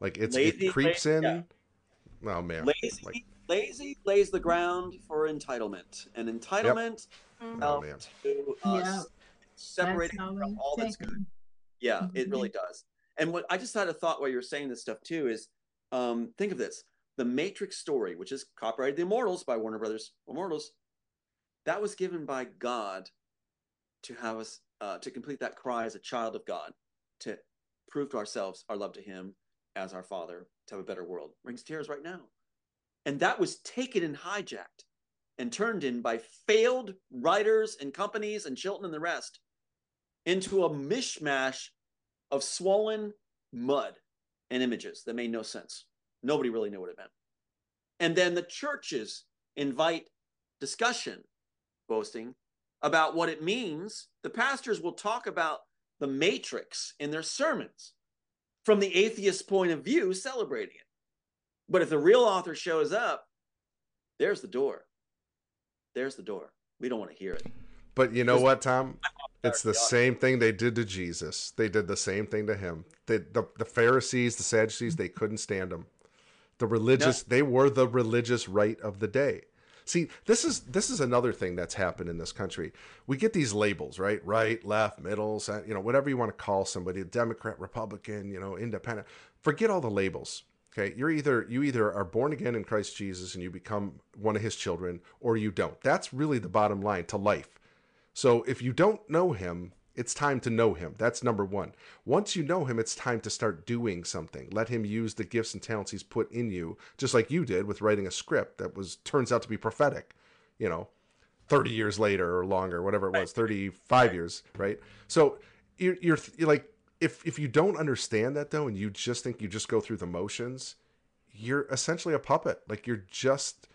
Like it's Lazy, it creeps lazy, in. yeah. Oh man, Lazy, Like- lazy lays the ground for entitlement, and entitlement oh helps man. to Yeah. us separate from we all that's take good. Yeah, it Mhm. really does. And what I just had a thought while you were saying this stuff too is um, think of this. The Matrix story, which is copyrighted The Immortals by Warner Brothers Immortals, that was given by God to have us uh, to complete that cry as a child of God, to prove to ourselves our love to Him as our Father, to have a better world. Brings tears right now. And that was taken and hijacked and turned in by failed writers and companies and Chilton and the rest into a mishmash of swollen mud and images that made no sense. Nobody really knew what it meant. And then the churches invite discussion, boasting about what it means. The pastors will talk about the matrix in their sermons from the atheist point of view, celebrating it. But if the real author shows up, there's the door. There's the door. We don't want to hear it. But you know what, Tom? It's the same thing they did to Jesus. They did the same thing to him. They, the the Pharisees, the Sadducees, they couldn't stand him. The religious, no. they were the religious right of the day. See, this is this is another thing that's happened in this country. We get these labels, right? Right, left, middle, you know, whatever you want to call somebody, Democrat, Republican, you know, independent. Forget all the labels. Okay, you're either you either are born again in Christ Jesus and you become one of his children or you don't. That's really the bottom line to life. So if you don't know him, it's time to know him. That's number 1. Once you know him, it's time to start doing something. Let him use the gifts and talents he's put in you, just like you did with writing a script that was turns out to be prophetic, you know, 30 years later or longer, whatever it was, 35 years, right? So you're, you're, you're like if if you don't understand that though and you just think you just go through the motions you're essentially a puppet. Like you're just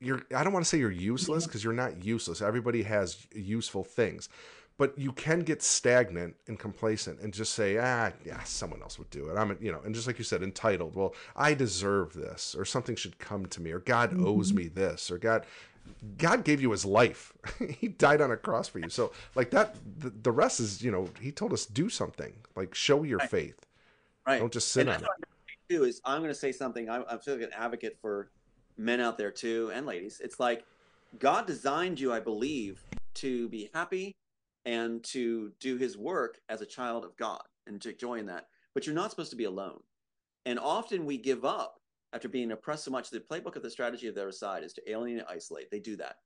you're i don't want to say you're useless because you're not useless. Everybody has useful things. But you can get stagnant and complacent and just say ah yeah someone else would do it. I'm you know and just like you said entitled well i deserve this or something should come to me or god mm-hmm. owes me this or god God gave you his life. [LAUGHS] he died on a cross for you. So like that, the, the, rest is, you know, he told us do something like show your right. faith. Right. Don't just sit and on it. Do is I'm going to say something. I'm, I'm feeling an advocate for men out there too and ladies. It's like God designed you, I believe, to be happy and to do his work as a child of God and to join that. But you're not supposed to be alone. And often we give up after being oppressed so much, the playbook of the strategy of their side is to alienate and isolate. They do that.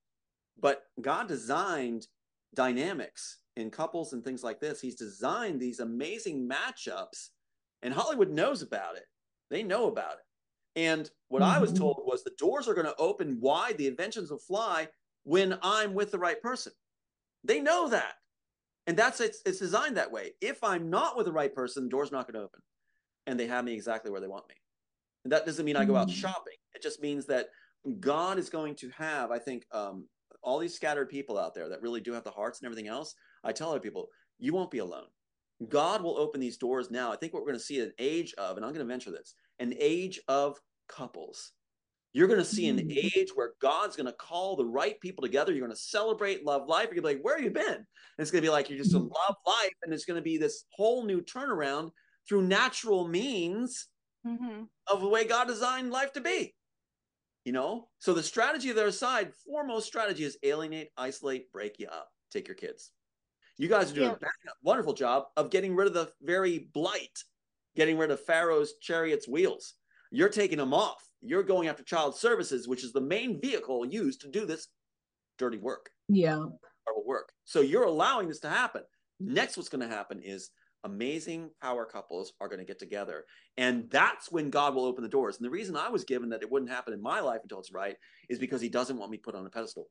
But God designed dynamics in couples and things like this. He's designed these amazing matchups, and Hollywood knows about it. They know about it. And what mm-hmm. I was mm-hmm. told was the doors are going to open wide, the inventions will fly when I'm with the right person. They know that. And that's it's, it's designed that way. If I'm not with the right person, the door's not going to open. And they have me exactly where they want me. And that doesn't mean I go out mm. shopping. It just means that God is going to have, I think, um, all these scattered people out there that really do have the hearts and everything else. I tell other people, you won't be alone. God will open these doors now. I think what we're going to see an age of, and I'm going to venture this, an age of couples. You're going to see an mm. age where God's going to call the right people together. You're going to celebrate love life. You're going to be like, where have you been? And it's going to be like, you're just in mm. love life. And it's going to be this whole new turnaround through natural means mm-hmm. of the way God designed life to be. You know, so the strategy of their side, foremost strategy is alienate, isolate, break you up, take your kids. You guys are doing yeah. a wonderful job of getting rid of the very blight, getting rid of Pharaoh's chariot's wheels. You're taking them off. You're going after child services, which is the main vehicle used to do this dirty work. Yeah. Work. So you're allowing this to happen. Next, what's going to happen is amazing power couples are going to get together. And that's when God will open the doors. And the reason I was given that it wouldn't happen in my life until it's right is because he doesn't want me put on a pedestal.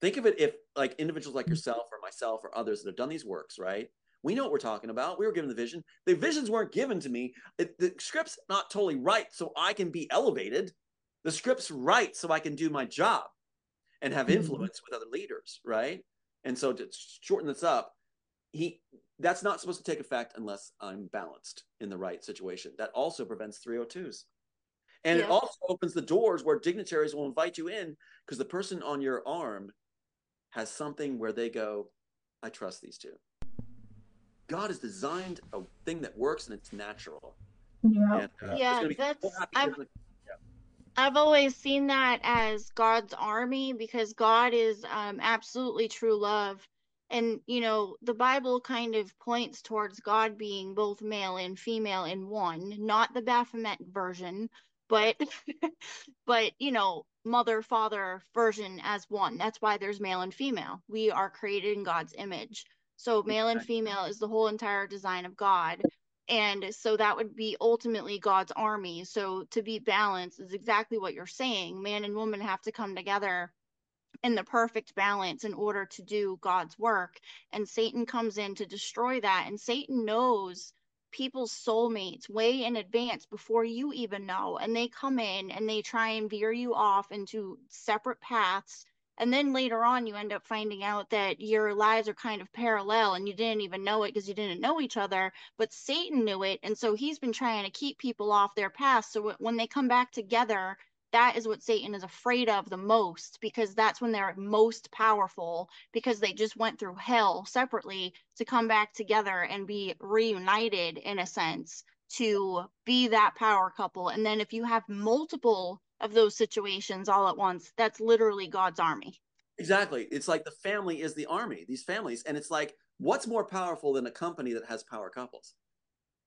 Think of it if like individuals like yourself or myself or others that have done these works, right? We know what we're talking about. We were given the vision. The visions weren't given to me. It, the script's not totally right, so I can be elevated. The script's right, so I can do my job and have mm-hmm. influence with other leaders, right? And so to shorten this up, he that's not supposed to take effect unless I'm balanced in the right situation. That also prevents 302s. And yeah. it also opens the doors where dignitaries will invite you in because the person on your arm has something where they go, I trust these two. God has designed a thing that works and it's natural. Yeah, and, uh, yeah, that's. I've, yeah. I've always seen that as God's army because God is um, absolutely true love and you know the bible kind of points towards god being both male and female in one not the baphomet version but [LAUGHS] but you know mother father version as one. That's why there's male and female. We are created in god's image. So male and female is the whole entire design of god. And so that would be ultimately god's army. So to be balanced is exactly what you're saying. Man and woman have to come together in the perfect balance in order to do God's work. And Satan comes in to destroy that. And Satan knows people's soulmates way in advance before you even know. And they come in and they try and veer you off into separate paths. And then later on, you end up finding out that your lives are kind of parallel and you didn't even know it because you didn't know each other. But Satan knew it. And so he's been trying to keep people off their path. So when they come back together, that is what Satan is afraid of the most because that's when they're most powerful because they just went through hell separately to come back together and be reunited in a sense. to be that power couple. And then if you have multiple of those situations all at once, that's literally God's army. Exactly. It's like the family is the army, these families. And it's like, what's more powerful than a company that has power couples?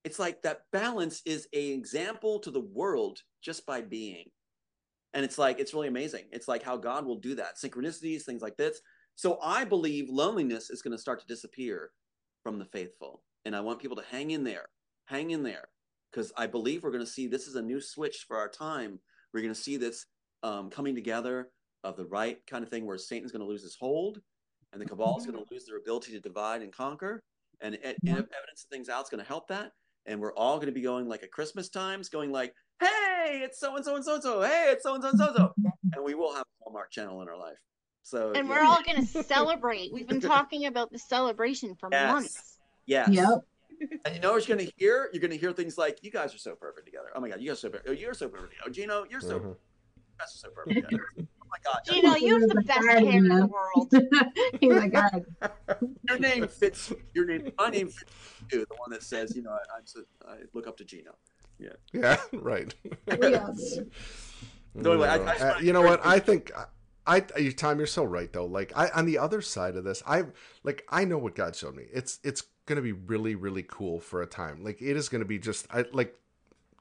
It's like that balance is a example to the world just by being. And it's like, it's really amazing. It's like how God will do that. Synchronicities, things like this. So I believe loneliness is going to start to disappear from the faithful. And I want people to hang in there, hang in there, because I believe we're going to see this is a new switch for our time. We're going to see this um, coming together of the right kind of thing where Satan's going to lose his hold and the cabal is going to lose their ability to divide and conquer. And, and evidence of things out is going to help that. And we're all going to be going like at Christmas times, going like, hey, it's so and so and so and so. Hey, it's so and so and so so. And we will have a Hallmark channel in our life. So and yeah. we're all going to celebrate. We've been talking about the celebration for Yes. months. Yes. Yep. And you know what you're going to hear? You're going to hear things like, "You guys are so perfect together." Oh my god, you guys are so perfect. Oh, you're so perfect. Oh, Gino, you're so. Mhm. You guys are so perfect. together. [LAUGHS] oh my god, Gino, you have the best hair in the world. [LAUGHS] He's like, God, your name fits. Your name. My name fits you. The one that says, you know, I, I'm so, I look up to Gino. Yeah, Yeah. [LAUGHS] right. we all do. So anyway, I- I Uh, you know what? I think I, I Tom, you're so right though. Like I on the other side of this, I like I know what God showed me. It's it's gonna be really really cool for a time. Like it is gonna be just I like.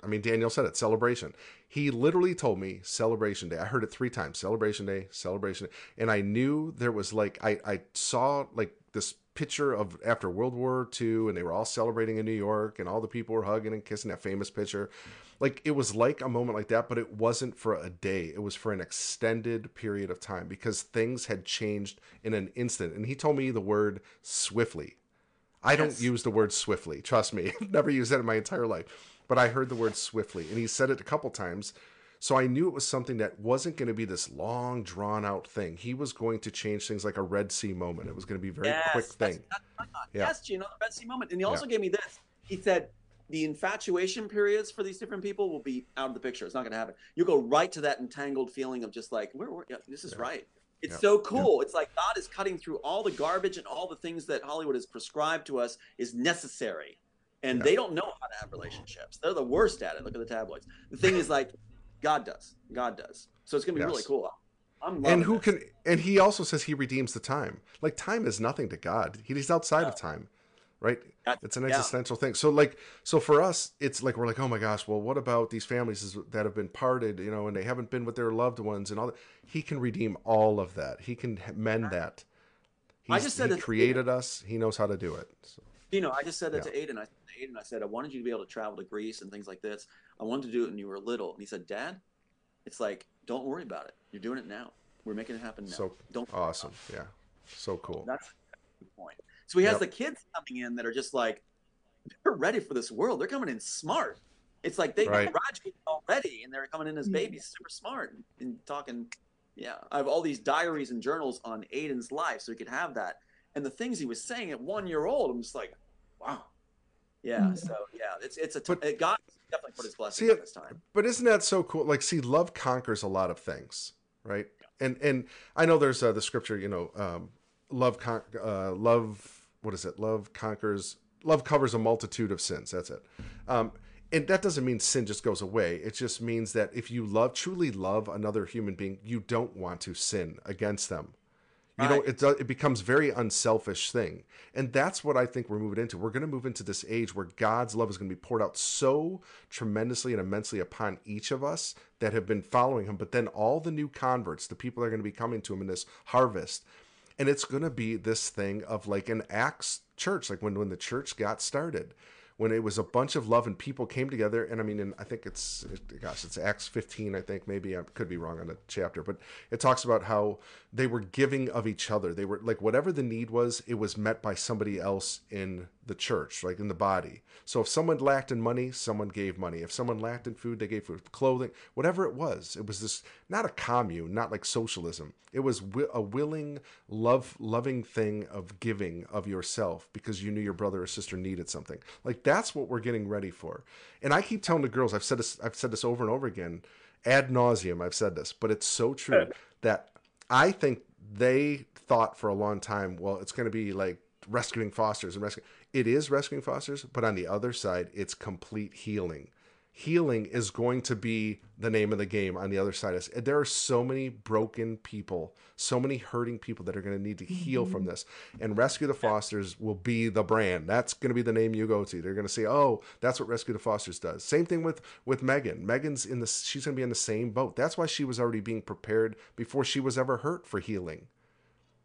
I mean, Daniel said it. Celebration. He literally told me celebration day. I heard it three times. Celebration day, celebration day, and I knew there was like I I saw like this picture of after World War II, and they were all celebrating in New York, and all the people were hugging and kissing that famous picture. Like it was like a moment like that, but it wasn't for a day. It was for an extended period of time because things had changed in an instant. And he told me the word swiftly. I don't use the word swiftly. Trust me, [LAUGHS] I've never used that in my entire life. But I heard the word swiftly, and he said it a couple times. So I knew it was something that wasn't going to be this long, drawn out thing. He was going to change things like a Red Sea moment. It was going to be a very yes, quick thing. that's thought. Yeah. Yes, Gino, the Red Sea moment. And he also gave me this. He said the infatuation periods for these different people will be out of the picture. It's not going to happen. You go right to that entangled feeling of just like, where, where yeah, this is Yeah. right. It's Yeah. so cool. It's like God is cutting through all the garbage and all the things that Hollywood has prescribed to us is necessary. And Yeah. they don't know how to have relationships. They're the worst at it. Look at the tabloids. The thing is like, God does. God does. So it's going to be really cool. I'm and who this. can and he also says he redeems the time. Like time is nothing to god. He's outside of time right? That- it's an yeah. existential thing. So like so for us it's like we're like oh my gosh well what about these families that have been parted you know and they haven't been with their loved ones and all that? He can redeem all of that. He can mend that. I just said he created us. He knows how to do it. So, You know, I just said that Yeah. to Aiden. I said to Aiden, I said, I wanted you to be able to travel to Greece and things like this. I wanted to do it when you were little. And he said, Dad, it's like, don't worry about it. You're doing it now. We're making it happen now. so don't awesome yeah so cool That's a good point. So he has Yep. the kids coming in that are just like, they're ready for this world. They're coming in smart. It's like they Right. graduated already and they're coming in as Yeah. babies, super smart and, and talking. Yeah, I have all these diaries and journals on Aiden's life, so he could have that. And the things he was saying at one year old, I'm just like, wow. Yeah. Yeah. So yeah, it's it's a t- But- it, God definitely put His blessing See, on this time. But isn't that so cool? Like, see, love conquers a lot of things, right? And and I know there's uh, the scripture, you know, um, love con- uh, love what is it? Love conquers love covers a multitude of sins. That's it. Um, and that doesn't mean sin just goes away. It just means that if you love truly love another human being, you don't want to sin against them. You know, it does, it becomes very unselfish thing, and that's what I think we're moving into. We're going to move into this age where God's love is going to be poured out so tremendously and immensely upon each of us that have been following Him. But then all the new converts, the people that are going to be coming to Him in this harvest, and it's going to be this thing of like an Acts church, like when when the church got started, when it was a bunch of love and people came together. And I mean, and I think it's gosh, it's Acts 15, I think maybe I could be wrong on the chapter, but it talks about how they were giving of each other. They were like whatever the need was, it was met by somebody else in the church, like in the body. So if someone lacked in money, someone gave money. If someone lacked in food, they gave food, clothing, whatever it was. It was this not a commune, not like socialism. It was wi- a willing, love, loving thing of giving of yourself because you knew your brother or sister needed something. Like that's what we're getting ready for. And I keep telling the girls, I've said this, I've said this over and over again, ad nauseum. I've said this, but it's so true [LAUGHS] that I think they thought for a long time, well, it's going to be like rescuing fosters and rescuing. it is rescuing fosters, but on the other side, it's complete healing. Healing is going to be the name of the game on the other side. There are so many broken people, so many hurting people that are going to need to heal mm-hmm. from this. And Rescue the Fosters will be the brand. That's going to be the name you go to. They're going to say, "Oh, that's what Rescue the Fosters does." Same thing with with Megan. Megan's in the she's going to be in the same boat. That's why she was already being prepared before she was ever hurt for healing.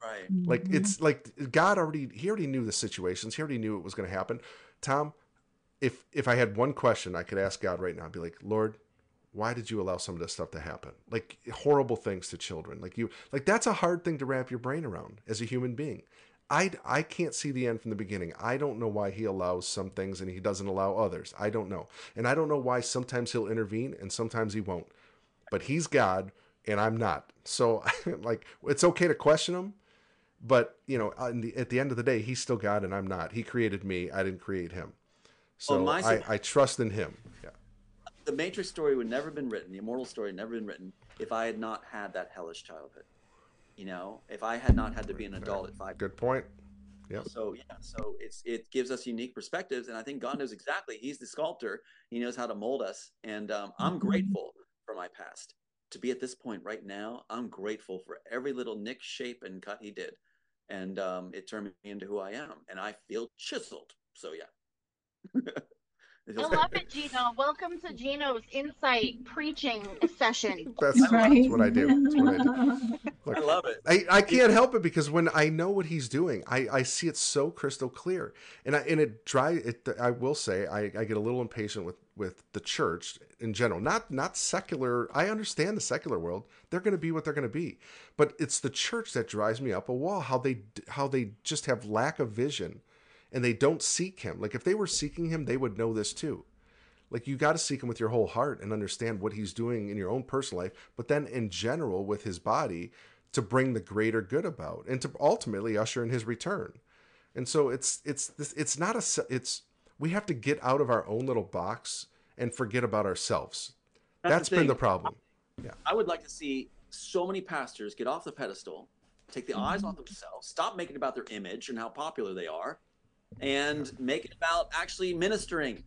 Right. Like mm-hmm. it's like God already he already knew the situations. He already knew it was going to happen. Tom, if if I had one question I could ask God right now, I'd be like, Lord, why did you allow some of this stuff to happen? Like horrible things to children. Like you like that's a hard thing to wrap your brain around as a human being. I, I can't see the end from the beginning. I don't know why he allows some things and he doesn't allow others. I don't know. And I don't know why sometimes he'll intervene and sometimes he won't. But he's God and I'm not. So [LAUGHS] like it's okay to question him, but you know, at the end of the day, he's still God and I'm not. He created me. I didn't create him. So well, I, I trust in him. Yeah. The Matrix story would never have been written. The immortal story had never been written if I had not had that hellish childhood. You know, if I had not had to be an adult at five. Good point. Yeah. So yeah, so it's it gives us unique perspectives, and I think God knows exactly. He's the sculptor. He knows how to mold us, and um, I'm mm-hmm. grateful for my past to be at this point right now. I'm grateful for every little nick, shape, and cut He did and um, it turned me into who I am, and I feel chiseled. So yeah. I love it, Gino. Welcome to Gino's insight preaching session. [LAUGHS] That's, right. that's what I do. That's what I do. Look, [LAUGHS] I love it. I, I can't help it because when I know what he's doing, I, I see it so crystal clear, and I and it dry. It I will say I, I get a little impatient with with the church in general. Not not secular. I understand the secular world. They're going to be what they're going to be, but it's the church that drives me up a wall. How they how they just have lack of vision, and they don't seek Him. Like if they were seeking Him, they would know this too. Like you got to seek Him with your whole heart and understand what He's doing in your own personal life, but then in general with His body to bring the greater good about and to ultimately usher in his return. And so it's it's this it's not a it's we have to get out of our own little box and forget about ourselves. That's, That's the been the problem. Yeah. I would like to see so many pastors get off the pedestal, take the mm-hmm. eyes off themselves, stop making about their image and how popular they are, and make it about actually ministering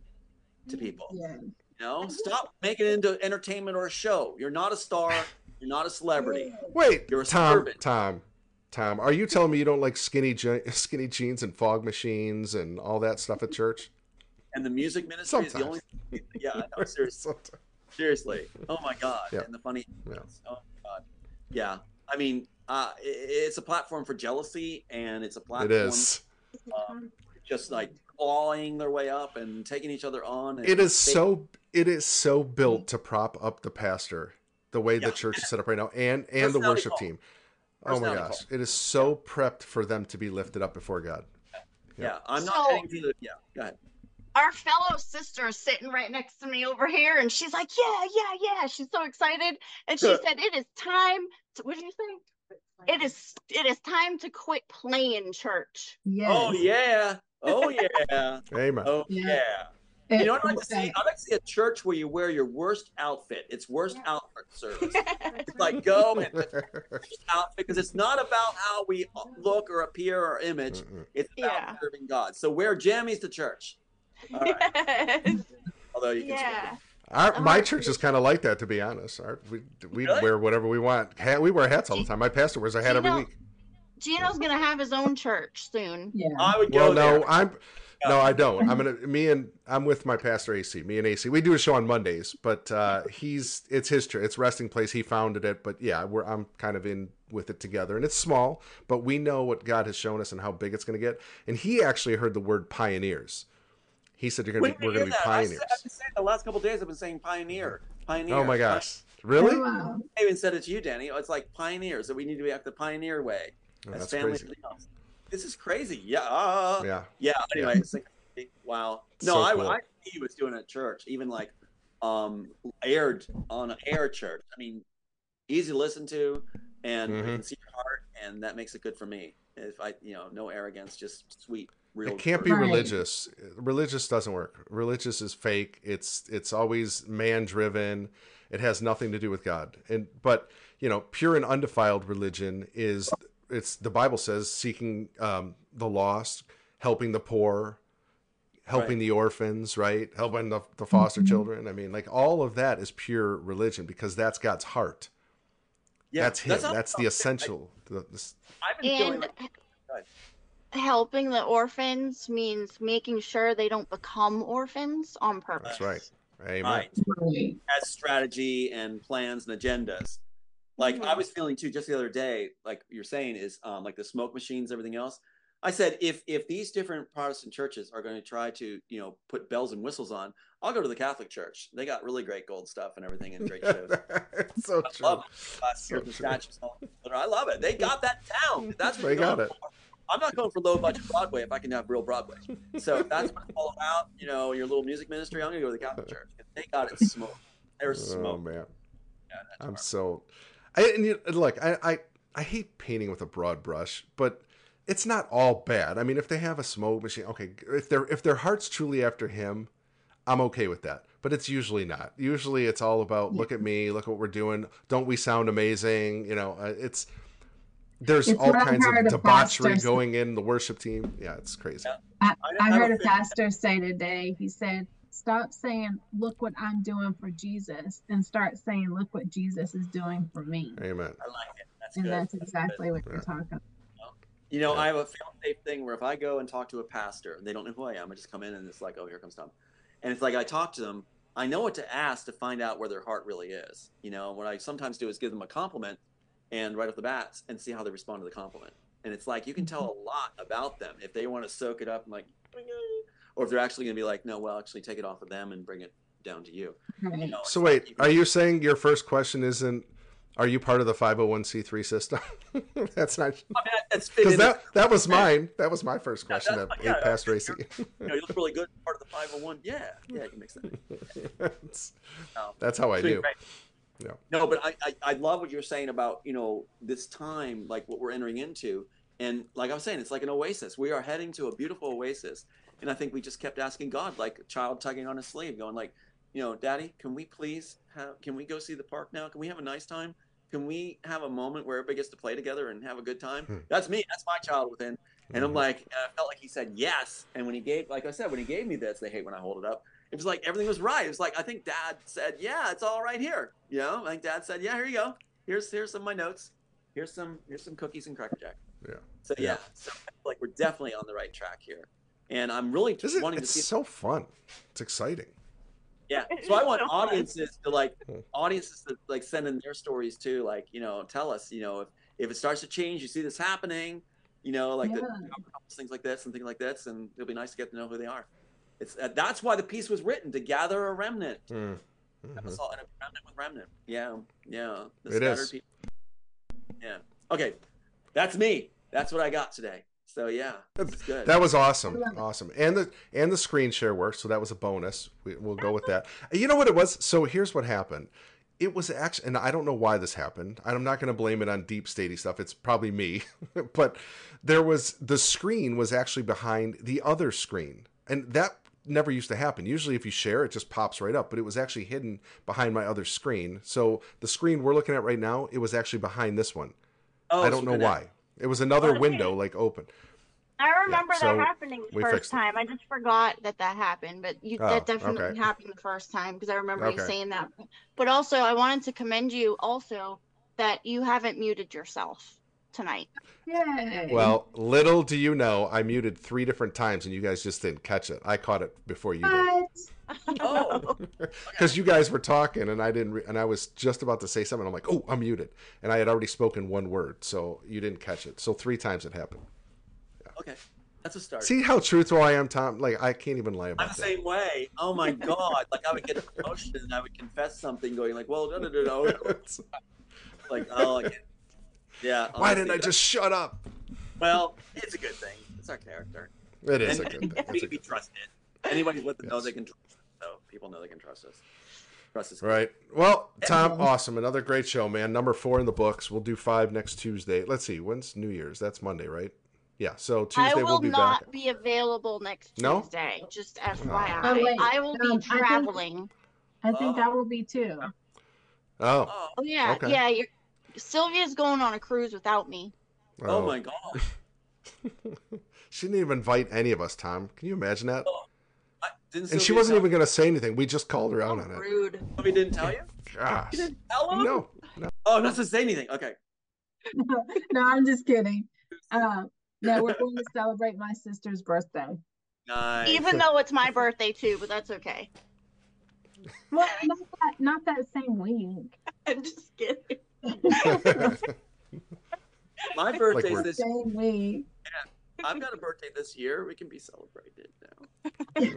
to people. Yeah. You know, stop making it into entertainment or a show. You're not a star. You're not a celebrity. Wait, you're a Tom. Servant. Tom. Tom. Are you telling me you don't like skinny je- [LAUGHS] skinny jeans and fog machines and all that stuff at church? And the music ministry Sometimes. is the only. Yeah, no, [LAUGHS] seriously. seriously. Oh my God. Yeah. And the funny. Yeah. Oh my God. Yeah. I mean, uh, it's a platform for jealousy, and it's a platform. It is. Um, just like clawing their way up and taking each other on. it is so. It is so built to prop up the pastor the way yeah. the church is set up right now, and [LAUGHS] and the worship team. Oh my gosh, it is so prepped for them to be lifted up before God. Yeah, yeah. I'm not so, the, yeah. Go ahead. Our fellow sister is sitting right next to me over here, and she's like, "Yeah, yeah, yeah." She's so excited, and she said, "It is time." To, what did you say? It is. It is time to quit playing church. Yes. Oh yeah. Oh yeah. [LAUGHS] Amen. Oh yeah. You know what I'd like to see? I'd like to see a church where you wear your worst outfit. It's worst outfit service. [LAUGHS] it's like go [LAUGHS] and outfit because it's not about how we look or appear or image. It's about yeah. serving God. So wear jammies to church. All right. Yes. Although you can yeah. Our, my church is kind of like that, to be honest. Our, we we really? wear whatever we want. Hat, we wear hats all the time. My pastor wears a hat Gino, every week. Gino's gonna have his own church soon. Yeah, I would go. Well, no, I'm no, I don't. I'm [LAUGHS] gonna me and I'm with my pastor AC. Me and AC. We do a show on Mondays, but uh, he's it's his church. It's resting place. He founded it, but yeah, we're I'm kind of in with it together, and it's small, but we know what God has shown us and how big it's going to get. And he actually heard the word pioneers. He said, "You're going to be, we're going to be pioneers." I, have saying the last couple days, I've been saying pioneer, pioneer. Oh my gosh, really? Oh, wow. I even said it to you, Danny. It's like pioneers that we need to be at the pioneer way. Oh, that's family crazy this is crazy. Yeah. Yeah. Yeah. Anyway, yeah. Like, wow. No, so I, cool. I, he was doing it at church, even like um aired on an air church. I mean, easy to listen to, and mm-hmm. can see your heart, and that makes it good for me. If I, you know, no arrogance, just sweet. Real it can't be religious. Religious doesn't work. Religious is fake. It's it's always man driven. It has nothing to do with God. And but you know, pure and undefiled religion is it's the Bible says seeking um, the lost, helping the poor, helping Right. the orphans, right? Helping the, the foster Mhm. children. I mean, like all of that is pure religion because that's God's heart. Yeah, that's him. how- That's, the essential. The, the, I've been And like- helping the orphans means making sure they don't become orphans on purpose. that's right. Amen. right. Right. has strategy and plans and agendas. Like I Mhm. was feeling too just the other day, like you're saying, is um, like the smoke machines, everything else. I said if if these different Protestant churches are going to try to you know put bells and whistles on, I'll go to the Catholic Church. They got really great gold stuff and everything and great shows. [LAUGHS] So I true. love it. So true. statues, I love it. They got that down. [LAUGHS] That's what They got it. for. I'm not going for low budget Broadway if I can have real Broadway. So if that's what it's all about. You know, your little music ministry. I'm going to go to the Catholic Church. They got it [LAUGHS] smoked. There's Oh smoke. man, Yeah, I'm hard. So. I and you, look, I, I I hate painting with a broad brush, but it's not all bad. I mean, if they have a smoke machine, okay, if their if their heart's truly after him, I'm okay with that. But it's usually not. Usually, it's all about look at me, look what we're doing. Don't we sound amazing? You know, uh, it's there's It's all kinds of debauchery going in the worship team. Yeah, it's crazy. Yeah. I, I I heard a a feeling- pastor say today, he said, stop saying, look what I'm doing for Jesus, and start saying, look what Jesus is doing for me. Amen. I like it. That's And good. that's That's exactly what Yeah. you're talking about. You know, Yeah. I have a fail safe thing where if I go and talk to a pastor and they don't know who I am, I just come in and it's like, oh, here comes Tom. And it's like I talk to them, I know what to ask to find out where their heart really is. You know, what I sometimes do is give them a compliment and right off the bat and see how they respond to the compliment. And it's like you can tell mm-hmm. a lot about them if they want to soak it up and like, or if they're actually going to be like, no, well, actually take it off of them and bring it down to you. You Right. know, So wait, are you saying your first question isn't? Are you part of the 501c3 system? [LAUGHS] That's not I mean, that- that's because that that was mine. That was my first question that's at fine. Yeah, eight past you're- Racy. [LAUGHS] you know, you look really good, part of the 501. Yeah, yeah, you can mix that. that's, Um, that's how I It's do. great. Yeah. No, but I, I, I love what you're saying about, you know, this time, like what we're entering into. And like I was saying, it's like an oasis. We are heading to a beautiful oasis. And I think we just kept asking God, like a child tugging on his sleeve, going like, you know, Daddy, can we please have, can we go see the park now? Can we have a nice time? Can we have a moment where everybody gets to play together and have a good time? Hmm. That's me. That's my child within. And I'm Mhm. like, and I felt like he said yes. And when he gave, like I said, when he gave me this, they hate when I hold it up. It was like everything was right. It was like I think Dad said, "Yeah, it's all right here." You know, I think Dad said, "Yeah, here you go. Here's here's some of my notes. Here's some here's some cookies and cracker jack." Yeah. So yeah, Yeah. so like we're definitely on the right track here, and I'm really just Isn't, wanting to see. It's so fun. It's exciting. Yeah. So I want so fun. audiences to like Hmm. audiences to like send in their stories too. Like you know, tell us. You know, if if it starts to change, you see this happening. You know, like the things like this and things like this, and it'll be nice to get to know who they are. It's uh, that's why the piece was written to gather a remnant. Mm. Have Mhm. us all in a remnant with remnant. Yeah, yeah. The It scattered is. people. Yeah. Okay, that's me. That's what I got today. So yeah, good. That was awesome, I love it. awesome, and the and the screen share worked, so that was a bonus. We, we'll go with that. You know what it was? So here's what happened. It was actually, and I don't know why this happened. I'm not going to blame it on deep statey stuff. It's probably me, [LAUGHS] but there was the screen was actually behind the other screen, and that never used to happen. Usually, if you share, it just pops right up, but it was actually hidden behind my other screen. So the screen we're looking at right now, it was actually behind this one. oh, I don't know good. why. It was another Okay. window like open. I remember so that happening the first time. I just forgot that that happened, but you Oh, that definitely okay. happened the first time because I remember you saying that. But also, I wanted to commend you also that you haven't muted yourself tonight. Yay. Well, little do you know, I muted three different times and you guys just didn't catch it. I caught it before you did. What? [LAUGHS] Oh, [LAUGHS] Because you guys were talking and I didn't, re- and I was just about to say something. I'm like, oh, I'm muted. And I had already spoken one word, so you didn't catch it. So three times it happened. okay. That's a start. See how truthful I am, Tom? Like, I can't even lie I'm about the that. same way. Oh my [LAUGHS] god! Like I would get emotion and I would confess something, going like, "Well, no, no, no, no." Like, oh, I get- yeah. Why didn't I just shut up? Well, it's a good thing. It's our character. It is a good thing. We It's a can be thing. trusted. Anybody with it knows they can trust us. So people know they can trust us. Trust us. Right. Well, Tom, Yeah. awesome. Another great show, man. Number four in the books. We'll do five next Tuesday. Let's see. When's New Year's? That's Monday, right? Yeah. So Tuesday I will we'll be not back. be available next No? Tuesday. Just FYI, Oh, wait. I will be Um, I think- traveling. I think Oh. I will be too. Oh. Oh, Oh yeah, Okay. yeah. You're, Sylvia's going on a cruise without me. oh my god! [LAUGHS] She didn't even invite any of us, Tom. Can you imagine that? Didn't And she wasn't even going to say anything. We just called her out How on it. rude. Sylvia didn't tell you. Gosh. You didn't tell him. No. Oh, not to say anything. Okay. [LAUGHS] no, I'm just kidding. Uh, no, we're going to celebrate my sister's birthday. Nice. Even though it's my birthday too, but that's okay. Well, not that, not that same week. [LAUGHS] I'm just kidding. [LAUGHS] my birthday's we're- this. Same week. I've got a birthday this year. We can be celebrated now. Yeah,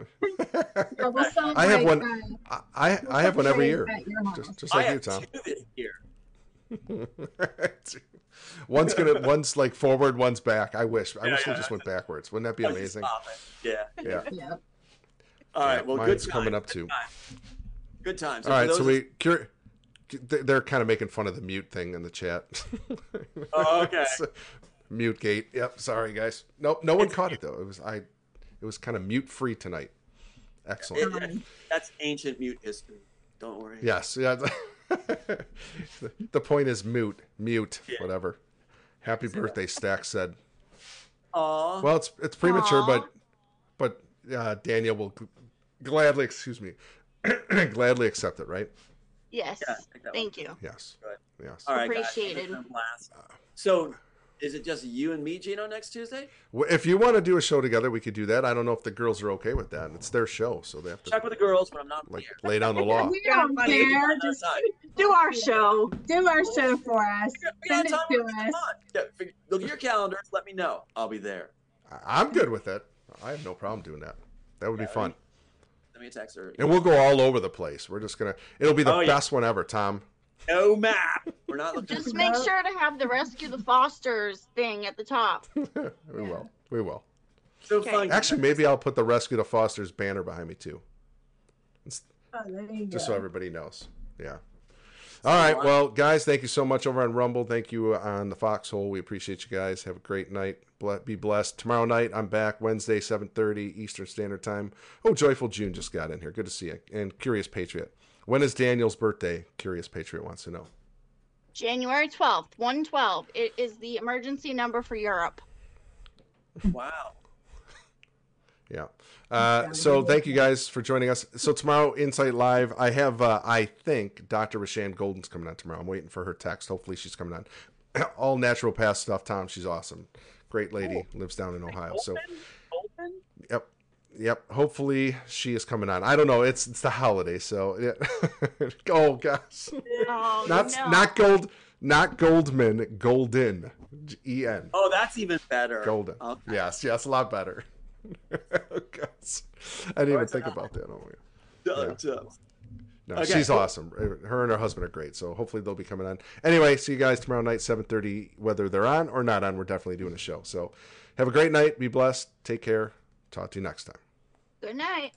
we'll [LAUGHS] celebrate, I have one- uh, I, I, we'll I have one every year. at. Just, just I like you, have Tom. two this [LAUGHS] one's gonna one's like forward, one's back. I wish. I Yeah, wish they yeah. just went backwards. Wouldn't that be amazing? Yeah. Yeah. Yeah. All right. Well, good Mine's time. coming up good too. Time. Good times. All right, so we cur- they- they're kind of making fun of the mute thing in the chat. [LAUGHS] Oh, okay. [LAUGHS] It's, mute gate. Yep. Sorry, guys. Nope. No one caught it though. It was I. It was kind of mute free tonight. Excellent. It- it- that's ancient mute history. Don't worry. Yes. Yeah. [LAUGHS] the point is mute. Mute. Yeah. Whatever. Happy birthday, Stack said. Aw. Well, it's it's premature, Aw. but but uh, Daniel will gladly excuse me, [CLEARS THROAT] gladly accept it. Right? Yes. Yeah, take that one. Thank you. Yes. Good. Yes. All right, guys. Appreciated. It's been a blast. Uh, so, is it just you and me, Gino, next Tuesday? Well, If you want to do a show together, we could do that. I don't know if the girls are okay with that. It's their show, so they have to Check with the girls, but I'm not like here. lay down the law. We don't Funny, care. on Just. Do our show. do our show for us. We got Send it time. to Come us. on. Yeah, Look at your calendars. Let me know. I'll be there. I- I'm good with it. I have no problem doing that. That would be fun. Send me a text or And we'll go all over the place. We're just gonna. It'll be the Oh, yeah. best one ever, Tom. no map. We're not looking. Just make sure to have the rescue the Fosters thing at the top. [LAUGHS] we will. We will. so Okay. fun. Actually, maybe I'll put the Rescue the Fosters banner behind me too, Oh, there you just go. so everybody knows. Yeah. All right. Well, guys, thank you so much over on Rumble. Thank you uh, on the Foxhole. We appreciate you guys. Have a great night. Be blessed. Tomorrow night, I'm back Wednesday, 7:30 Eastern Standard Time. Oh, Joyful June just got in here. Good to see you. And Curious Patriot. When is Daniel's birthday? Curious Patriot wants to know. January 12th, 112. It is the emergency number for Europe. Wow. Yeah. Uh, so thank you guys for joining us. So tomorrow, Insight Live, I have, uh, I think, Dr. Rashan Golden's coming on tomorrow. I'm waiting for her text. Hopefully she's coming on. [CLEARS THROAT] All natural path stuff, Tom. She's awesome. Great lady. Lives down in Ohio. So, Open? Open? yep. Yep. Hopefully she is coming on. I don't know. It's it's the holiday, so yeah. [LAUGHS] oh gosh. Oh, Not no. not gold not Goldman, Golden. E N. Oh, that's even better. Golden. Okay. Yes, yes, a lot better. [LAUGHS] oh, gosh. I didn't even think about that. Oh, yeah. Done, done. No, Okay, she's awesome. Eh, her and her husband are great. So hopefully they'll be coming on. Anyway, see you guys tomorrow night, seven thirty. Whether they're on or not on, we're definitely doing a show. So have a great night. Be blessed. Take care. Talk to you next time. Good night.